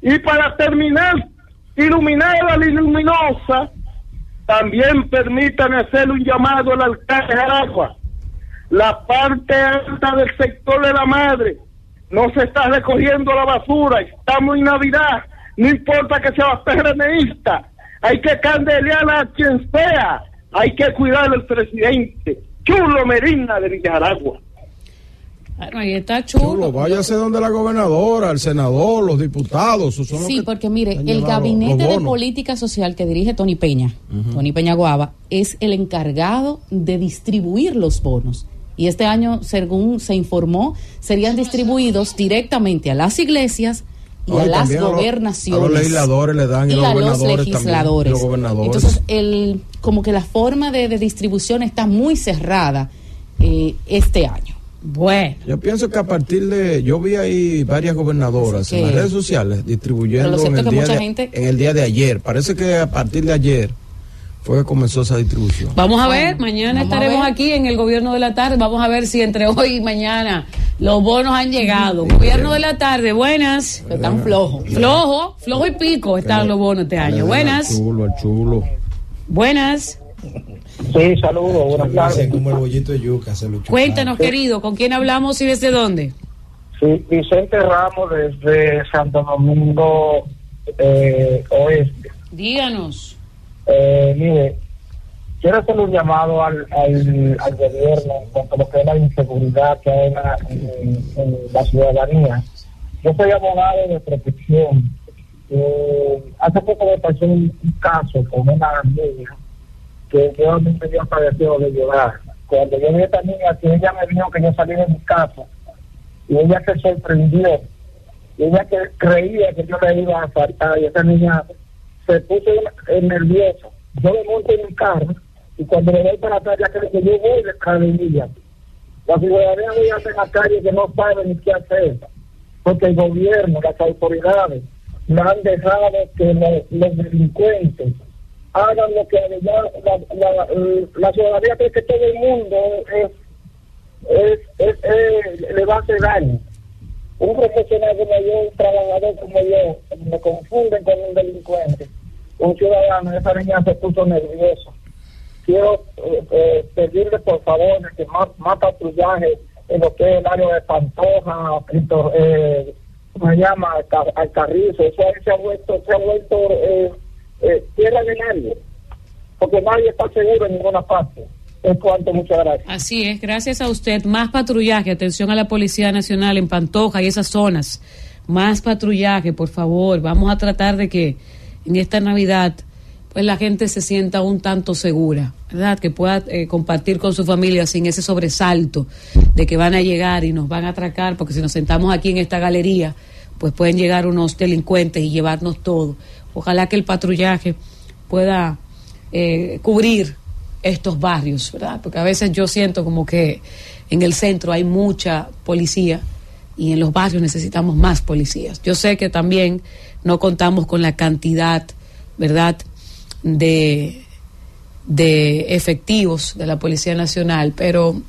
Y para terminar, iluminada la luminosa, también permítanme hacerle un llamado al alcalde de Aragua. La parte alta del sector de la madre no se está recogiendo la basura, estamos en Navidad, no importa que sea PRMista, hay que candelear a quien sea, hay que cuidar al presidente. Chulo Medina de Villaragua. Bueno, ahí está chulo. Chulo, váyase donde la gobernadora, el senador, los diputados. son los Sí, que porque mire, el gabinete de política social que dirige Tony Peña, Tony Peña Guava, es el encargado de distribuir los bonos. Y este año, según se informó, serían distribuidos directamente a las iglesias y No, a y las también a los- gobernaciones. a los legisladores le dan y y los a los también, legisladores. los gobernadores. Entonces, el, como que la forma de, de distribución está muy cerrada eh, este año. Bueno. Yo pienso que a partir de. Yo vi ahí varias gobernadoras en las redes sociales distribuyendo en, el día mucha de, gente- en el día de ayer. Parece que a partir de ayer fue que comenzó esa distribución. Vamos a ver, mañana vamos estaremos ver. aquí en el gobierno de la tarde. Vamos a ver si entre hoy y mañana Los bonos han llegado. Gobierno de la tarde, buenas. Están flojos. Flojo, flojo y pico están los bonos este año. Buenas. Chulo, el chulo. Buenas. Sí, saludos, buenas tardes. como el bollito de yuca, se lo Cuéntanos, querido, ¿con quién hablamos y desde dónde? Sí, Vicente Ramos desde Santo Domingo eh, Oeste. Díganos. Eh, mire, quiero hacer un llamado al, al, al gobierno en cuanto a lo que es la inseguridad que hay en la, ciudadanía. Yo soy abogado de protección. Eh, hace poco me pasó un, caso con una niña que yo me dio padecido de llorar. Cuando yo vi a esta niña, que ella me dijo que yo salí de mi casa y ella se sorprendió. Y ella que creía que yo le iba a faltar y esa niña se puso nerviosa. Yo me monto en mi carro y cuando le doy para atrás ya creo que yo voy de ella. La ciudadanía hoy anda en la calle que no sabe ni qué hacer, porque el gobierno, las autoridades, no han dejado que los, delincuentes hagan lo que la, la, la ciudadanía cree que todo el mundo es, es, es- es- le va a hacer daño. Un profesional como yo, un trabajador como yo, me confunden con un delincuente, un ciudadano, esa niña se puso nerviosa. Quiero eh, eh, pedirle por favor que más, más patrullaje en lo que es el área de Pantoja, Cristo, eh, ¿cómo se llama? Alca- Alcarrizo, eso ahí se ha vuelto, se ha vuelto eh, eh, tierra de nadie, porque nadie está seguro en ninguna parte. Es cuanto, muchas gracias. Así es, gracias a usted. Más patrullaje, atención a la Policía Nacional en Pantoja y esas zonas. Más patrullaje, por favor. Vamos a tratar de que en esta Navidad pues la gente se sienta un tanto segura, ¿verdad? Que pueda eh, compartir con su familia sin ese sobresalto de que van a llegar y nos van a atracar, porque si nos sentamos aquí en esta galería, pues pueden llegar unos delincuentes y llevarnos todo. Ojalá que el patrullaje pueda eh, cubrir estos barrios, ¿verdad? Porque a veces yo siento como que en el centro hay mucha policía y en los barrios necesitamos más policías. Yo sé que también no contamos con la cantidad, ¿verdad?, de, de efectivos de la Policía Nacional, pero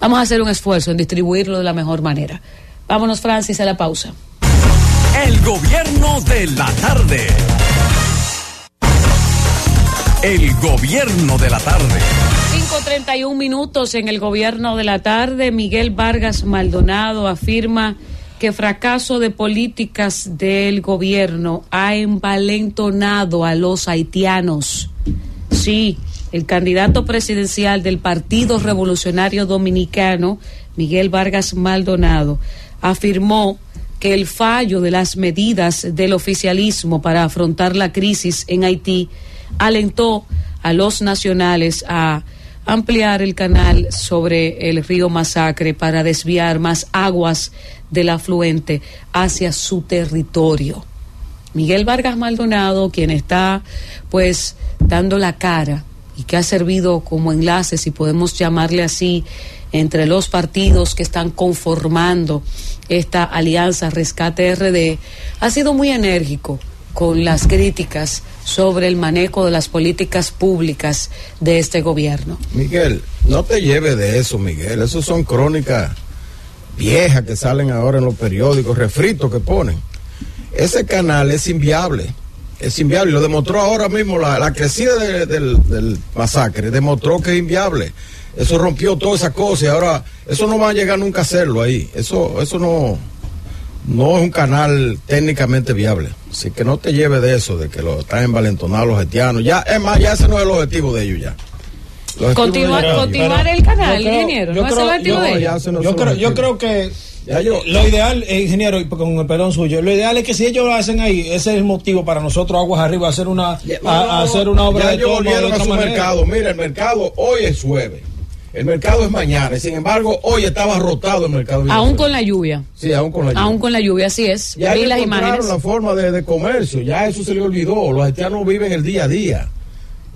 vamos a hacer un esfuerzo en distribuirlo de la mejor manera. Vámonos, Francis, a la pausa. El gobierno de la tarde. El gobierno de la tarde. 5.31 minutos en el gobierno de la tarde. Miguel Vargas Maldonado afirma que fracaso de políticas del gobierno ha envalentonado a los haitianos. Sí, el candidato presidencial del Partido Revolucionario Dominicano, Miguel Vargas Maldonado, afirmó que el fallo de las medidas del oficialismo para afrontar la crisis en Haití alentó a los nacionales a ampliar el canal sobre el río Masacre para desviar más aguas del afluente hacia su territorio. Miguel Vargas Maldonado, quien está pues dando la cara y que ha servido como enlace, si podemos llamarle así, entre los partidos que están conformando esta alianza Rescate RD, ha sido muy enérgico con las críticas sobre el manejo de las políticas públicas de este gobierno. Miguel, no te lleves de eso, Miguel. Eso son crónicas viejas que salen ahora en los periódicos, refritos que ponen. Ese canal es inviable. Es inviable. Lo demostró ahora mismo la, la crecida de- del, del masacre. Demostró que es inviable. Eso rompió toda esa cosa y ahora eso no va a llegar nunca a hacerlo ahí. Eso, eso no, no es un canal técnicamente viable. Así que no te lleves de eso, de que lo están envalentonados los haitianos. Ya, es más, ya ese no es el objetivo de ellos ya. Continuar, de ellos- continuar el canal, creo- ingeniero, yo no es creo- el objetivo yo- de ellos. Yo creo, yo creo que Ya yo- lo ideal, eh, ingeniero, y con el perdón suyo, lo ideal es que si ellos lo hacen ahí, ese es el motivo para nosotros, aguas arriba, hacer una, No, a- no, a hacer una obra ya de de volvieron a su manera. mercado. Mira, el mercado hoy es jueves. El mercado es mañana. y Sin embargo, hoy estaba rotado el mercado. Aún con la lluvia. Sí, aún con la lluvia. Aún con la lluvia, así es. Ya Vi las imágenes. la forma de, de comercio. Ya eso se le olvidó. Los haitianos viven el día a día.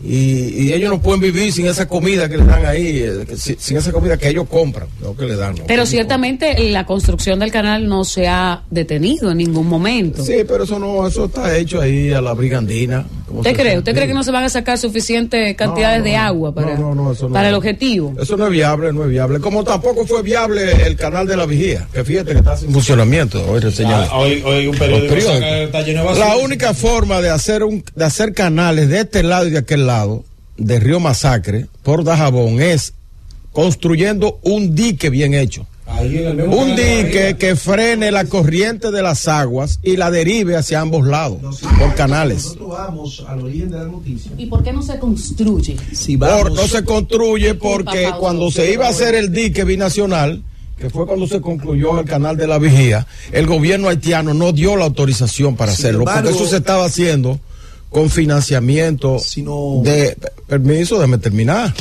Y, y ellos no pueden vivir sin esa comida que le dan ahí, eh, sin esa comida que ellos compran, no que le dan. ¿no? Pero ciertamente la construcción del canal no se ha detenido en ningún momento. Sí, pero eso no, eso está hecho ahí a la brigandina. ¿Cómo ¿Usted cree? ¿Usted cree que no se van a sacar suficientes cantidades de agua para, no, no, eso no. para el objetivo? Eso no es viable, no es viable. Como tampoco fue viable el canal de la vigía, que fíjate que está sin funcionamiento. Hoy. Ah, hoy, hoy un periódico está lleno de basura. La única forma de hacer un, de hacer canales de este lado y de aquel lado, de Río Masacre, por Dajabón, es construyendo un dique bien hecho. Un dique que frene la corriente de las aguas y la derive hacia ambos lados, por canales. ¿Y por qué no se construye? Si Por- no se construye porque cuando se iba a hacer el dique binacional, que fue cuando se concluyó el canal de la vigía, el gobierno haitiano no dio la autorización para hacerlo, embargo- porque eso se estaba haciendo con financiamiento Sino- de permiso, déjame terminar.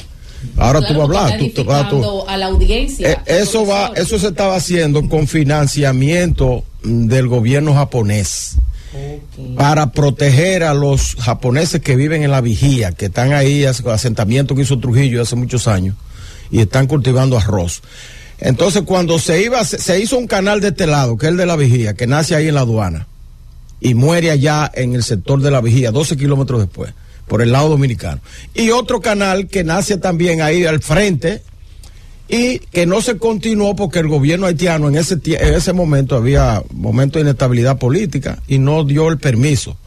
Ahora tú vas a hablar, tú, tú vas tú. Edificando a la audiencia. Eh, eso va, eso se estaba haciendo con financiamiento mm, del gobierno japonés para proteger a los japoneses que viven en la vigía, que están ahí, asentamiento que hizo Trujillo hace muchos años, y están cultivando arroz. Entonces, cuando se iba, se hizo un canal de este lado, que es el de la vigía, que nace ahí en la aduana, y muere allá en el sector de la vigía, 12 kilómetros después, por el lado dominicano. Y otro canal que nace también ahí al frente, y que no se continuó porque el gobierno haitiano en ese, en ese momento había momento de inestabilidad política y no dio el permiso.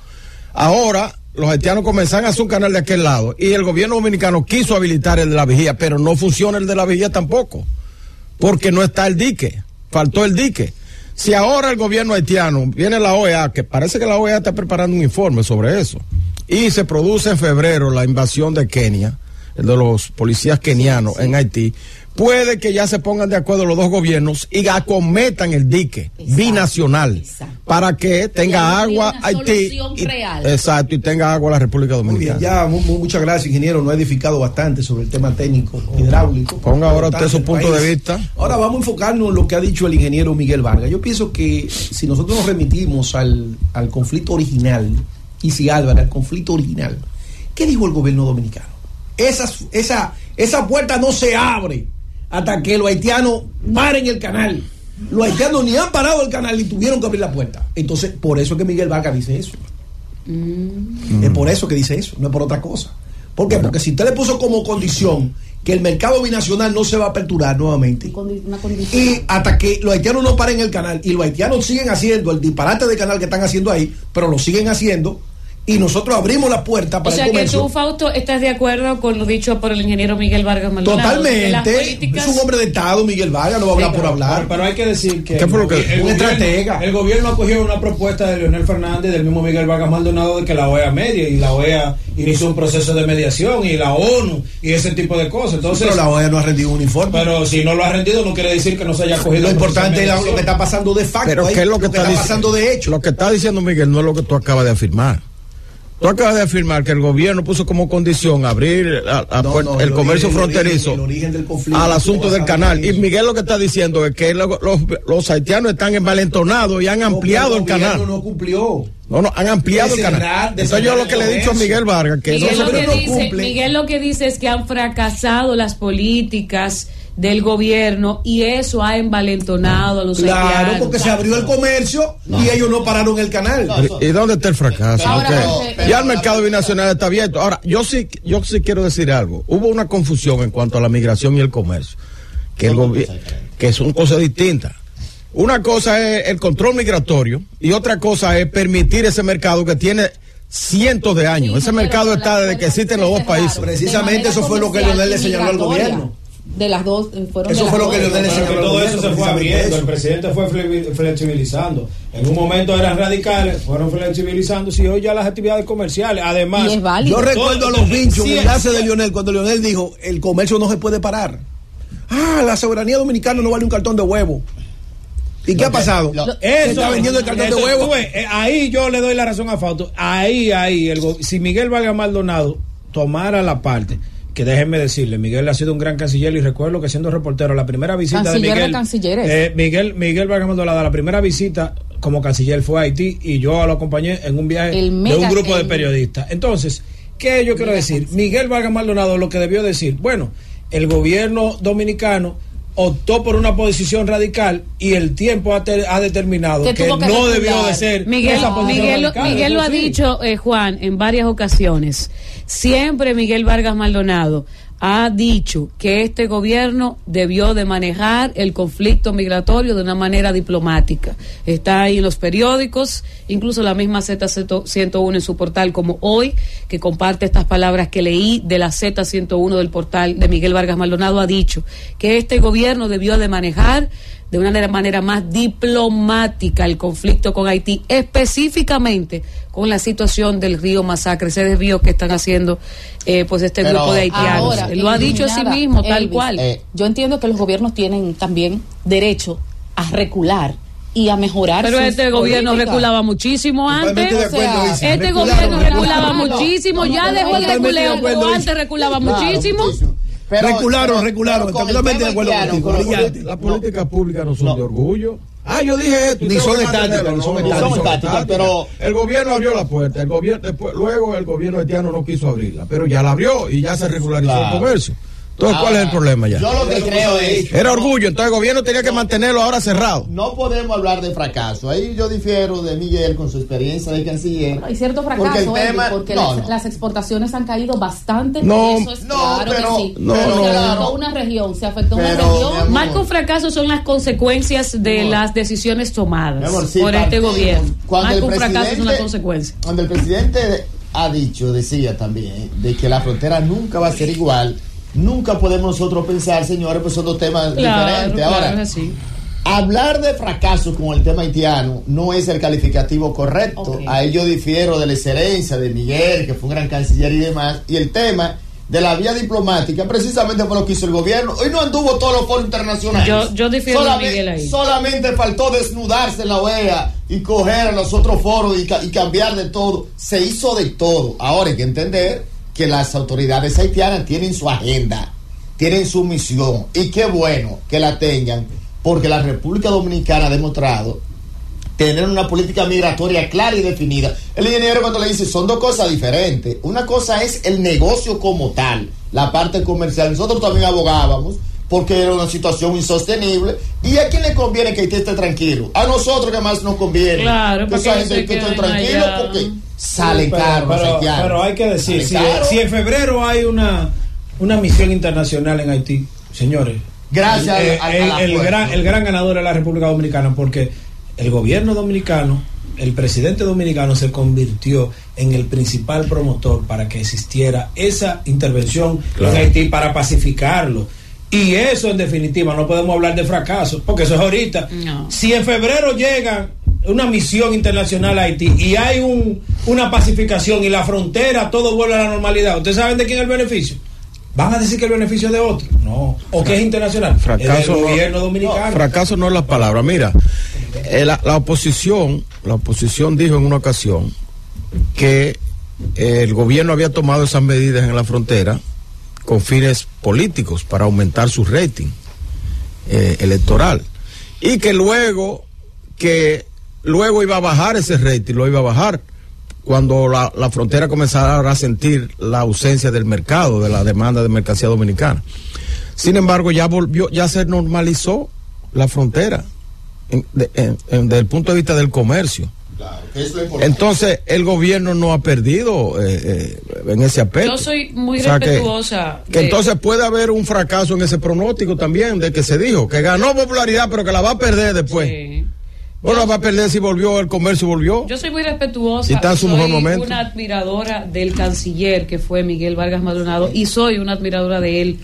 Ahora los haitianos comenzaron a hacer un canal de aquel lado y el gobierno dominicano quiso habilitar el de la vigía, pero no funciona el de la vigía tampoco, porque no está el dique, faltó el dique. Si ahora el gobierno haitiano, viene la OEA, que parece que la OEA está preparando un informe sobre eso, y se produce en febrero la invasión de Kenia, el de los policías kenianos en Haití, puede que ya se pongan de acuerdo los dos gobiernos y acometan el dique binacional para que tenga agua una Haití. y- real. exacto, y tenga agua la República Muy bien, Dominicana. ya, mu- mu- muchas gracias, ingeniero. Nos ha edificado bastante sobre el tema técnico, hidráulico. Ponga ahora usted su punto de vista. Ahora vamos a enfocarnos en lo que ha dicho el ingeniero Miguel Vargas. Yo pienso que si nosotros nos remitimos al, al conflicto original, y si Álvaro, al conflicto original, ¿qué dijo el gobierno dominicano? Esas, esa, esa puerta no se abre hasta que los haitianos paren el canal. Los haitianos ni han parado el canal ni tuvieron que abrir la puerta. Entonces, por eso es que Miguel Vargas dice eso. Es por eso que dice eso, no es por otra cosa. ¿Por qué? Porque si usted le puso como condición que el mercado binacional no se va a aperturar nuevamente Una y hasta que los haitianos no paren el canal y los haitianos siguen haciendo el disparate de canal que están haciendo ahí, pero lo siguen haciendo y nosotros abrimos la puerta O para sea el que tú, Fausto, estás de acuerdo con lo dicho por el ingeniero Miguel Vargas Maldonado. Totalmente. políticas- Es un hombre de Estado, Miguel Vargas, no va a hablar Sí, por hablar. Pero, pero hay que decir que ¿Qué fue lo que- el, Un gobierno, estratega. el gobierno acogió una propuesta de Leonel Fernández del mismo Miguel Vargas Maldonado de que la OEA medie y la OEA inició un proceso de mediación y la ONU y ese tipo de cosas. Entonces, pero la OEA no ha rendido un informe. pero si no lo ha rendido no quiere decir que no se haya acogido. lo importante es lo que está pasando de facto. Pero ahí, ¿qué es lo que, está, dic- pasando de hecho. Lo que está diciendo Miguel no es lo que tú acabas de afirmar. Tú acabas de afirmar que el gobierno puso como condición abrir a- a No, puer- no, el, comercio origen- fronterizo El origen del conflicto. al asunto del canal. Y eso. Miguel lo que está diciendo es que lo- los, los haitianos están envalentonados y han ampliado el gobierno canal. no cumplió. No, no, han ampliado el canal. Entonces yo lo que le he dicho a. Miguel Vargas, que Miguel, no lo se- que no dice, cumple. Miguel lo que dice es que han fracasado las políticas del gobierno y eso ha envalentonado a los Claro, haitianos. porque se abrió el comercio y ellos no pararon el canal. ¿Y dónde está el fracaso? Ahora, Ok. pero- ya el mercado binacional está abierto. Ahora, yo sí, yo sí quiero decir algo. Hubo una confusión en cuanto a la migración y el comercio, que, el gobi- que son cosas distintas. Una cosa es el control migratorio y otra cosa es permitir ese mercado que tiene cientos de años. Sí, ese mercado está desde que existen los dos países. Precisamente eso fue lo que Leonel le señaló al gobierno. De las dos, eh, fueron Eso de las fue lo dos. que señaló que todo eso se fue abriendo, el presidente fue fle- flexibilizando. En un momento eran radicales, fueron flexibilizando, y hoy ya las actividades comerciales. Además. Yo recuerdo a los vinchos Sí, en enlace de Lionel cuando Lionel dijo el comercio no se puede parar. Ah, la soberanía dominicana no vale un cartón de huevo. ¿Y qué ha pasado? lo- Se está vendiendo el cartón de huevo. ves, eh, ahí yo le doy la razón a Fausto. Ahí, ahí, el go- si Miguel Vargas Maldonado tomara la parte, que déjenme decirle, Miguel ha sido un gran canciller y recuerdo que siendo reportero, la primera visita Canciller de Miguel. cancilleres. eh, Miguel, Miguel Vargas Maldonado, la primera visita como canciller fue a Haití y yo lo acompañé en un viaje de un grupo de periodistas. Entonces, ¿qué yo quiero decir? Miguel Vargas Maldonado lo que debió decir, bueno, el gobierno dominicano optó por una posición radical y el tiempo ha, ter- ha determinado Que no debió de ser Miguel, esa posición Miguel, lo- radical, Miguel lo ha dicho, eh, Juan, en varias ocasiones. Siempre Miguel Vargas Maldonado ha dicho que este gobierno debió de manejar el conflicto migratorio de una manera diplomática. Está ahí en los periódicos, incluso la misma Z101 en su portal como hoy, que comparte estas palabras que leí de la Z101 del portal de Miguel Vargas Maldonado, ha dicho que este gobierno debió de manejar de una manera- más diplomática el conflicto con Haití, específicamente con la situación del río Masacre, ese desvío que están haciendo eh, pues este Pero grupo de haitianos. ahora, lo ha dicho a sí mismo, tal cual. eh, yo entiendo que los gobiernos tienen también derecho a recular y a mejorar. Pero sus este gobierno políticas. reculaba muchísimo antes. O sea, este gobierno reculaba muchísimo, No, ya dejó el pero Isa. antes reculaba muchísimo. Pero- recularon. pero totalmente de acuerdo haitiano, contigo. con los La políticos- Las políticas públicas no son de orgullo. Ah, yo dije esto. Ni son estáticas, mantenerlo. ni son No, no, estáticas. ni son estáticas, pero- el gobierno abrió la puerta. El gobierno después, luego el gobierno haitiano no quiso abrirla, pero ya la abrió y ya se regularizó Claro. el comercio. Entonces, ¿cuál es el problema ya? Yo lo que creo es. Era orgullo, entonces el gobierno tenía que mantenerlo ahora cerrado. No podemos hablar de fracaso. Ahí yo difiero de Miguel con su experiencia de canciller. Hay cierto Porque fracaso, el Elvis, tema- porque no, las, no. las exportaciones han caído bastante. No, eso es no, claro pero- que sí. no, Pero no. se afectó una región, se afectó una Pero, región. mi amor. Más que un fracaso son las consecuencias de las decisiones tomadas Mi amor, sí, por este gobierno. Cuando Más el que un fracaso son las presidente- consecuencias. Cuando el presidente ha dicho, decía también, de que la frontera nunca va a ser igual, nunca podemos nosotros pensar, señores, pues son dos temas Claro, diferentes. claro, Ahora, es así. Hablar de fracaso con el tema haitiano no es el calificativo correcto. Ahí yo difiero de la excelencia de Miguel, que fue un gran canciller y demás. Y el tema de la vía diplomática precisamente fue lo que hizo el gobierno. Hoy no anduvo todos los foros internacionales. Yo- yo difiero Solamente- Miguel ahí. Solamente faltó desnudarse en la OEA y coger a los otros foros y cambiar de todo. Se hizo de todo. Ahora hay que entender que las autoridades haitianas tienen su agenda, tienen su misión. Y qué bueno que la tengan, porque la República Dominicana ha demostrado tener una política migratoria clara y definida. El ingeniero cuando le dice son dos cosas diferentes. Una cosa es el negocio como tal, la parte comercial. Nosotros también abogábamos porque era una situación insostenible. ¿Y a quién le conviene que Haití esté tranquilo? A nosotros que más nos conviene. Claro, que esa gente que esté tranquilo allá. porque salen pero, caros pero, pero hay que decir, si, en febrero hay una, una misión internacional en Haití, señores. Gracias el, al- el- al el gran, el gran ganador es la República Dominicana porque el gobierno dominicano, el presidente dominicano se convirtió en el principal promotor para que existiera esa intervención Claro. en Haití para pacificarlo. Y eso en definitiva no podemos hablar de fracaso, porque eso es ahorita. No. Si en febrero llega una misión internacional a Haití y hay un, una pacificación y la frontera todo vuelve a la normalidad, ¿ustedes saben de quién es el beneficio? ¿Van a decir que el beneficio es de otro? No. ¿O que es internacional? Fracaso es del no- gobierno dominicano. Fracaso no es la palabra. Mira, eh, la, la oposición, la oposición dijo en una ocasión que eh, el gobierno había tomado esas medidas en la frontera con fines políticos para aumentar su rating eh, electoral y que luego que luego iba a bajar ese rating, lo iba a bajar cuando la, la frontera comenzara a sentir la ausencia del mercado, de la demanda de mercancía dominicana. Sin embargo, ya volvió, ya se normalizó la frontera en- de- en- desde el punto de vista del comercio. Es. Entonces, el gobierno no ha perdido eh, eh, en ese aspecto. Yo soy muy O sea, que- respetuosa. Que de- entonces puede haber un fracaso en ese pronóstico también, de que se dijo, que ganó popularidad, pero que la va a perder después. Sí. Bueno, la va a perder si volvió, el comercio volvió. Yo soy muy respetuosa. Y está en su soy mejor momento. una admiradora del canciller que fue Miguel Vargas Maldonado y soy una admiradora de él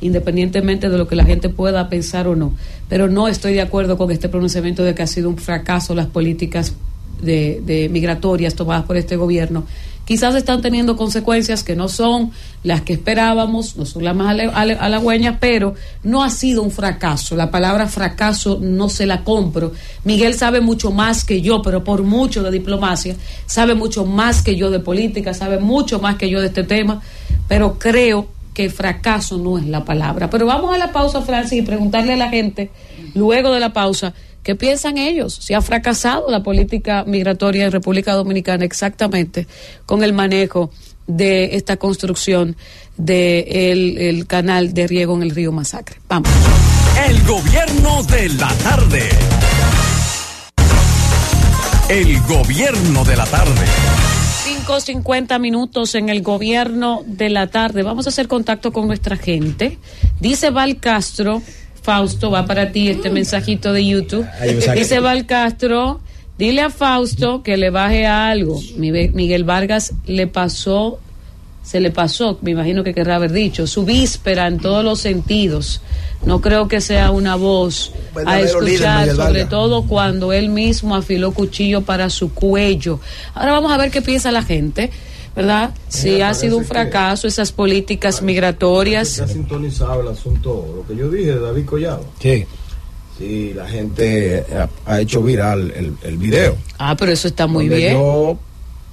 independientemente de lo que la gente pueda pensar o no. Pero no estoy de acuerdo con este pronunciamiento de que ha sido un fracaso las políticas de, migratorias tomadas por este gobierno. Quizás están teniendo consecuencias que no son las que esperábamos, no son las más halagüeñas, pero no ha sido un fracaso. La palabra fracaso no se la compro. Miguel sabe mucho más que yo, pero por mucho de diplomacia, sabe mucho más que yo de política, sabe mucho más que yo de este tema, pero creo que fracaso no es la palabra. Pero vamos a la pausa, Francis, y preguntarle a la gente, luego de la pausa, ¿qué piensan ellos? Si ha fracasado la política migratoria en República Dominicana exactamente con el manejo de esta construcción de el, el canal de riego en el río Masacre. Vamos. El gobierno de la tarde. El gobierno de la tarde. 5.50 minutos en el gobierno de la tarde. Vamos a hacer contacto con nuestra gente. Dice Val Castro, Fausto, va para ti este mensajito de YouTube. Dice Val Castro, dile a Fausto que le baje a algo. Mi- Miguel Vargas le pasó, se le pasó, me imagino que querrá haber dicho, su víspera en todos los sentidos. No creo que sea una voz a líder, escuchar, sobre todo cuando él mismo afiló cuchillo para su cuello. Ahora vamos a ver qué piensa la gente, ¿verdad? Si ha sido un fracaso esas políticas migratorias. Se ha sintonizado el asunto, lo que yo dije de David Collado. Sí. Sí, la gente ha, ha hecho viral el, el video. Ah, pero eso está muy bien. Yo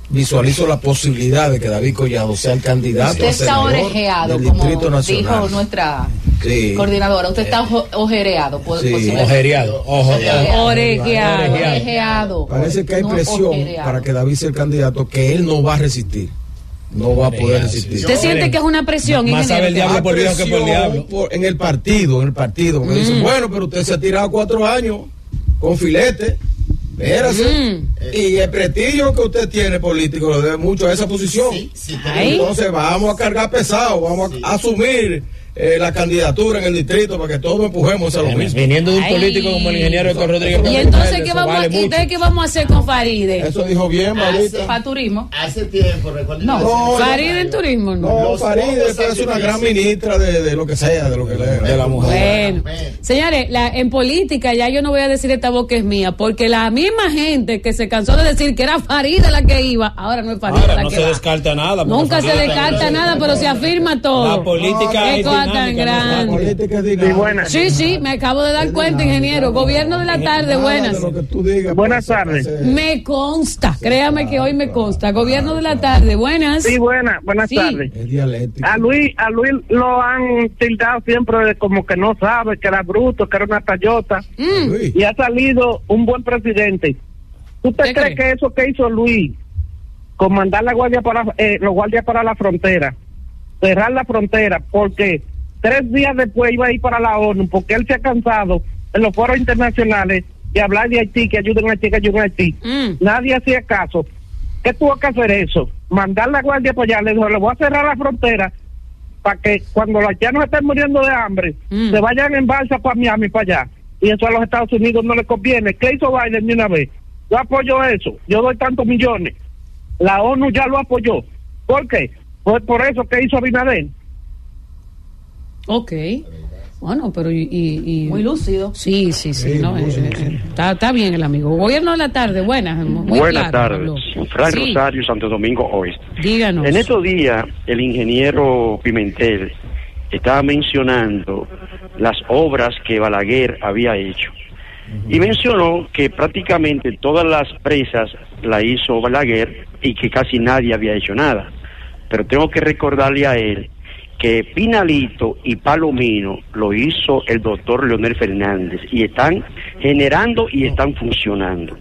visualizo la posibilidad de que David Collado sea el candidato Usted está orejeado, del como Distrito Nacional. dijo nuestra Sí. coordinadora. Usted está ojo- ojereado. po- Sí. Ojereado. Ojo. Orejeado. Orejeado. Parece que hay presión ojereado. para que David sea el candidato que él no va a resistir. No va a poder resistir. ¿Usted siente que es una presión? Más sabe el diablo por que por Presión diablo. por- en el partido, en el partido, porque dicen, Mm. bueno, pero usted se ha tirado cuatro años con filete, espérase, Mm. y el prestigio que usted tiene político lo debe mucho a esa posición. Ay. Entonces vamos a cargar pesado, vamos a asumir eh, la candidatura en el distrito para que todos empujemos a lo mismo. Viniendo de un Ay. político como el ingeniero Héctor Rodríguez. Y entonces, ¿qué eso vamos, vale a, entonces, ¿qué vamos a hacer con Faride? Eso dijo bien, Marita. Para turismo. Hace tiempo, recuerdo. No, No, Faride en turismo, ¿no? No, Faride es una gran ministra de, de lo que sea, de lo que le de la mujer. Bueno, señores, la, en política ya yo no voy a decir esta voz que es mía, porque la misma gente que se cansó de decir que era Faride la que iba, ahora no es Faride Ahora la no que se va. descarta nada. Nunca se descarta nada, pero se afirma todo. La política Tan grande. Sí, sí, me acabo de dar cuenta, ingeniero. Gobierno de la tarde, buenas. tú Buenas tardes. Me consta, créame que hoy me consta. Gobierno de la tarde, buenas. Sí, buenas, buenas Sí. tardes. A Luis, a Luis lo han tildado siempre de como que no sabe, que era bruto, que era una tallota. Mm. Y ha salido un buen presidente. ¿Usted ¿Qué cree cree? que eso que hizo Luis, con mandar la guardia para, eh, los guardias para la frontera, cerrar la frontera, porque tres días después iba a ir para la ONU, porque él se ha cansado en los foros internacionales de hablar de Haití, que ayuden a Haití, que ayuden a Haití. Mm. Nadie hacía caso. ¿Qué tuvo que hacer eso? Mandar la guardia para allá, le dijo, le voy a cerrar la frontera para que cuando los haitianos estén muriendo de hambre, Mm. se vayan en balsa para Miami, para allá. Y eso a los Estados Unidos no le conviene. ¿Qué hizo Biden de una vez? Yo apoyo eso. Yo doy tantos millones. La ONU ya lo apoyó. ¿Por qué? Pues por eso que hizo Abinader. Ok. Bueno, pero y, y- y- Muy lúcido. Sí, sí, sí. Sí, no, muy eh, eh, está, está bien el amigo. Gobierno de la tarde, buenas. Muy Buenas claro, tardes. Sí, Rosario, Santo Domingo Oeste. díganos. En estos días, el ingeniero Pimentel estaba mencionando las obras que Balaguer había hecho. Y mencionó que prácticamente todas las presas la hizo Balaguer y que casi nadie había hecho nada. Pero tengo que recordarle a él que Pinalito y Palomino lo hizo el doctor Leonel Fernández y están generando y están funcionando.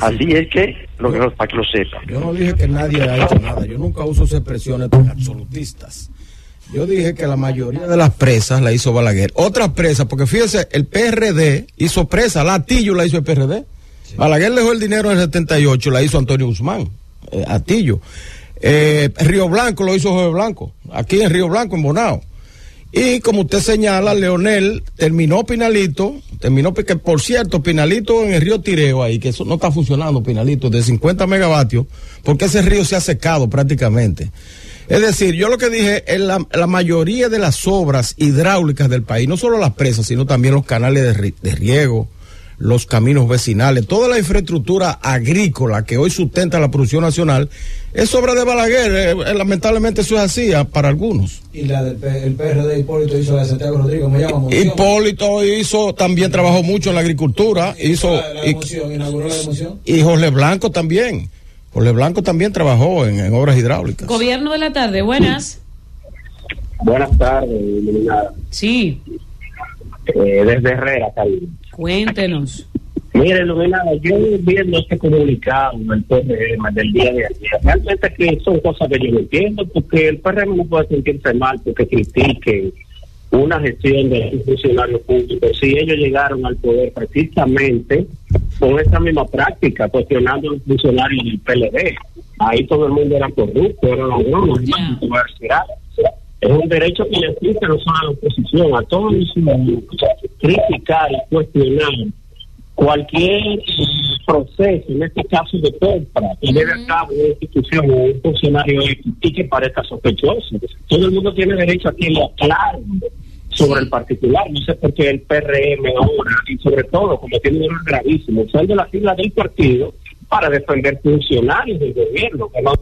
Así es que, lo que para que lo sepa. Yo no dije que nadie ha hecho nada. Yo nunca uso esas expresiones tan absolutistas. Yo dije que la mayoría de las presas la hizo Balaguer. Otras presas, porque fíjese, el PRD hizo presa, Latillo la hizo el PRD. Balaguer dejó el dinero en el 78, la hizo Antonio Guzmán, eh, Atillo. Eh, Río Blanco lo hizo José Blanco, aquí en Río Blanco, en Bonao. Y como usted señala, Leonel terminó Pinalito, terminó, que por cierto, Pinalito en el río Tireo ahí, que eso no está funcionando, Pinalito, de 50 megavatios, porque ese río se ha secado prácticamente. Es decir, yo lo que dije, en la, la mayoría de las obras hidráulicas del país, no solo las presas, sino también los canales de riego, los caminos vecinales, toda la infraestructura agrícola que hoy sustenta la producción nacional, es obra de Balaguer. Eh, eh, lamentablemente eso es así ah, para algunos. Y la del P- el PRD Hipólito hizo la de Santiago Rodrigo, me llama Monción. Hipólito hizo, también trabajó mucho en la agricultura, hizo, La, la y, emoción, inauguró la emoción. y Jorge Blanco también. Jorge Blanco también trabajó en, en obras hidráulicas. Gobierno de la tarde, buenas. Buenas tardes, iluminada. Sí, Eh, desde Herrera, Cali. cuéntenos. Mire, Lorena, yo viendo este comunicado del PRM del día de ayer, realmente que son cosas que yo no entiendo, porque el PRM no puede sentirse mal porque critique una gestión de un funcionario público. Si ellos llegaron al poder precisamente con esa misma práctica, cuestionando a los funcionarios del PLD. Ahí todo el mundo era corrupto, era ladrón, yeah. Es un derecho que le existe no solo a la oposición, a todos los ciudadanos, criticar y cuestionar cualquier proceso, en este caso de compra, que lleve a cabo una institución o un funcionario y que parezca sospechoso. Todo el mundo tiene derecho a que le aclaren sobre el particular. No sé por qué el PRM ahora, y sobre todo, como tiene un error gravísimo, usando la sigla del partido para defender funcionarios del gobierno. Que no...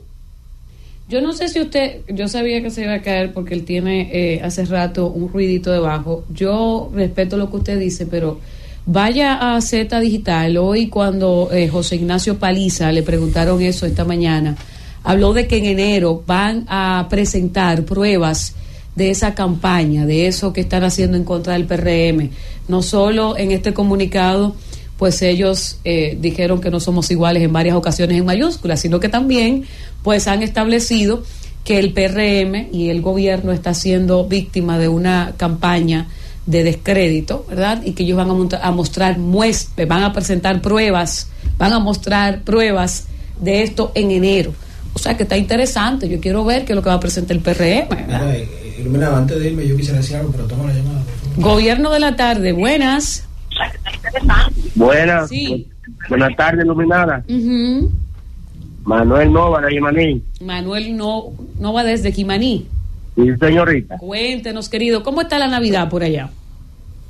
Yo no sé si usted, yo sabía que se iba a caer porque él tiene eh, hace rato un ruidito debajo. Yo respeto lo que usted dice, pero vaya a Z Digital. Hoy cuando eh, José Ignacio Paliza le preguntaron eso esta mañana, habló de que en enero van a presentar pruebas de esa campaña, de eso que están haciendo en contra del PRM. No solo en este comunicado, pues ellos eh, dijeron que no somos iguales en varias ocasiones en mayúsculas, sino que también pues han establecido que el PRM y el gobierno está siendo víctima de una campaña de descrédito, ¿verdad? Y que ellos van a, a mostrar muestras, van a presentar pruebas, van a mostrar pruebas de esto en enero. O sea que está interesante. Yo quiero ver qué es lo que va a presentar el PRM. Iluminado, antes de irme, yo quisiera decir algo, pero toma la llamada. Gobierno de la tarde, buenas. Buenas. Sí. Buenas tardes, Iluminada. Uh-huh. Manuel Nova de Quimaní. Manuel no, Nova desde Quimaní. Sí, señorita. Cuéntenos, querido, ¿cómo está la Navidad por allá?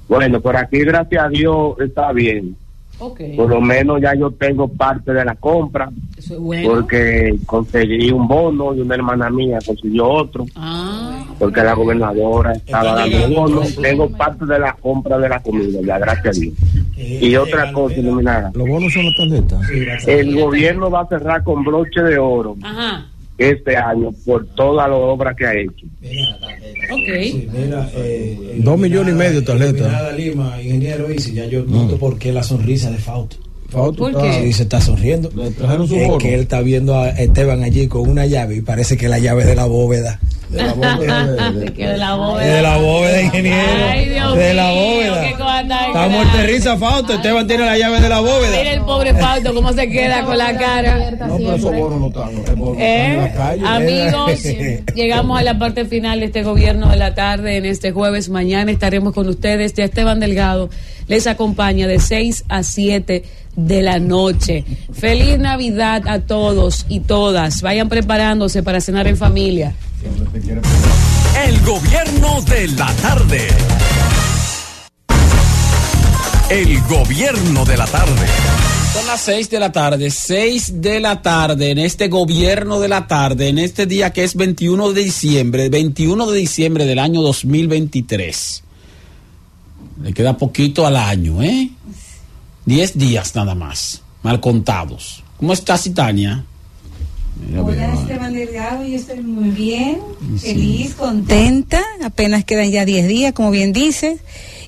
Bueno, por aquí, gracias a Dios, está bien. Okay. Por lo menos ya yo tengo parte de la compra. Eso es bueno. Porque conseguí un bono y una hermana mía consiguió otro. Ah, porque la gobernadora estaba dando bonos. Tengo parte de la compra de la comida, ya gracias a Dios. y otra cosa, iluminada. Los bonos son las tarjetas. El gobierno va a cerrar con broche de oro Ajá. Este año por todas las obras que ha hecho. Ok. Sí, mira, eh, Dos millones y medio de tarjetas. Iluminada Lima, ingeniero Isi, ya yo noto por qué la sonrisa de Fausto. Fausto ¿Por qué? Sí, se está sonriendo. Le trajeron su es que él está viendo a Esteban allí con una llave y parece que la llave es de la bóveda. de la bóveda de- de- Que de la bóveda. de la bóveda, ingeniero. Ay, Dios de la bóveda. muerto de risa, Fausto. Esteban tiene la llave de la Mira bóveda. el pobre Fausto cómo se queda con la cara. No, pero esos bonos no están. en ¿Eh? Amigos, llegamos a la parte final de este gobierno de la tarde en este jueves. Mañana estaremos con ustedes. Ya Esteban Delgado les acompaña de 6 a 7 de la noche. Feliz Navidad a todos y todas. Vayan preparándose para cenar en familia. El gobierno de la tarde. El gobierno de la tarde. Son las 6 de la tarde, 6 de la tarde en este gobierno de la tarde, en este día que es 21 de diciembre, 21 de diciembre del año 2023. Le queda poquito al año, ¿eh? 10 días nada más, mal contados. ¿Cómo estás, Tania? Mira, Hola veo. Esteban Delgado, yo estoy muy bien, feliz, contenta, apenas quedan ya 10 días, como bien dices,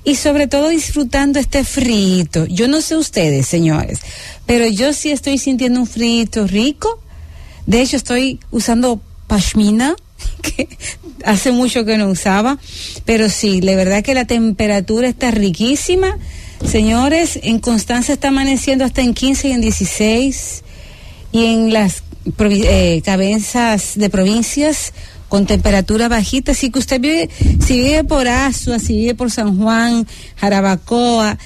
y sobre todo disfrutando este frito. Yo no sé ustedes, señores, pero yo sí estoy sintiendo un frito rico. De hecho, estoy usando pashmina, que hace mucho que no usaba, pero sí, la verdad que la temperatura está riquísima. Señores, en Constanza está amaneciendo hasta en 15 y en 16 y en las eh, cabezas de provincias con temperatura bajita, así que usted vive, si vive por Asua, si vive por San Juan, Jarabacoa,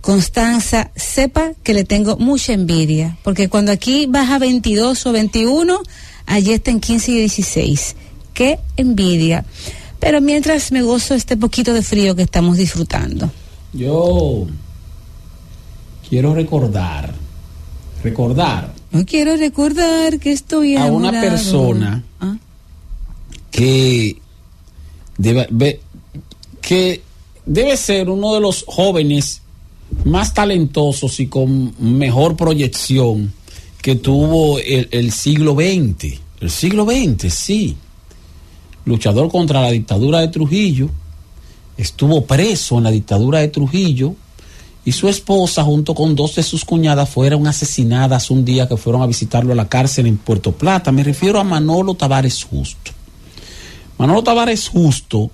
Constanza, sepa que le tengo mucha envidia, porque cuando aquí baja 22 o 21, allí está en 15 y 16. Qué envidia. Pero mientras me gozo este poquito de frío que estamos disfrutando. Yo quiero recordar, recordar No quiero recordar que estoy a una persona Ah. que debe, que debe ser uno de los jóvenes más talentosos y con mejor proyección que tuvo el, el siglo XX. El siglo XX, sí. Luchador contra la dictadura de Trujillo, estuvo preso en la dictadura de Trujillo y su esposa, junto con dos de sus cuñadas, fueron asesinadas un día que fueron a visitarlo a la cárcel en Puerto Plata. Me refiero a Manolo Tavares Justo. Manolo Tavares Justo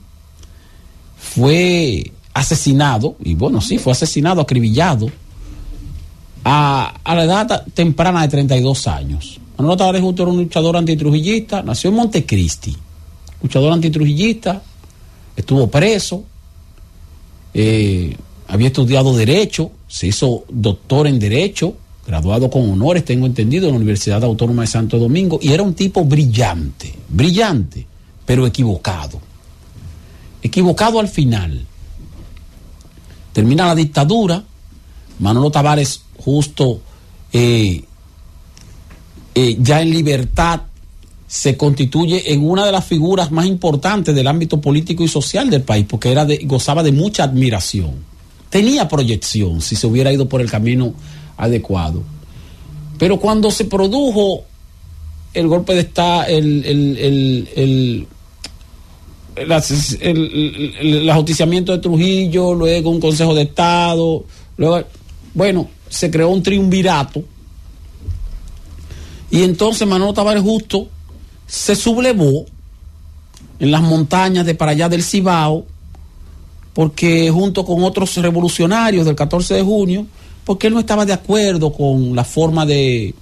fue asesinado, y bueno, sí, fue asesinado, acribillado, a, a la edad temprana de 32 años. Manolo Tavares Justo era un luchador antitrujillista, nació en Montecristi, luchador antitrujillista, estuvo preso, eh, había estudiado Derecho, se hizo doctor en Derecho, graduado con honores, tengo entendido, en la Universidad Autónoma de Santo Domingo, y era un tipo brillante, brillante, pero equivocado. Equivocado al final. Termina la dictadura, Manolo Tavares justo eh, eh, ya en libertad se constituye en una de las figuras más importantes del ámbito político y social del país, porque gozaba de mucha admiración. Tenía proyección si se hubiera ido por el camino adecuado. Pero cuando se produjo el golpe de Estado, el, el, el, el ajusticiamiento de Trujillo, luego un Consejo de Estado, luego, bueno, se creó un triunvirato. Y entonces Manuel Tavares Justo se sublevó en las montañas de para allá del Cibao, porque junto con otros revolucionarios del 14 de junio, porque él no estaba de acuerdo con la forma de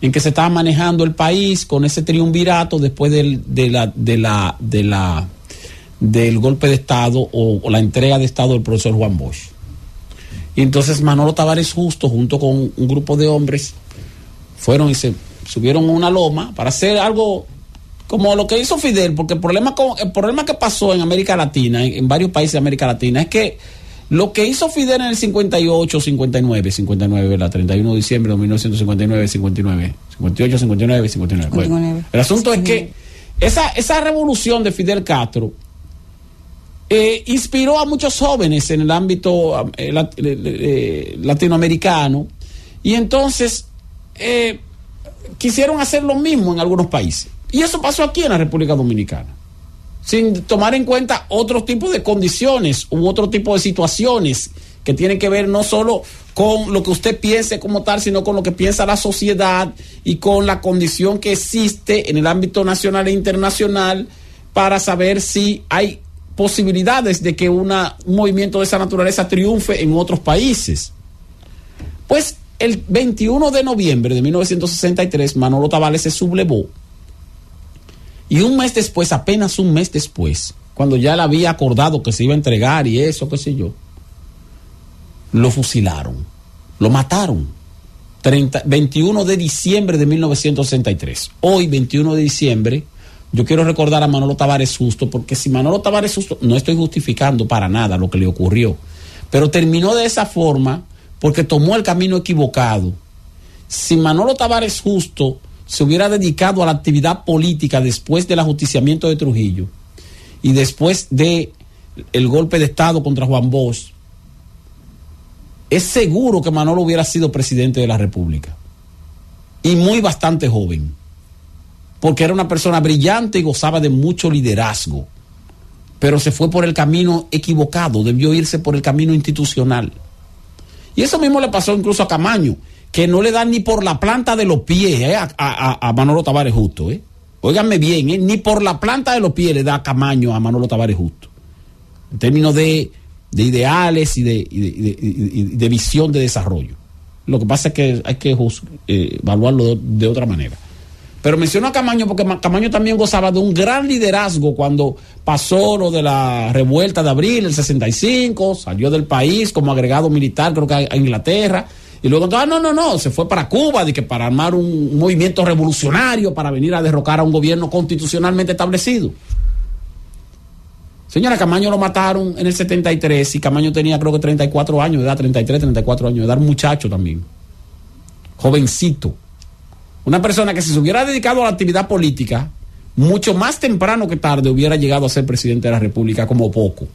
en que se estaba manejando el país con ese triunvirato después del, del golpe de Estado o, o, la entrega de Estado del profesor Juan Bosch. Y entonces Manolo Tavares Justo, junto con un grupo de hombres, fueron y se subieron una loma para hacer algo como lo que hizo Fidel, porque el problema, con, el problema que pasó en América Latina, en, en varios países de América Latina, es que lo que hizo Fidel en el 58, 59, 59, la 31 de diciembre de 1959, 59, 58, 59, 59. Bueno, el asunto es que esa, esa revolución de Fidel Castro eh, inspiró a muchos jóvenes en el ámbito eh, lat, eh, latinoamericano y entonces eh, quisieron hacer lo mismo en algunos países. Y eso pasó aquí en la República Dominicana sin tomar en cuenta otro tipo de condiciones u otro tipo de situaciones que tienen que ver no solo con lo que usted piense como tal, sino con lo que piensa la sociedad y con la condición que existe en el ámbito nacional e internacional para saber si hay posibilidades de que un movimiento de esa naturaleza triunfe en otros países. Pues el 21 de noviembre de 1963, Manolo Tavares se sublevó y un mes después, apenas un mes después, cuando ya le había acordado que se iba a entregar y eso, qué sé yo, lo fusilaron, lo mataron. 30, 21 de diciembre de 1963. Hoy, 21 de diciembre, yo quiero recordar a Manolo Tavares Justo, porque si Manolo Tavares Justo, no estoy justificando para nada lo que le ocurrió, pero terminó de esa forma porque tomó el camino equivocado. Si Manolo Tavares Justo se hubiera dedicado a la actividad política después del ajusticiamiento de Trujillo y después de golpe de Estado contra Juan Bosch, es seguro que Manolo hubiera sido presidente de la República. Y muy bastante joven. Porque era una persona brillante y gozaba de mucho liderazgo. Pero se fue por el camino equivocado, debió irse por el camino institucional. Y eso mismo le pasó incluso a Camaño que no le dan ni por la planta de los pies eh, a, Manolo Tavares Justo. Eh. Óiganme bien, eh, ni por la planta de los pies le da Camaño a Manolo Tavares Justo. En términos de, de ideales y de, y de, visión de desarrollo. Lo que pasa es que hay que eh, evaluarlo de, otra manera. Pero menciono a Camaño porque Camaño también gozaba de un gran liderazgo cuando pasó lo de la revuelta de abril, el 65, salió del país como agregado militar, creo que a Inglaterra y luego, ah, no, no, no, se fue para Cuba, de que para armar un movimiento revolucionario, para venir a derrocar a un gobierno constitucionalmente establecido. Señora, Camaño lo mataron en el 73 y Camaño tenía creo que 34 años de edad, 33, 34 años de edad, muchacho también. Jovencito. Una persona que si se hubiera dedicado a la actividad política, mucho más temprano que tarde hubiera llegado a ser presidente de la República como poco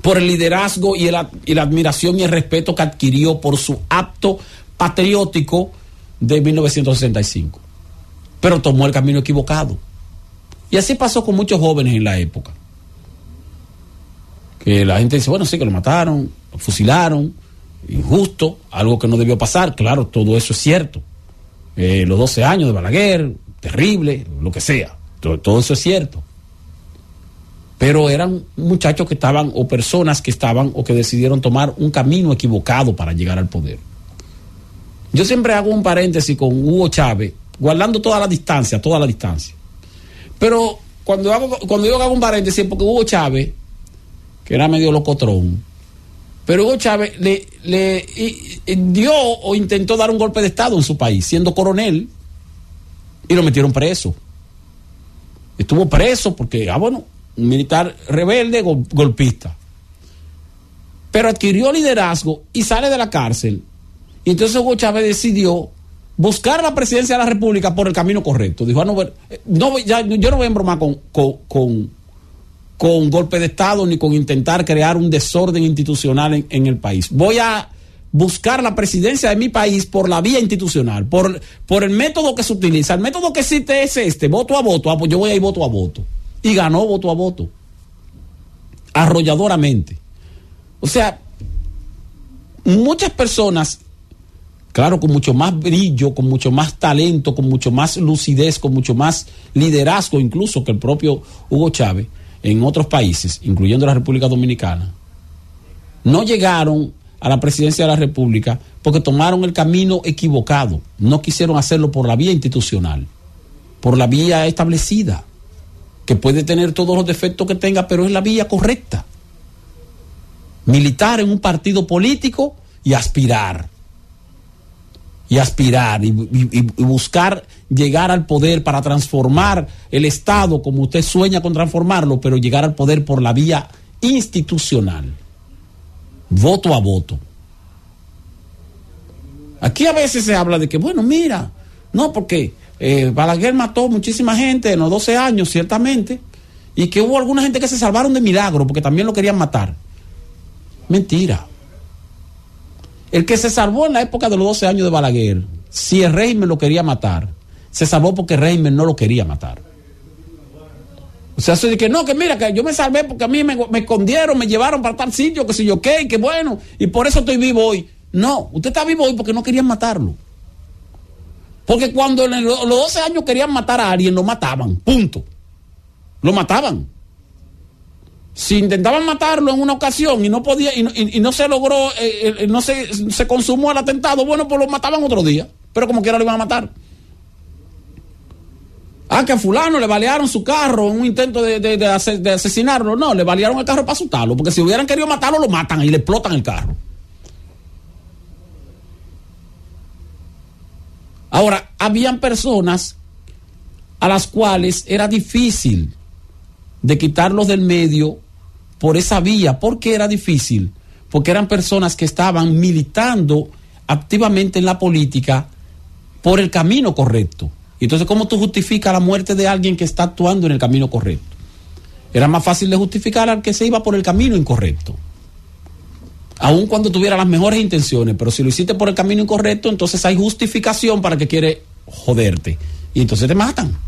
por el liderazgo y, el, y la admiración y el respeto que adquirió por su acto patriótico de 1965. Pero tomó el camino equivocado. Y así pasó con muchos jóvenes en la época. Que la gente dice, bueno, sí, que lo mataron, lo fusilaron, injusto, algo que no debió pasar. Claro, todo eso es cierto. Eh, los 12 años de Balaguer, terrible, lo que sea. Todo, eso es cierto. Pero eran muchachos que estaban, o personas que estaban, o que decidieron tomar un camino equivocado para llegar al poder. Yo siempre hago un paréntesis con Hugo Chávez, guardando toda la distancia, toda la distancia. Pero cuando, hago, cuando yo hago un paréntesis, porque Hugo Chávez, que era medio locotrón, pero Hugo Chávez le, le dio o intentó dar un golpe de Estado en su país, siendo coronel, y lo metieron preso. Estuvo preso porque, ah, bueno, un militar rebelde, gol- golpista. Pero adquirió liderazgo y sale de la cárcel. Y entonces Hugo Chávez decidió buscar la presidencia de la República por el camino correcto. Dijo, ah, no, eh, ya, yo no voy a embromar con, con, con golpe de Estado ni con intentar crear un desorden institucional en, el país. Voy a buscar la presidencia de mi país por la vía institucional, por, por el método que se utiliza. El método que existe es este, voto a voto. Ah, pues yo voy a ir voto a voto. Y ganó voto a voto. Arrolladoramente. O sea, muchas personas claro, con mucho más brillo, con mucho más talento, con mucho más lucidez, con mucho más liderazgo incluso que el propio Hugo Chávez en otros países, incluyendo la República Dominicana, no llegaron a la presidencia de la República porque tomaron el camino equivocado, no quisieron hacerlo por la vía institucional, por la vía establecida, que puede tener todos los defectos que tenga, pero es la vía correcta. Militar en un partido político y aspirar y aspirar y, buscar llegar al poder para transformar el Estado como usted sueña con transformarlo, pero llegar al poder por la vía institucional, voto a voto. Aquí a veces se habla de que, bueno, mira, no, porque eh, Balaguer mató muchísima gente en los 12 años, ciertamente, y que hubo alguna gente que se salvaron de milagro porque también lo querían matar. Mentira. El que se salvó en la época de los 12 años de Balaguer, si el régimen lo quería matar, se salvó porque el régimen no lo quería matar. O sea, eso de que no, que mira, que yo me salvé porque a mí me, escondieron, me llevaron para tal sitio, que sé yo qué, que bueno, y por eso estoy vivo hoy. No, usted está vivo hoy porque no querían matarlo. Porque cuando los 12 años querían matar a alguien, lo mataban, punto. Lo mataban si intentaban matarlo en una ocasión y no podía y no, se logró eh, eh, no se, se consumó el atentado bueno pues lo mataban otro día. Pero como quiera lo iban a matar. Ah que a fulano le balearon su carro en un intento de, de asesinarlo. No le balearon el carro para asustarlo porque si hubieran querido matarlo lo matan y le explotan el carro. Ahora habían personas a las cuales era difícil de quitarlos del medio por esa vía. ¿Por qué era difícil? Porque eran personas que estaban militando activamente en la política por el camino correcto. Entonces, ¿cómo tú justificas la muerte de alguien que está actuando en el camino correcto? Era más fácil de justificar al que se iba por el camino incorrecto. Aun cuando tuviera las mejores intenciones, pero si lo hiciste por el camino incorrecto, entonces hay justificación para que quiere joderte. Y entonces te matan.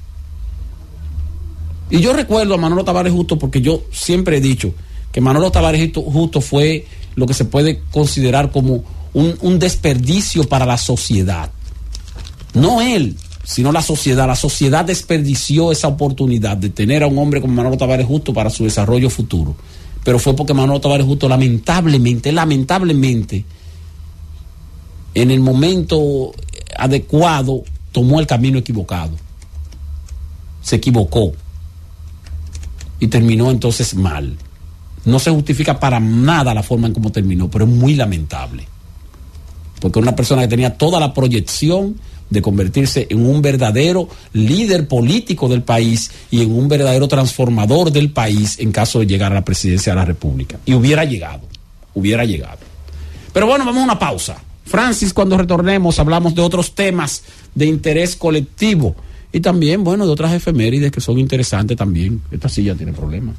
Y yo recuerdo a Manolo Tavares Justo porque yo siempre he dicho que Manolo Tavares Justo- fue lo que se puede considerar como un, un desperdicio para la sociedad. No él, sino la sociedad. La sociedad desperdició esa oportunidad de tener a un hombre como Manolo Tavares Justo para su desarrollo futuro. Pero fue porque Manolo Tavares Justo lamentablemente, lamentablemente, en el momento adecuado tomó el camino equivocado. Se equivocó y terminó entonces mal. No se justifica para nada la forma en cómo terminó, pero es muy lamentable. Porque una persona que tenía toda la proyección de convertirse en un verdadero líder político del país y en un verdadero transformador del país en caso de llegar a la presidencia de la República. Y hubiera llegado, hubiera llegado. Pero bueno, vamos a una pausa. Francis, cuando retornemos hablamos de otros temas de interés colectivo y también, bueno, de otras efemérides que son interesantes también. Esta silla tiene problemas.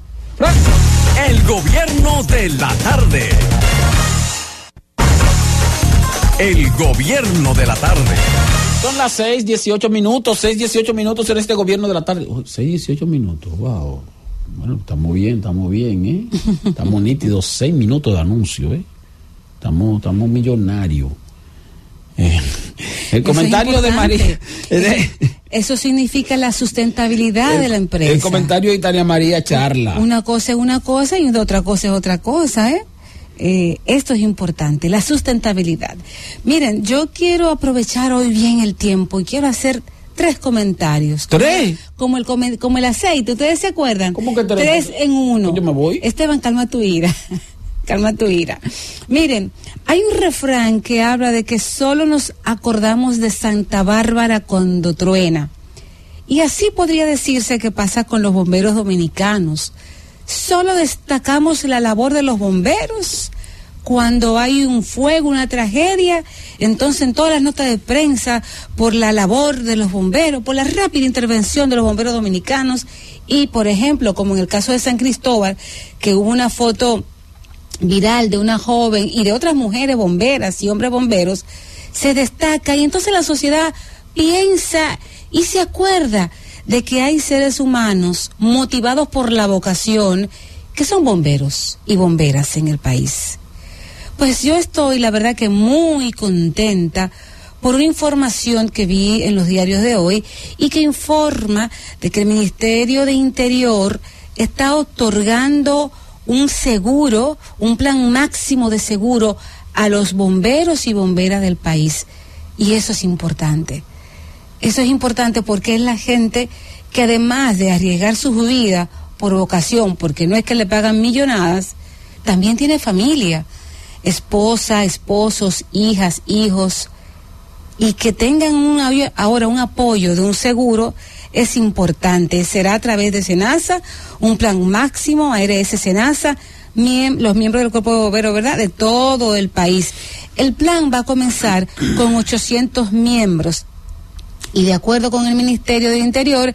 El gobierno de la tarde. El gobierno de la tarde. Son las 6, 18 minutos, 6, 18 minutos en este gobierno de la tarde. Oh, 6, 18 minutos, wow. Bueno, estamos bien, estamos bien, ¿eh? Estamos nítidos, seis minutos de anuncio, ¿eh? Estamos, estamos millonarios. Eh, el Eso comentario de María. Eso significa la sustentabilidad de la empresa. El comentario de Italia María Charla. Una cosa es una cosa y otra cosa es otra cosa, ¿eh? Eh, esto es importante, la sustentabilidad. Miren, yo quiero aprovechar hoy bien el tiempo y quiero hacer tres comentarios. ¿Tres? Como el, como el aceite, ¿ustedes se acuerdan? ¿Cómo que tres? Tres en uno. Yo me voy. Esteban, calma tu ira. calma tu ira. Miren, hay un refrán que habla de que solo nos acordamos de Santa Bárbara cuando truena. Y así podría decirse que pasa con los bomberos dominicanos. Solo destacamos la labor de los bomberos cuando hay un fuego, una tragedia, entonces en todas las notas de prensa, por la labor de los bomberos, por la rápida intervención de los bomberos dominicanos y, por ejemplo, como en el caso de San Cristóbal, que hubo una foto viral de una joven y de otras mujeres bomberas y hombres bomberos, se destaca y entonces la sociedad piensa y se acuerda de que hay seres humanos motivados por la vocación que son bomberos y bomberas en el país. Pues yo estoy, la verdad que muy contenta por una información que vi en los diarios de hoy y que informa de que el Ministerio de Interior está otorgando un seguro, un plan máximo de seguro a los bomberos y bomberas del país. Y eso es importante. Eso es importante porque es la gente que además de arriesgar su vida por vocación, porque no es que le pagan millonadas, también tiene familia, esposa, esposos, hijas, hijos, y que tengan un, ahora un apoyo de un seguro es importante. Será a través de SENASA, un plan máximo, ARS SENASA, miem- los miembros del Cuerpo de Bomberos, ¿verdad? De todo el país. El plan va a comenzar con 800 miembros y de acuerdo con el Ministerio del Interior,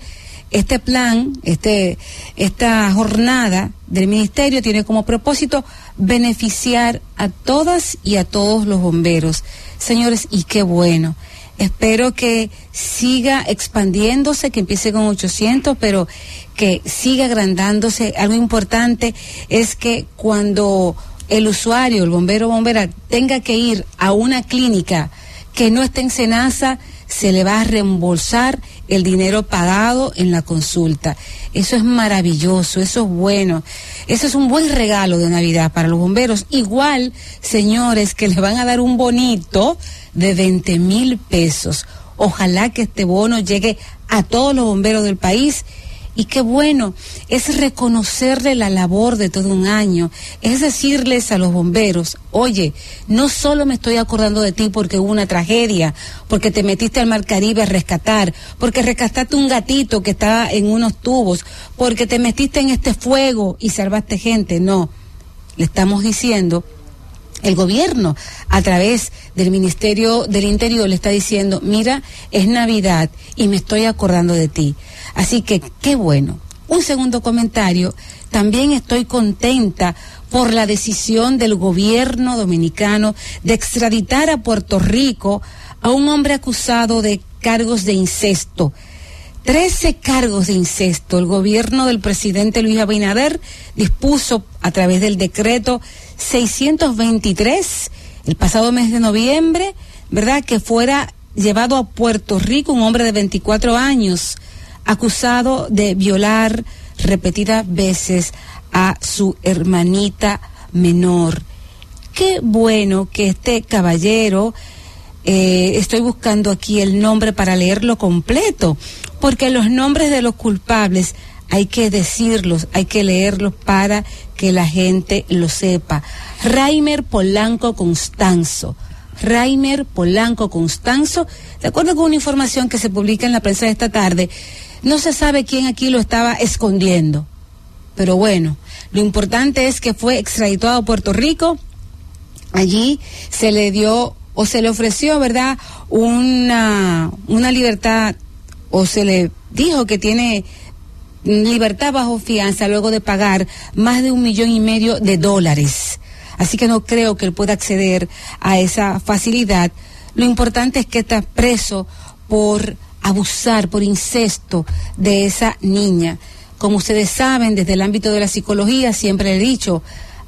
este plan, este, esta jornada del Ministerio tiene como propósito beneficiar a todas y a todos los bomberos. Señores, y qué bueno. Espero que siga expandiéndose, que empiece con 800, pero que siga agrandándose. Algo importante es que cuando el usuario, el bombero o bombera, tenga que ir a una clínica que no esté en Senasa, se le va a reembolsar el dinero pagado en la consulta. Eso es maravilloso, eso es bueno. Eso es un buen regalo de Navidad para los bomberos. Igual, señores, que les van a dar un bonito de 20 mil pesos. Ojalá que este bono llegue a todos los bomberos del país. Y qué bueno, es reconocerle la labor de todo un año, es decirles a los bomberos, oye, no solo me estoy acordando de ti porque hubo una tragedia, porque te metiste al mar Caribe a rescatar, porque rescataste un gatito que estaba en unos tubos, porque te metiste en este fuego y salvaste gente, no, le estamos diciendo el gobierno a través del Ministerio del Interior le está diciendo, mira, es Navidad y me estoy acordando de ti. Así que qué bueno. Un segundo comentario, también estoy contenta por la decisión del gobierno dominicano de extraditar a Puerto Rico a un hombre acusado de cargos de incesto. Trece cargos de incesto. El gobierno del presidente Luis Abinader dispuso a través del decreto 623 el pasado mes de noviembre, ¿verdad? Que fuera llevado a Puerto Rico un hombre de 24 años acusado de violar repetidas veces a su hermanita menor. Qué bueno que este caballero, eh, estoy buscando aquí el nombre para leerlo completo, porque los nombres de los culpables hay que decirlos, hay que leerlos para que la gente lo sepa. Raimer Polanco Constanzo. Raimer Polanco Constanzo, de acuerdo con una información que se publica en la prensa de esta tarde, no se sabe quién aquí lo estaba escondiendo. Pero bueno, lo importante es que fue extraditado a Puerto Rico. Allí se le dio o se le ofreció, ¿verdad?, una, una libertad o se le dijo que tiene libertad bajo fianza luego de pagar más de un millón y medio de dólares. Así que no creo que él pueda acceder a esa facilidad. Lo importante es que está preso por abusar, por incesto de esa niña. como ustedes saben, desde el ámbito de la psicología, siempre he dicho,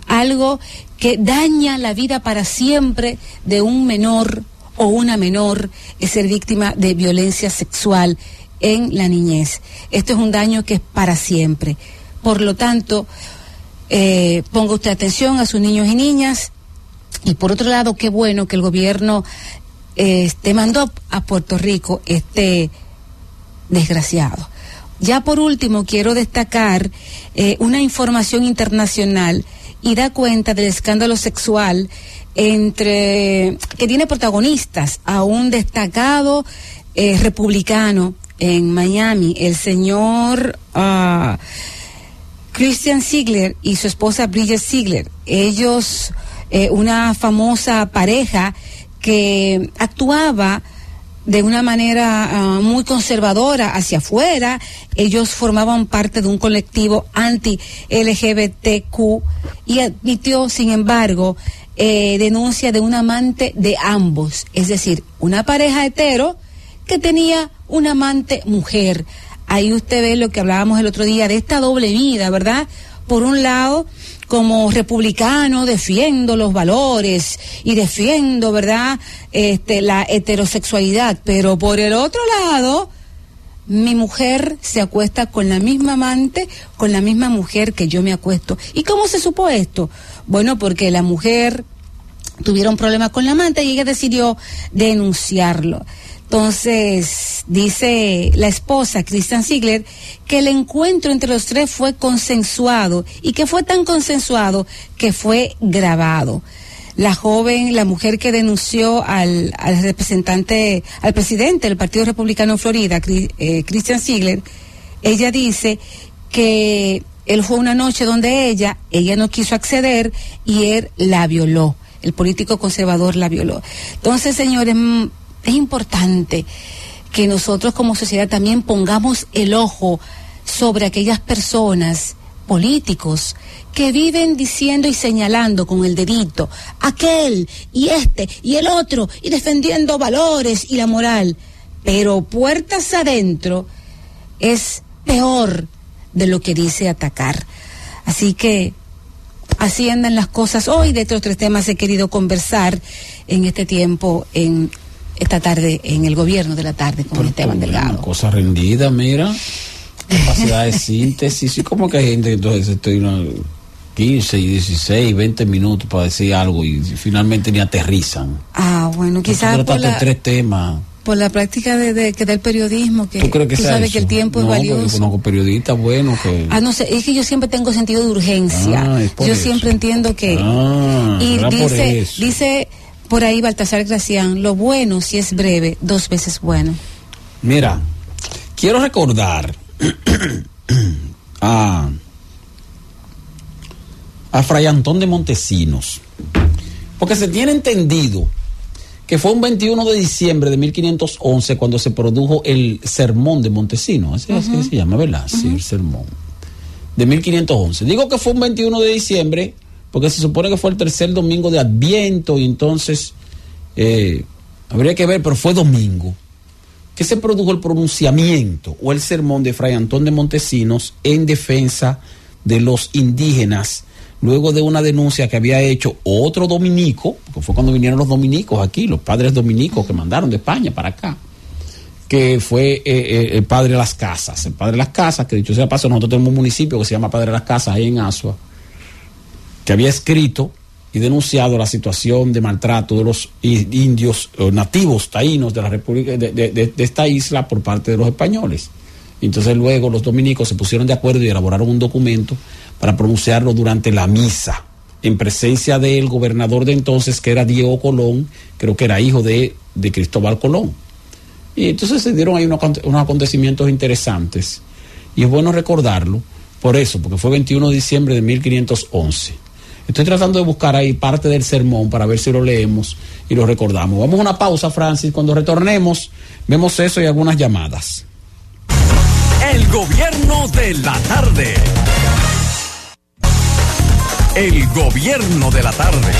algo que daña la vida para siempre de un menor o una menor es ser víctima de violencia sexual en la niñez. Esto es un daño que es para siempre. Por lo tanto, eh, ponga usted atención a sus niños y niñas. Y por otro lado, qué bueno que el gobierno eh, este, mandó a Puerto Rico este desgraciado. Ya por último, quiero destacar eh, una información internacional y da cuenta del escándalo sexual entre que tiene protagonistas a un destacado eh, republicano en Miami, el señor ah, Christian Ziegler y su esposa Bridget Ziegler. Ellos, eh, una famosa pareja que actuaba de una manera ah, muy conservadora hacia afuera. Ellos formaban parte de un colectivo anti-LGBTQ y admitió, sin embargo, eh, denuncia de un amante de ambos, es decir, una pareja hetero que tenía una amante mujer. Ahí usted ve lo que hablábamos el otro día de esta doble vida, ¿verdad? Por un lado, como republicano defiendo los valores y defiendo, ¿verdad? Este, la heterosexualidad, pero por el otro lado, mi mujer se acuesta con la misma amante, con la misma mujer que yo me acuesto. ¿Y cómo se supo esto? Bueno, porque la mujer tuvieron problemas con la amante y ella decidió denunciarlo. Entonces, dice la esposa, Christian Ziegler, que el encuentro entre los tres fue consensuado y que fue tan consensuado que fue grabado. La joven, la mujer que denunció al, al representante, al presidente del Partido Republicano Florida, eh, Christian Ziegler, ella dice que él fue una noche donde ella, ella no quiso acceder y él la violó. El político conservador la violó. Entonces, señores, es importante que nosotros como sociedad también pongamos el ojo sobre aquellas personas políticos que viven diciendo y señalando con el dedito aquel y este y el otro y defendiendo valores y la moral, pero puertas adentro es peor de lo que dice atacar. Así que así andan las cosas. Hoy de estos tres temas he querido conversar en este tiempo en esta tarde en el gobierno de la tarde con Esteban Delgado. Una cosa rendida, mira. Capacidad de síntesis. Y como que hay gente entonces estoy unos 15, 16, 20 minutos para decir algo y finalmente ni aterrizan. Ah, bueno, quizás la, tres temas. Por la práctica de, de, que del periodismo, que tú, crees que sabes que el tiempo no, es valioso. Yo conozco periodistas buenos que... Ah, no sé, es que yo siempre tengo sentido de urgencia. Ah, yo eso. siempre entiendo que... Ah, y dice, dice por ahí Baltasar Gracián, lo bueno si es breve, dos veces bueno. Mira, quiero recordar a, a Fray Antón de Montesinos, porque se tiene entendido que fue un 21 de diciembre de 1511 cuando se produjo el sermón de Montesinos, así, así Ujú. se llama, ¿verdad? Sí, el sermón de 1511. Digo que fue un 21 de diciembre porque se supone que fue el tercer domingo de Adviento y entonces eh, habría que ver, pero fue domingo que se produjo el pronunciamiento o el sermón de Fray Antón de Montesinos en defensa de los indígenas, luego de una denuncia que había hecho otro dominico, porque fue cuando vinieron los dominicos aquí, los padres dominicos que mandaron de España para acá, que fue eh, eh, el padre de las casas. El padre de las casas, que dicho sea paso, nosotros tenemos un municipio que se llama Padre de las Casas ahí en Asua, que había escrito y denunciado la situación de maltrato de los indios nativos taínos de la República de, esta isla por parte de los españoles. Entonces luego los dominicos se pusieron de acuerdo y elaboraron un documento para pronunciarlo durante la misa, en presencia del gobernador de entonces, que era Diego Colón, creo que era hijo de, Cristóbal Colón. Y entonces se dieron ahí unos, unos acontecimientos interesantes. Y es bueno recordarlo, por eso, porque fue 21 de diciembre de 1511. Estoy tratando de buscar ahí parte del sermón para ver si lo leemos y lo recordamos. Vamos a una pausa, Francis. Cuando retornemos, vemos eso y algunas llamadas. El gobierno de la tarde. El gobierno de la tarde.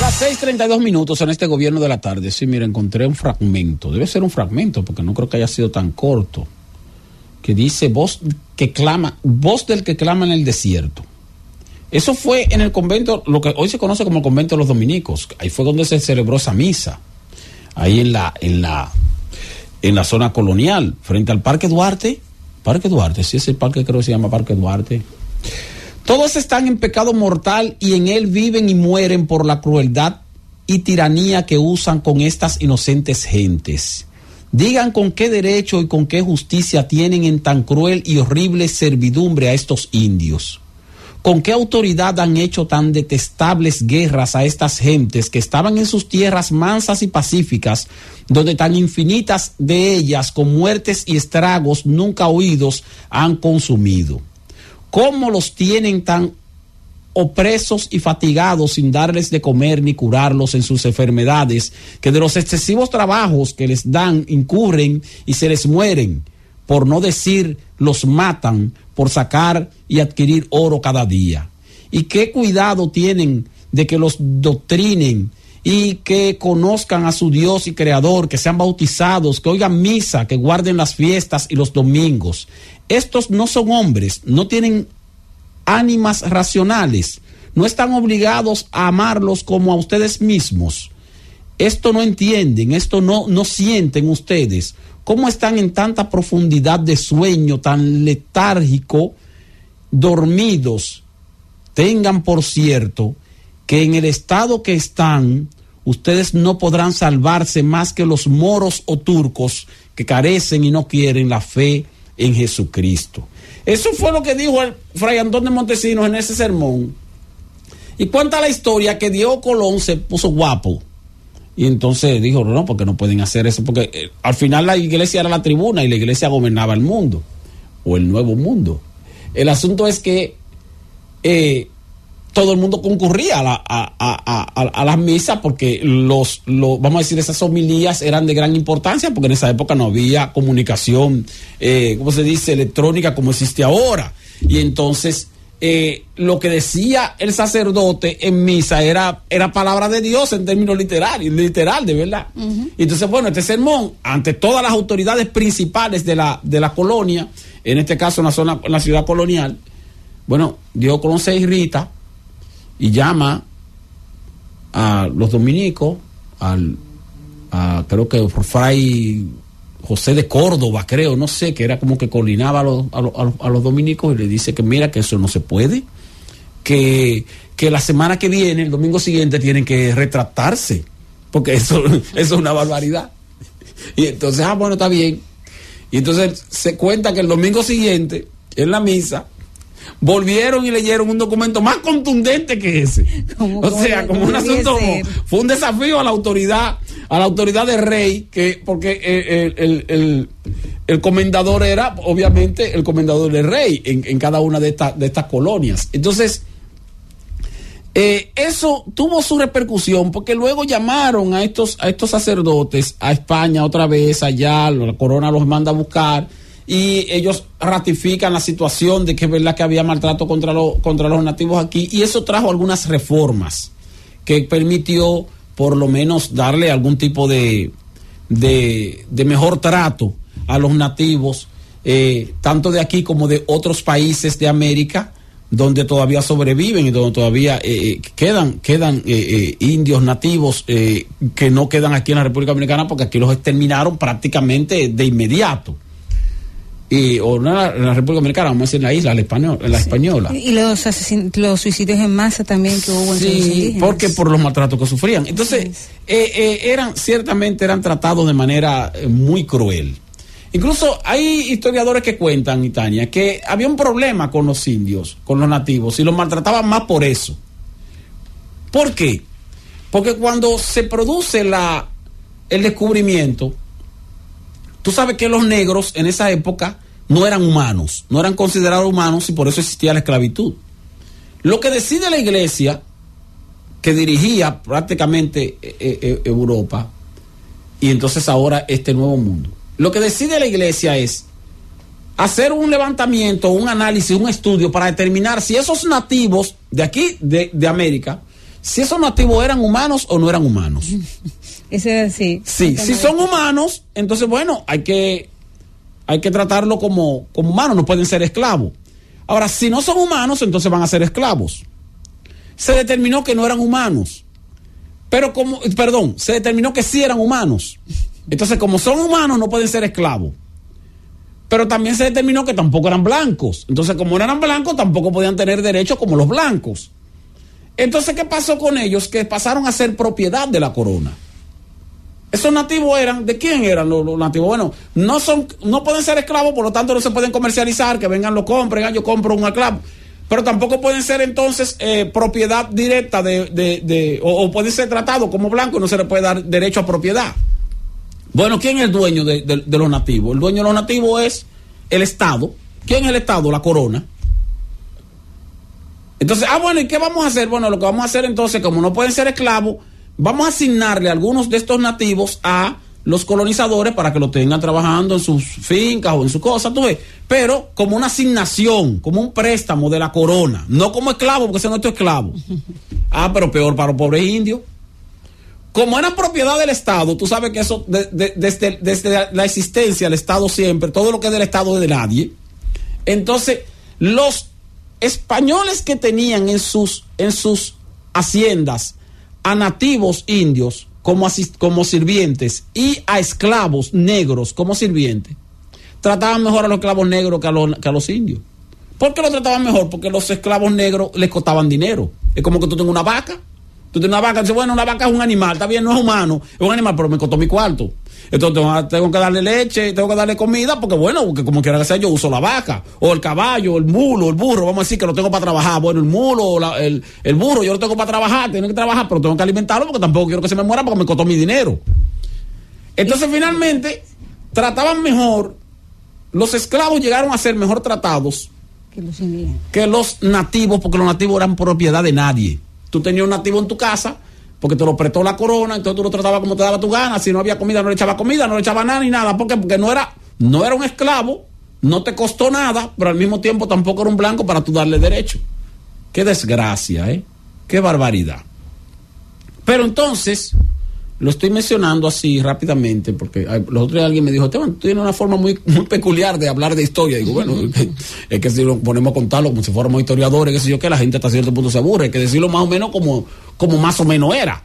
Las 6:32 minutos en este gobierno de la tarde. Sí, mira, encontré un fragmento. Debe ser un fragmento porque no creo que haya sido tan corto. que dice voz que clama, voz del que clama en el desierto. Eso fue en el convento, lo que hoy se conoce como el convento de los dominicos. Ahí fue donde se celebró esa misa. Ahí en la, en la, en la zona colonial, frente al Parque Duarte. Parque Duarte, sí, ese parque creo que se llama Parque Duarte. Todos están en pecado mortal y en él viven y mueren por la crueldad y tiranía que usan con estas inocentes gentes. Digan con qué derecho y con qué justicia tienen en tan cruel y horrible servidumbre a estos indios. ¿Con qué autoridad han hecho tan detestables guerras a estas gentes que estaban en sus tierras mansas y pacíficas, donde tan infinitas de ellas con muertes y estragos nunca oídos han consumido? ¿Cómo los tienen tan opresos y fatigados sin darles de comer ni curarlos en sus enfermedades, que de los excesivos trabajos que les dan incurren y se les mueren, por no decir los matan por sacar y adquirir oro cada día. Y qué cuidado tienen de que los doctrinen y que conozcan a su Dios y Creador, que sean bautizados, que oigan misa, que guarden las fiestas y los domingos. Estos no son hombres, no tienen ánimas racionales, no están obligados a amarlos como a ustedes mismos. Esto no entienden, esto no, no sienten ustedes. ¿Cómo están en tanta profundidad de sueño, tan letárgico, dormidos? Tengan por cierto que en el estado que están, ustedes no podrán salvarse más que los moros o turcos que carecen y no quieren la fe en Jesucristo. Eso fue lo que dijo el fray Antón de Montesinos en ese sermón. Y cuenta la historia que Diego Colón se puso guapo. Y entonces dijo, no, porque no pueden hacer eso, porque eh, al final la iglesia era la tribuna y la iglesia gobernaba el mundo, o el nuevo mundo. El asunto es que eh, todo el mundo concurría a, la- a- a- a- a las misas porque los, los- vamos a decir, esas homilías eran de gran importancia porque en esa época no había comunicación, eh, ¿cómo se dice?, electrónica como existe ahora. Y entonces eh, lo que decía el sacerdote en misa era, era palabra de Dios en términos literarios, literal, de verdad. Entonces, bueno, este sermón, ante todas las autoridades principales de la, de la colonia, en este caso en la zona, en la ciudad colonial, bueno, Dios Colón se irrita y llama a los dominicos, al, a, creo que Fray José de Córdoba, creo, no sé, que era como que coordinaba a los, dominicos y le dice que mira que eso no se puede, que, que la semana que viene, el domingo siguiente, tienen que retractarse, porque eso, eso es una barbaridad. Y entonces, ah, bueno, está bien. Y entonces se cuenta que el domingo siguiente, en la misa, volvieron y leyeron un documento más contundente que ese. o sea, como un asunto, fue un desafío a la autoridad, a la autoridad del rey, que porque eh, el, el- el- el comendador era, obviamente, el comendador del rey en, en cada una de, estas de estas colonias. Entonces, eh, eso tuvo su repercusión porque luego llamaron a estos, a estos sacerdotes a España otra vez, allá, la corona los manda a buscar y ellos ratifican la situación de que es verdad que había maltrato contra, los contra los nativos aquí y eso trajo algunas reformas que permitió por lo menos darle algún tipo de, de, mejor trato a los nativos, eh, tanto de aquí como de otros países de América, donde todavía sobreviven y donde todavía eh, eh, quedan, quedan eh, eh, indios nativos que no quedan aquí en la República Dominicana porque aquí los exterminaron prácticamente de inmediato. Y, o no en la, República Dominicana, vamos a decir en la isla, en la, española, en la española. Y los, asesin- los suicidios en masa también que hubo entre los Sí, indígenas. porque por los maltratos que sufrían. Entonces, eh, eh, eran, ciertamente eran tratados de manera eh, muy cruel. Incluso hay historiadores que cuentan, Tania, que había un problema con los indios, con los nativos, y los maltrataban más por eso. ¿Por qué? Porque cuando se produce la, el descubrimiento, tú sabes que los negros en esa época no eran humanos, no eran considerados humanos y por eso existía la esclavitud. Lo que decide la iglesia, que dirigía prácticamente eh, eh, Europa, y entonces ahora este nuevo mundo, lo que decide la iglesia es hacer un levantamiento, un análisis, un estudio para determinar si esos nativos de aquí, de, de América, si esos nativos eran humanos o no eran humanos. Ese es así. Sí, si son humanos, entonces bueno, hay que hay que tratarlo como, como humanos, no pueden ser esclavos. Ahora, si no son humanos, entonces van a ser esclavos. Se determinó que no eran humanos. Pero como, perdón, se determinó que sí eran humanos. Entonces, como son humanos, no pueden ser esclavos. Pero también se determinó que tampoco eran blancos. Entonces, como no eran blancos, tampoco podían tener derechos como los blancos. Entonces, ¿qué pasó con ellos? Que pasaron a ser propiedad de la corona. Esos nativos eran, ¿de quién eran los, nativos? Bueno, no son, no pueden ser esclavos, por lo tanto no se pueden comercializar, que vengan lo compren, ah, yo compro un esclavo. Pero tampoco pueden ser entonces eh, propiedad directa de, de, de o, pueden ser tratados como blancos y no se les puede dar derecho a propiedad. Bueno, ¿quién es el dueño de- de los nativos? El dueño de los nativos es el Estado. ¿Quién es el Estado? La corona. Entonces, ah, bueno, ¿y qué vamos a hacer? Bueno, lo que vamos a hacer entonces, como no pueden ser esclavos, vamos a asignarle algunos de estos nativos a los colonizadores para que lo tengan trabajando en sus fincas o en sus cosas, tú ves. Pero como una asignación, como un préstamo de la corona, no como esclavo, porque ese no es tu esclavo. Ah, pero peor para los pobres indios. Como eran propiedad del Estado, tú sabes que eso, de- de- desde, desde la existencia del Estado siempre, todo lo que es del Estado es de nadie. Entonces, los españoles que tenían en sus, en sus haciendas a nativos indios como, como sirvientes y a esclavos negros como sirvientes, trataban mejor a los esclavos negros que a los, que a los indios. ¿Por qué lo trataban mejor? Porque los esclavos negros les costaban dinero. Es como que tú tengas una vaca. Tú tienes una vaca, dices, bueno, una vaca es un animal, está bien, no es humano, es un animal, pero me costó mi cuarto. Entonces tengo, que darle leche, tengo que darle comida, porque bueno, porque como quiera que sea, yo uso la vaca, o el caballo, el mulo, el burro, vamos a decir que lo tengo para trabajar. Bueno, el mulo, la- el, el burro, yo lo tengo para trabajar, tengo que trabajar, pero tengo que alimentarlo porque tampoco quiero que se me muera porque me costó mi dinero. Entonces, finalmente, trataban mejor, los esclavos llegaron a ser mejor tratados Que los que los nativos, porque los nativos eran propiedad de nadie. Tú tenías un nativo en tu casa, porque te lo prestó la corona, entonces tú lo tratabas como te daba tu gana. Si no había comida, no le echaba comida, no le echaba nada ni nada. ¿Por qué? Porque no era, no era un esclavo, no te costó nada, pero al mismo tiempo tampoco era un blanco para tú darle derecho. Qué desgracia, ¿eh? Qué barbaridad. Pero entonces, lo estoy mencionando así rápidamente, porque los otros alguien me dijo, Esteban, tú tienes una forma muy, muy peculiar de hablar de historia. Digo, bueno, es que, es que si lo ponemos a contarlo como si fuéramos historiadores, qué sé yo, que la gente hasta cierto punto se aburre, hay que decirlo más o menos como, como más o menos era.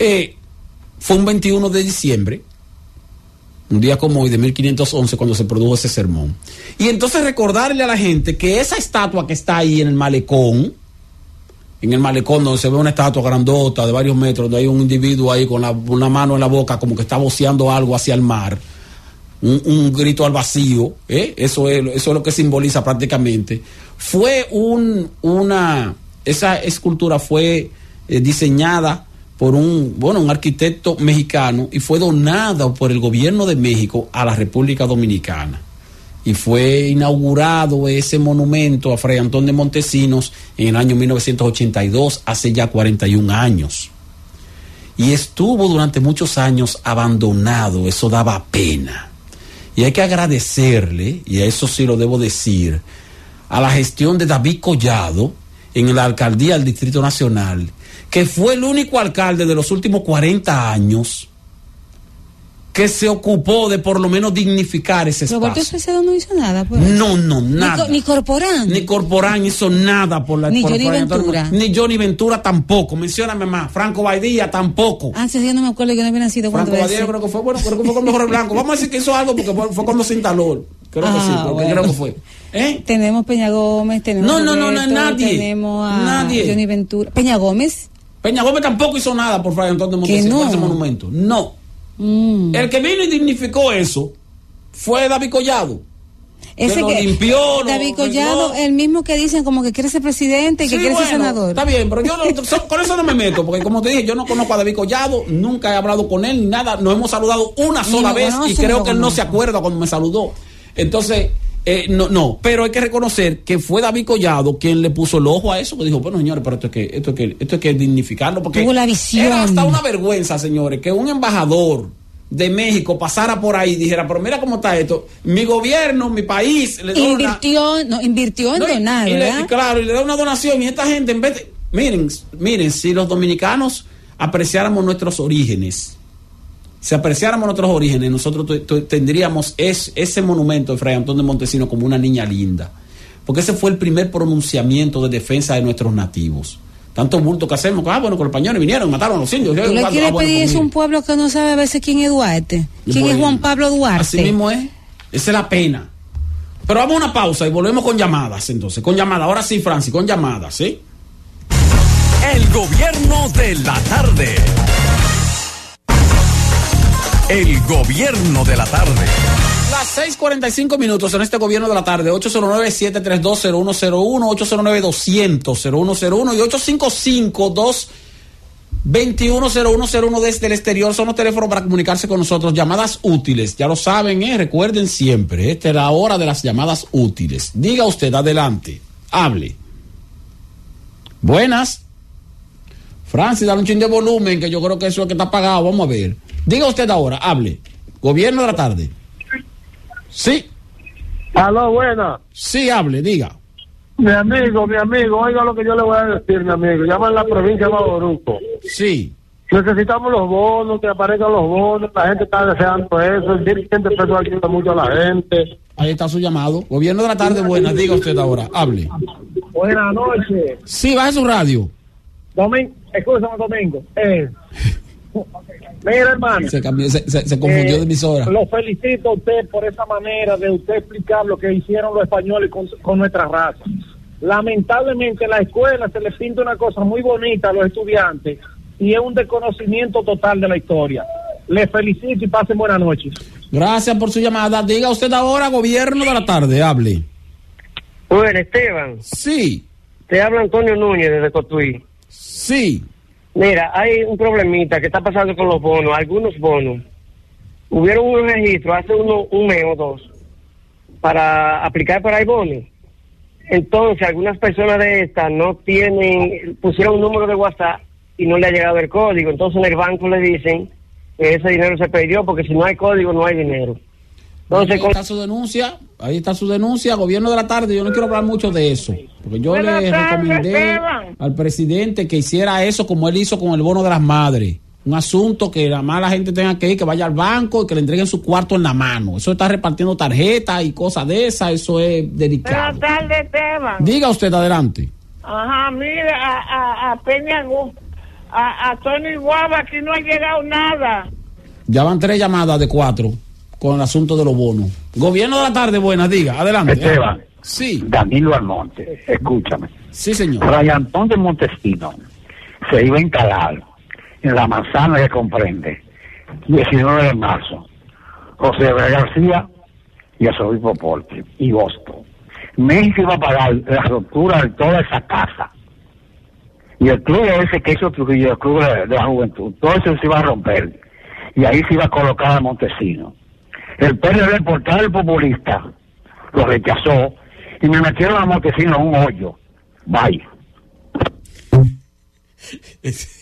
Eh, fue un 21 de diciembre, un día como hoy de 1511, cuando se produjo ese sermón. Y entonces recordarle a la gente que esa estatua que está ahí en el malecón, en el malecón donde se ve una estatua grandota de varios metros, donde hay un individuo ahí con la, una mano en la boca como que está voceando algo hacia el mar, un, grito al vacío, ¿eh? eso, es, eso es lo que simboliza prácticamente. Fue un, una, esa escultura fue eh, diseñada por un, bueno, un arquitecto mexicano y fue donada por el gobierno de México a la República Dominicana y fue inaugurado ese monumento a Fray Antón de Montesinos en el año 1982, hace ya 41 años. Y estuvo durante muchos años abandonado, eso daba pena. Y hay que agradecerle, y a eso sí lo debo decir, a la gestión de David Collado en la alcaldía del Distrito Nacional, que fue el único alcalde de los últimos 40 años que se ocupó de por lo menos dignificar ese Roberto espacio. Salcedo no hizo nada. Pues. No, no, nada. ni Corporán. Ni Corporán hizo nada por la Ni por- Johnny por Antonio-. Ni Johnny Ventura tampoco. Mencióname más. Franco Baidía tampoco. Ah, sí, yo no me acuerdo que no había nacido cuando Franco Baidía creo que fue bueno, creo que fue con mejor blanco. Vamos a decir que hizo algo porque fue, cuando se instaló. Creo que Ah, sí, porque bueno. creo que fue. ¿Eh? Tenemos Peña Gómez, tenemos. No, no, no, no, Roberto, nadie. Tenemos a Nadie. Johnny Ventura. Peña Gómez. Peña Gómez tampoco hizo nada por Fray Antonio de Montesinos, no. por ese monumento. No. Mm. El que vino y dignificó eso fue David Collado. Ese que limpió, David Collado, el mismo que dicen como que quiere ser presidente y que quiere ser senador. Está bien, pero yo no- so- con eso no me meto, porque como te dije, yo no conozco a David Collado, nunca he hablado con él ni nada, nos hemos saludado una sola vez y creo que él no se acuerda cuando me saludó. Entonces, eh, no, no, pero hay que reconocer que fue David Collado quien le puso el ojo a eso, que dijo, bueno, señores, pero esto es que, esto es que, esto es que dignificarlo, porque Tuvo la visión. era hasta una vergüenza, señores, que un embajador de México pasara por ahí y dijera, pero mira cómo está esto, mi gobierno, mi país, le doy una- Invirtió, no, invirtió en no, donar, y le- ¿verdad? y claro, y le da una donación y esta gente en vez de... Miren, miren, si los dominicanos apreciáramos nuestros orígenes, si apreciáramos nuestros orígenes, nosotros tendríamos es- ese monumento de Fray Antón de Montesino como una niña linda. Porque ese fue el primer pronunciamiento de defensa de nuestros nativos. Tanto bulto que hacemos, ah, bueno, con los españoles vinieron, mataron a los indios. Tú Ah, le pues pedir a mire. un pueblo que no sabe a veces quién es Duarte. ¿Quién es Juan Pablo Duarte? Así mismo es. Esa es la pena. Pero vamos a una pausa y volvemos con llamadas entonces. Con llamadas. Ahora sí, Francis, con llamadas, ¿sí? El gobierno de la tarde. El gobierno de la tarde. Las 6:45 minutos en este gobierno de la tarde. 809-732-0101, 809-200-0101 y 855-221-0101 desde el exterior. Son los teléfonos para comunicarse con nosotros. Llamadas útiles. Ya lo saben, ¿eh? recuerden siempre. Esta es la hora de las llamadas útiles. Diga usted, adelante. Hable. Buenas. Francis, dale un chin de volumen, que yo creo que eso es que está apagado. Vamos a ver. Diga usted ahora, hable. Gobierno de la tarde. Sí. Aló, buena. Sí, hable, diga. Mi amigo, mi amigo, oiga lo que yo le voy a decir, mi amigo. Llama a la provincia de Baboruco. Sí. Necesitamos los bonos, que aparezcan los bonos. La gente está deseando eso. El 100 pesos ayuda mucho a la gente. Ahí está su llamado. Gobierno de la tarde, buenas. Diga usted ahora, hable. Buenas noches. Sí, baje su radio. Domingo, escúchame, Domingo. Eh, mira, hermano. Se, cambió, se, se- se confundió Eh, de emisora. Lo felicito a usted por esa manera de usted explicar lo que hicieron los españoles con, con nuestra raza. Lamentablemente en la escuela se les pinta una cosa muy bonita a los estudiantes y es un desconocimiento total de la historia. Les felicito y pasen buenas noches. Gracias por su llamada. Diga usted ahora, gobierno de la tarde, hable. Bueno, Esteban. Sí. Te habla Antonio Núñez desde Cotuí. Sí. Mira, hay un problemita que está pasando con los bonos, algunos bonos. Hubieron un registro hace uno, un mes o dos para aplicar para el bono. Entonces, algunas personas de estas no tienen, pusieron un número de WhatsApp y no le ha llegado el código. Entonces, en el banco le dicen que ese dinero se perdió porque si no hay código, no hay dinero. Entonces, ahí está su denuncia, ahí está su denuncia, gobierno de la tarde. Yo no quiero hablar mucho de eso, porque yo Buenas le recomendé Esteban. al presidente que hiciera eso como él hizo con el bono de las madres. Un asunto que la mala gente tenga que ir, que vaya al banco y que le entreguen su cuarto en la mano. Eso está repartiendo tarjetas y cosas de esas, eso es delicado. Buenas tardes, Esteban. Diga usted adelante. Ajá, mira, a, a, a Peña, a, a Tony Guava, aquí no ha llegado nada. Ya van tres llamadas de cuatro con el asunto de los bonos. Gobierno de la tarde, buenas, diga, adelante. Esteban. Sí. Danilo Almonte, escúchame. Sí, señor. Fray Antón de Montesino se iba a instalar en la manzana que comprende 19 de marzo. José García y Arzobispo Porte y Boston. México iba a pagar la ruptura de toda esa casa. Y el club ese que hizo Trujillo, el club de, de la juventud, todo eso se iba a romper. Y ahí se iba a colocar a Montesino. El PRD, por tal populista, lo rechazó y me metieron a Montesino en un hoyo. Vaya.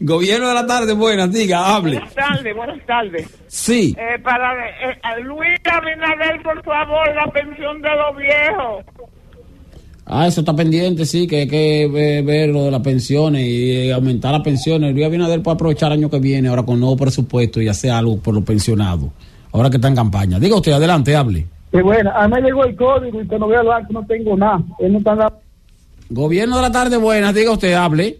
Gobierno de la tarde, buenas, diga, hable. Buenas tardes, buenas tardes. Sí. Eh, para eh, a Luis Abinader, por favor, la pensión de los viejos. Ah, eso está pendiente, sí, que hay que ver, ver lo de las pensiones y eh, aumentar las pensiones. Luis Abinader puede aprovechar el año que viene, ahora con nuevo presupuesto y hacer algo por los pensionados. Ahora que está en campaña. Diga usted, adelante, hable. Y bueno, a mí me llegó el código y cuando voy al banco no tengo nada. Él no está dando- Gobierno de la tarde, buenas, diga usted, hable.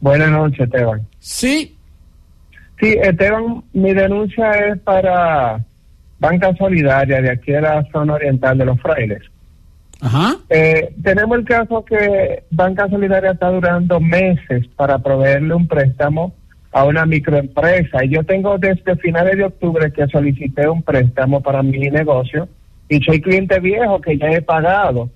Buenas noches, Esteban. Sí. Sí, Esteban, mi denuncia es para Banca Solidaria de aquí de la zona oriental de los frailes. Ajá. Eh, tenemos el caso que Banca Solidaria está durando meses para proveerle un préstamo a una microempresa. Y yo tengo desde finales de octubre que solicité un préstamo para mi negocio y soy cliente viejo que ya he pagado.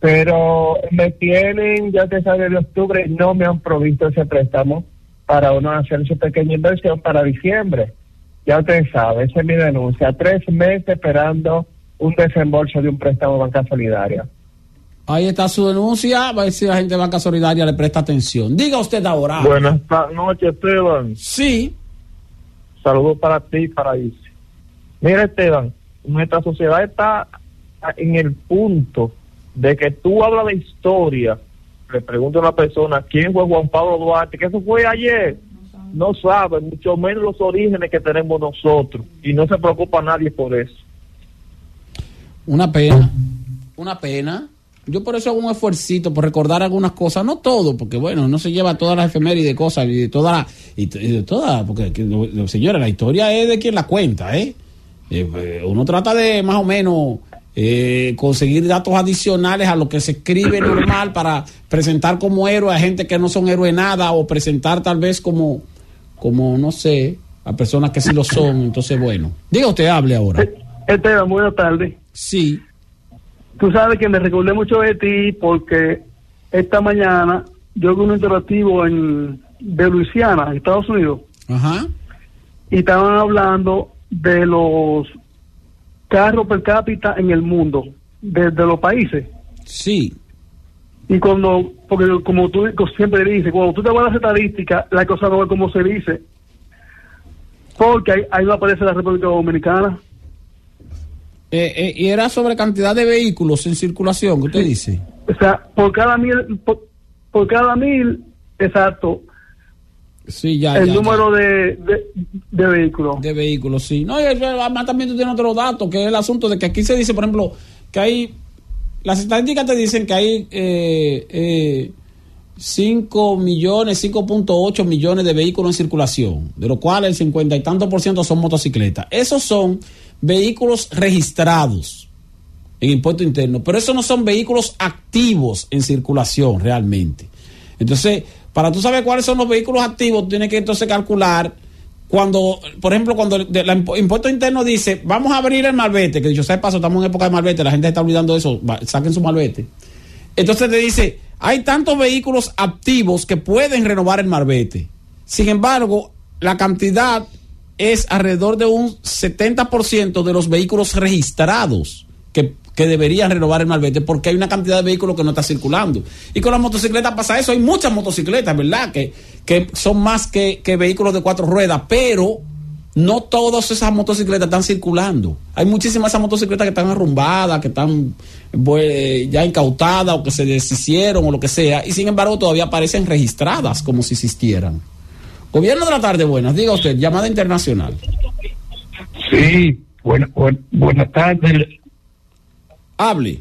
Pero me tienen, ya te sabe, de octubre no me han provisto ese préstamo para uno hacer su pequeña inversión para diciembre. Ya usted sabe, esa es mi denuncia. Tres meses esperando un desembolso de un préstamo banca solidaria. Ahí está su denuncia, va a ver si la gente de Banca Solidaria le presta atención. Diga usted ahora. Buenas noches, Esteban. Sí. Saludos para ti y para Isi. Mira, Esteban, nuestra sociedad está en el punto de que tú hablas de historia, le pregunto a una persona quién fue Juan Pablo Duarte, que eso fue ayer. no sabe, mucho menos los orígenes que tenemos nosotros. Y no se preocupa nadie por eso. Una pena, una pena. Yo por eso hago un esfuercito por recordar algunas cosas, no todo, porque bueno, no se lleva todas las efemérides de cosas y de toda la, y, de toda, porque que señora, la historia es de quien la cuenta, ¿eh? Eh, pues, uno trata de más o menos eh, conseguir datos adicionales a lo que se escribe normal para presentar como héroe a gente que no son héroe de nada o presentar tal vez como, como no sé, a personas que sí lo son. Entonces, bueno, diga usted, hable ahora. Esteban, buenas tardes. Sí. Tú sabes que me recordé mucho de ti porque esta mañana yo vi un interactivo en, de Luisiana, Estados Unidos, Ajá. y estaban hablando de los carros per cápita en el mundo, de, de los países. Sí. Y cuando, porque como tú siempre dices, cuando tú te vas a las estadísticas, la cosa no es como se dice. Porque ahí, ahí no aparece la República Dominicana. Eh, eh, y era sobre cantidad de vehículos en circulación, ¿qué usted dice? O sea, por cada mil, por, por cada mil, exacto, Sí, ya. el ya, número de, de, de vehículos. De vehículos, sí. No, y además también tú tienes otro dato, que es el asunto de que aquí se dice, por ejemplo, que hay. Las estadísticas te dicen que hay eh, eh, 5 millones, 5.8 millones de vehículos en circulación, de los cuales el 50 y tanto por ciento son motocicletas. Esos son vehículos registrados en impuesto interno, pero esos no son vehículos activos en circulación realmente. Entonces, para tú saber cuáles son los vehículos activos, tienes que entonces calcular cuando, por ejemplo, cuando el impuesto interno dice, vamos a abrir el malvete, que dicho sea de paso, estamos en época de malvete, la gente está olvidando eso, saquen su malvete. Entonces te dice, hay tantos vehículos activos que pueden renovar el marbete. Sin embargo, la cantidad es alrededor de un 70% de los vehículos registrados que, que deberían renovar el marbete porque hay una cantidad de vehículos que no está circulando. Y con las motocicletas pasa eso. Hay muchas motocicletas, ¿verdad? Que, que son más que, que vehículos de cuatro ruedas, pero no todas esas motocicletas están circulando. Hay muchísimas esas motocicletas que están arrumbadas, que están pues, ya incautadas o que se deshicieron o lo que sea, y sin embargo todavía aparecen registradas como si existieran. Gobierno de la tarde, buenas. Diga usted, llamada internacional. Sí, buena, buen- buenas tardes. Hable.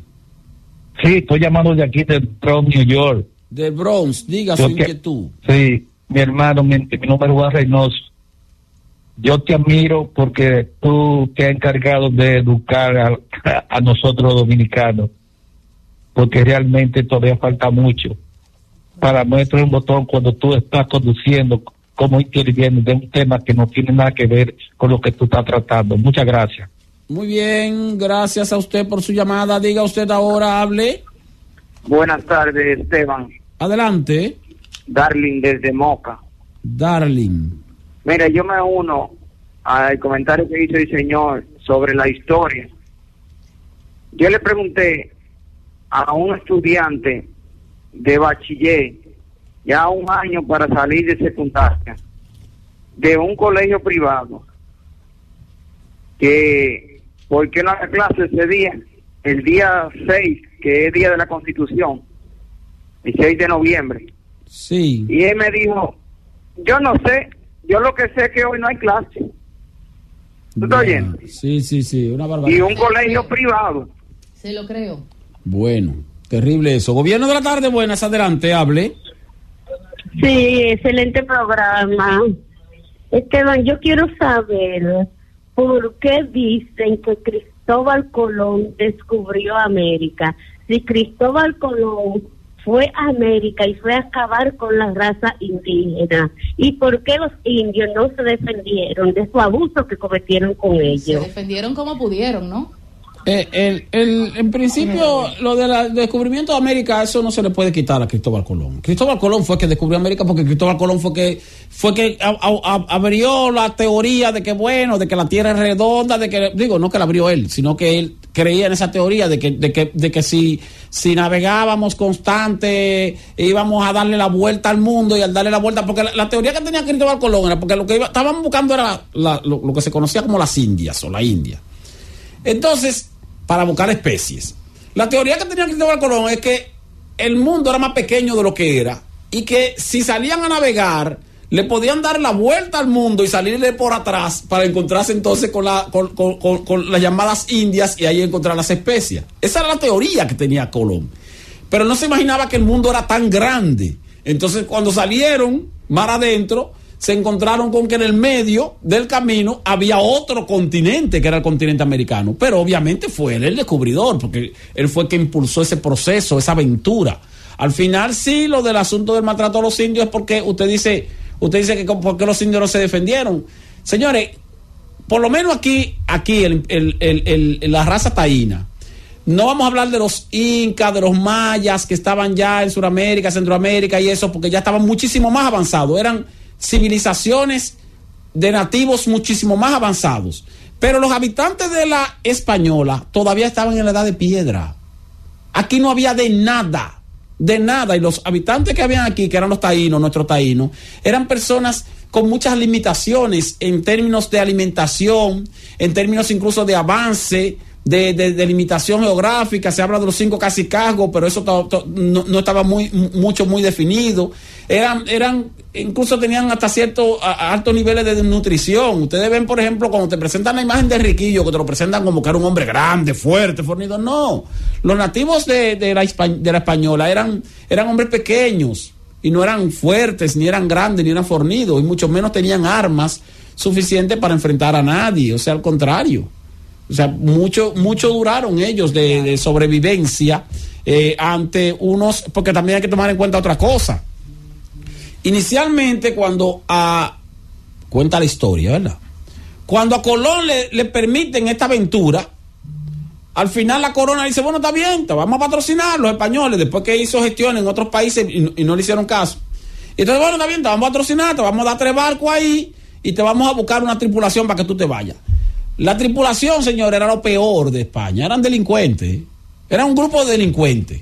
Sí, estoy llamando de aquí de Bronx, New York. De Bronx, diga Yo su que- inquietud. Sí, mi hermano, mi, mi nombre es Reynoso. Yo te admiro porque tú te has encargado de educar a, a nosotros los dominicanos, porque realmente todavía falta mucho. Para muestra un botón cuando tú estás conduciendo, cómo intervienes de un tema que no tiene nada que ver con lo que tú estás tratando. Muchas gracias. Muy bien, gracias a usted por su llamada. Diga usted ahora, hable. Buenas tardes, Esteban. Adelante. Darling desde Moca. Darling. Mira, yo me uno al comentario que hizo el señor sobre la historia. Yo le pregunté a un estudiante de bachiller, ya un año para salir de secundaria, de un colegio privado, que por qué no haga clase ese día, el día 6, que es día de la Constitución, el 6 de noviembre. Sí. Y él me dijo, yo no sé, yo lo que sé es que hoy no hay clase. ¿Tú estás oyendo? Sí, sí, sí, una barbaridad. Y un colegio privado. Se lo creo. Bueno, terrible eso. Gobierno de la tarde, buenas, adelante, hable. Sí, excelente programa. Esteban, yo quiero saber por qué dicen que Cristóbal Colón descubrió América. Si Cristóbal Colón fue a América y fue a acabar con la raza indígena. ¿Y por qué los indios no se defendieron de su abuso que cometieron con Se ellos? defendieron como pudieron, ¿no? Eh, el, el- en principio, lo del descubrimiento de América, eso no se le puede quitar a Cristóbal Colón. Cristóbal Colón fue que descubrió América porque Cristóbal Colón fue que fue que a- a- abrió la teoría de que, bueno, de que la Tierra es redonda, de que, digo, no que la abrió él, sino que él creía en esa teoría de que, de que, de que si, si navegábamos constante, íbamos a darle la vuelta al mundo y al darle la vuelta, porque la, teoría que tenía Cristóbal Colón era porque lo que iba- estaban buscando era la- lo que se conocía como las Indias o la India. Entonces, para buscar especies. La teoría que tenía Cristóbal Colón es que el mundo era más pequeño de lo que era y que si salían a navegar le podían dar la vuelta al mundo y salirle por atrás para encontrarse entonces con, la, con, con- con- con las llamadas indias y ahí encontrar las especias. Esa era la teoría que tenía Colón. Pero no se imaginaba que el mundo era tan grande. Entonces cuando salieron mar adentro, se encontraron con que en el medio del camino había otro continente, que era el continente americano. Pero obviamente fue él el descubridor, porque él fue el que impulsó ese proceso, esa aventura. Al final sí, lo del asunto del maltrato a los indios es porque usted dice, usted dice que por qué los indios no se defendieron. Señores, por lo menos aquí, aquí el- la raza taína. No vamos a hablar de los incas, de los mayas que estaban ya en Sudamérica, Centroamérica y eso, porque ya estaban muchísimo más avanzados. Eran civilizaciones de nativos muchísimo más avanzados. Pero los habitantes de la española todavía estaban en la edad de piedra. Aquí no había de nada, de nada. Y los habitantes que habían aquí, que eran los taínos, nuestros taínos, eran personas con muchas limitaciones en términos de alimentación, en términos incluso de avance, de, de- limitación geográfica. Se habla de los cinco casicazgos, pero eso no, no estaba muy, mucho, muy definido. Eran, eran, incluso tenían hasta cierto a- a altos niveles de nutrición. Ustedes ven, por ejemplo, cuando te presentan la imagen de Riquillo, que te lo presentan como que era un hombre grande, fuerte, fornido. No, los nativos de, de la, de la española eran, eran hombres pequeños y no eran fuertes, ni eran grandes, ni eran fornidos, y mucho menos tenían armas suficientes para enfrentar a nadie. O sea, al contrario. O sea, mucho, mucho duraron ellos de, de sobrevivencia eh, ante unos, porque también hay que tomar en cuenta otra cosa. Inicialmente, cuando a. Cuenta la historia, ¿verdad? Cuando a Colón le, le permiten esta aventura, al final la corona dice: Bueno, está bien, te vamos a patrocinar los españoles, después que hizo gestiones en otros países y, no- y no le hicieron caso. Y entonces, bueno, está bien, te vamos a patrocinar, te vamos a dar tres barcos ahí y te vamos a buscar una tripulación para que tú te vayas. La tripulación, señor, era lo peor de España. Eran delincuentes. Era un grupo de delincuentes.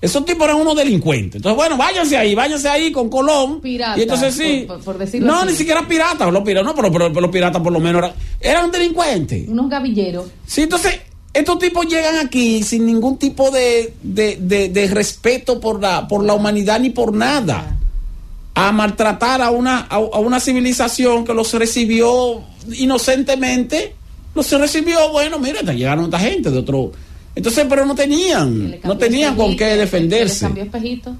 Esos tipos eran unos delincuentes. Entonces, bueno, váyanse ahí, váyanse ahí con Colón. Pirata, y entonces sí. por- por- por decirlo no, así. ni siquiera piratas. Los piratas, no, pero, pero- pero los piratas por lo menos eran, eran delincuentes. Unos gavilleros. Sí, entonces, estos tipos llegan aquí sin ningún tipo de, de- de- de respeto por la, por la humanidad ni por nada. A maltratar a una, a, a una civilización que los recibió inocentemente. Los recibió, bueno, mira, te llegaron esta gente de otro. Entonces, pero no tenían, no tenían con qué ¿Les defenderse. cambió espejito?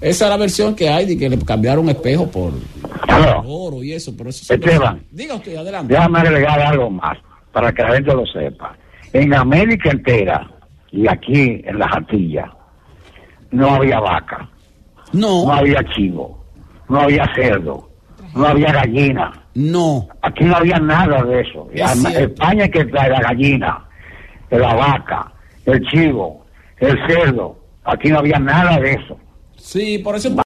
Esa es la versión que hay de que le cambiaron espejo por, por oro y eso, pero eso son- Esteban. Diga usted, adelante. Déjame agregar algo más para que la gente lo sepa. En América entera y aquí en la Jatilla no había vaca, no, no había chivo, no había cerdo, no había gallina. No. Aquí no había nada de eso. Es. España es que trae la gallina, la vaca, el chivo, el cerdo. Aquí no había nada de eso. Sí, por eso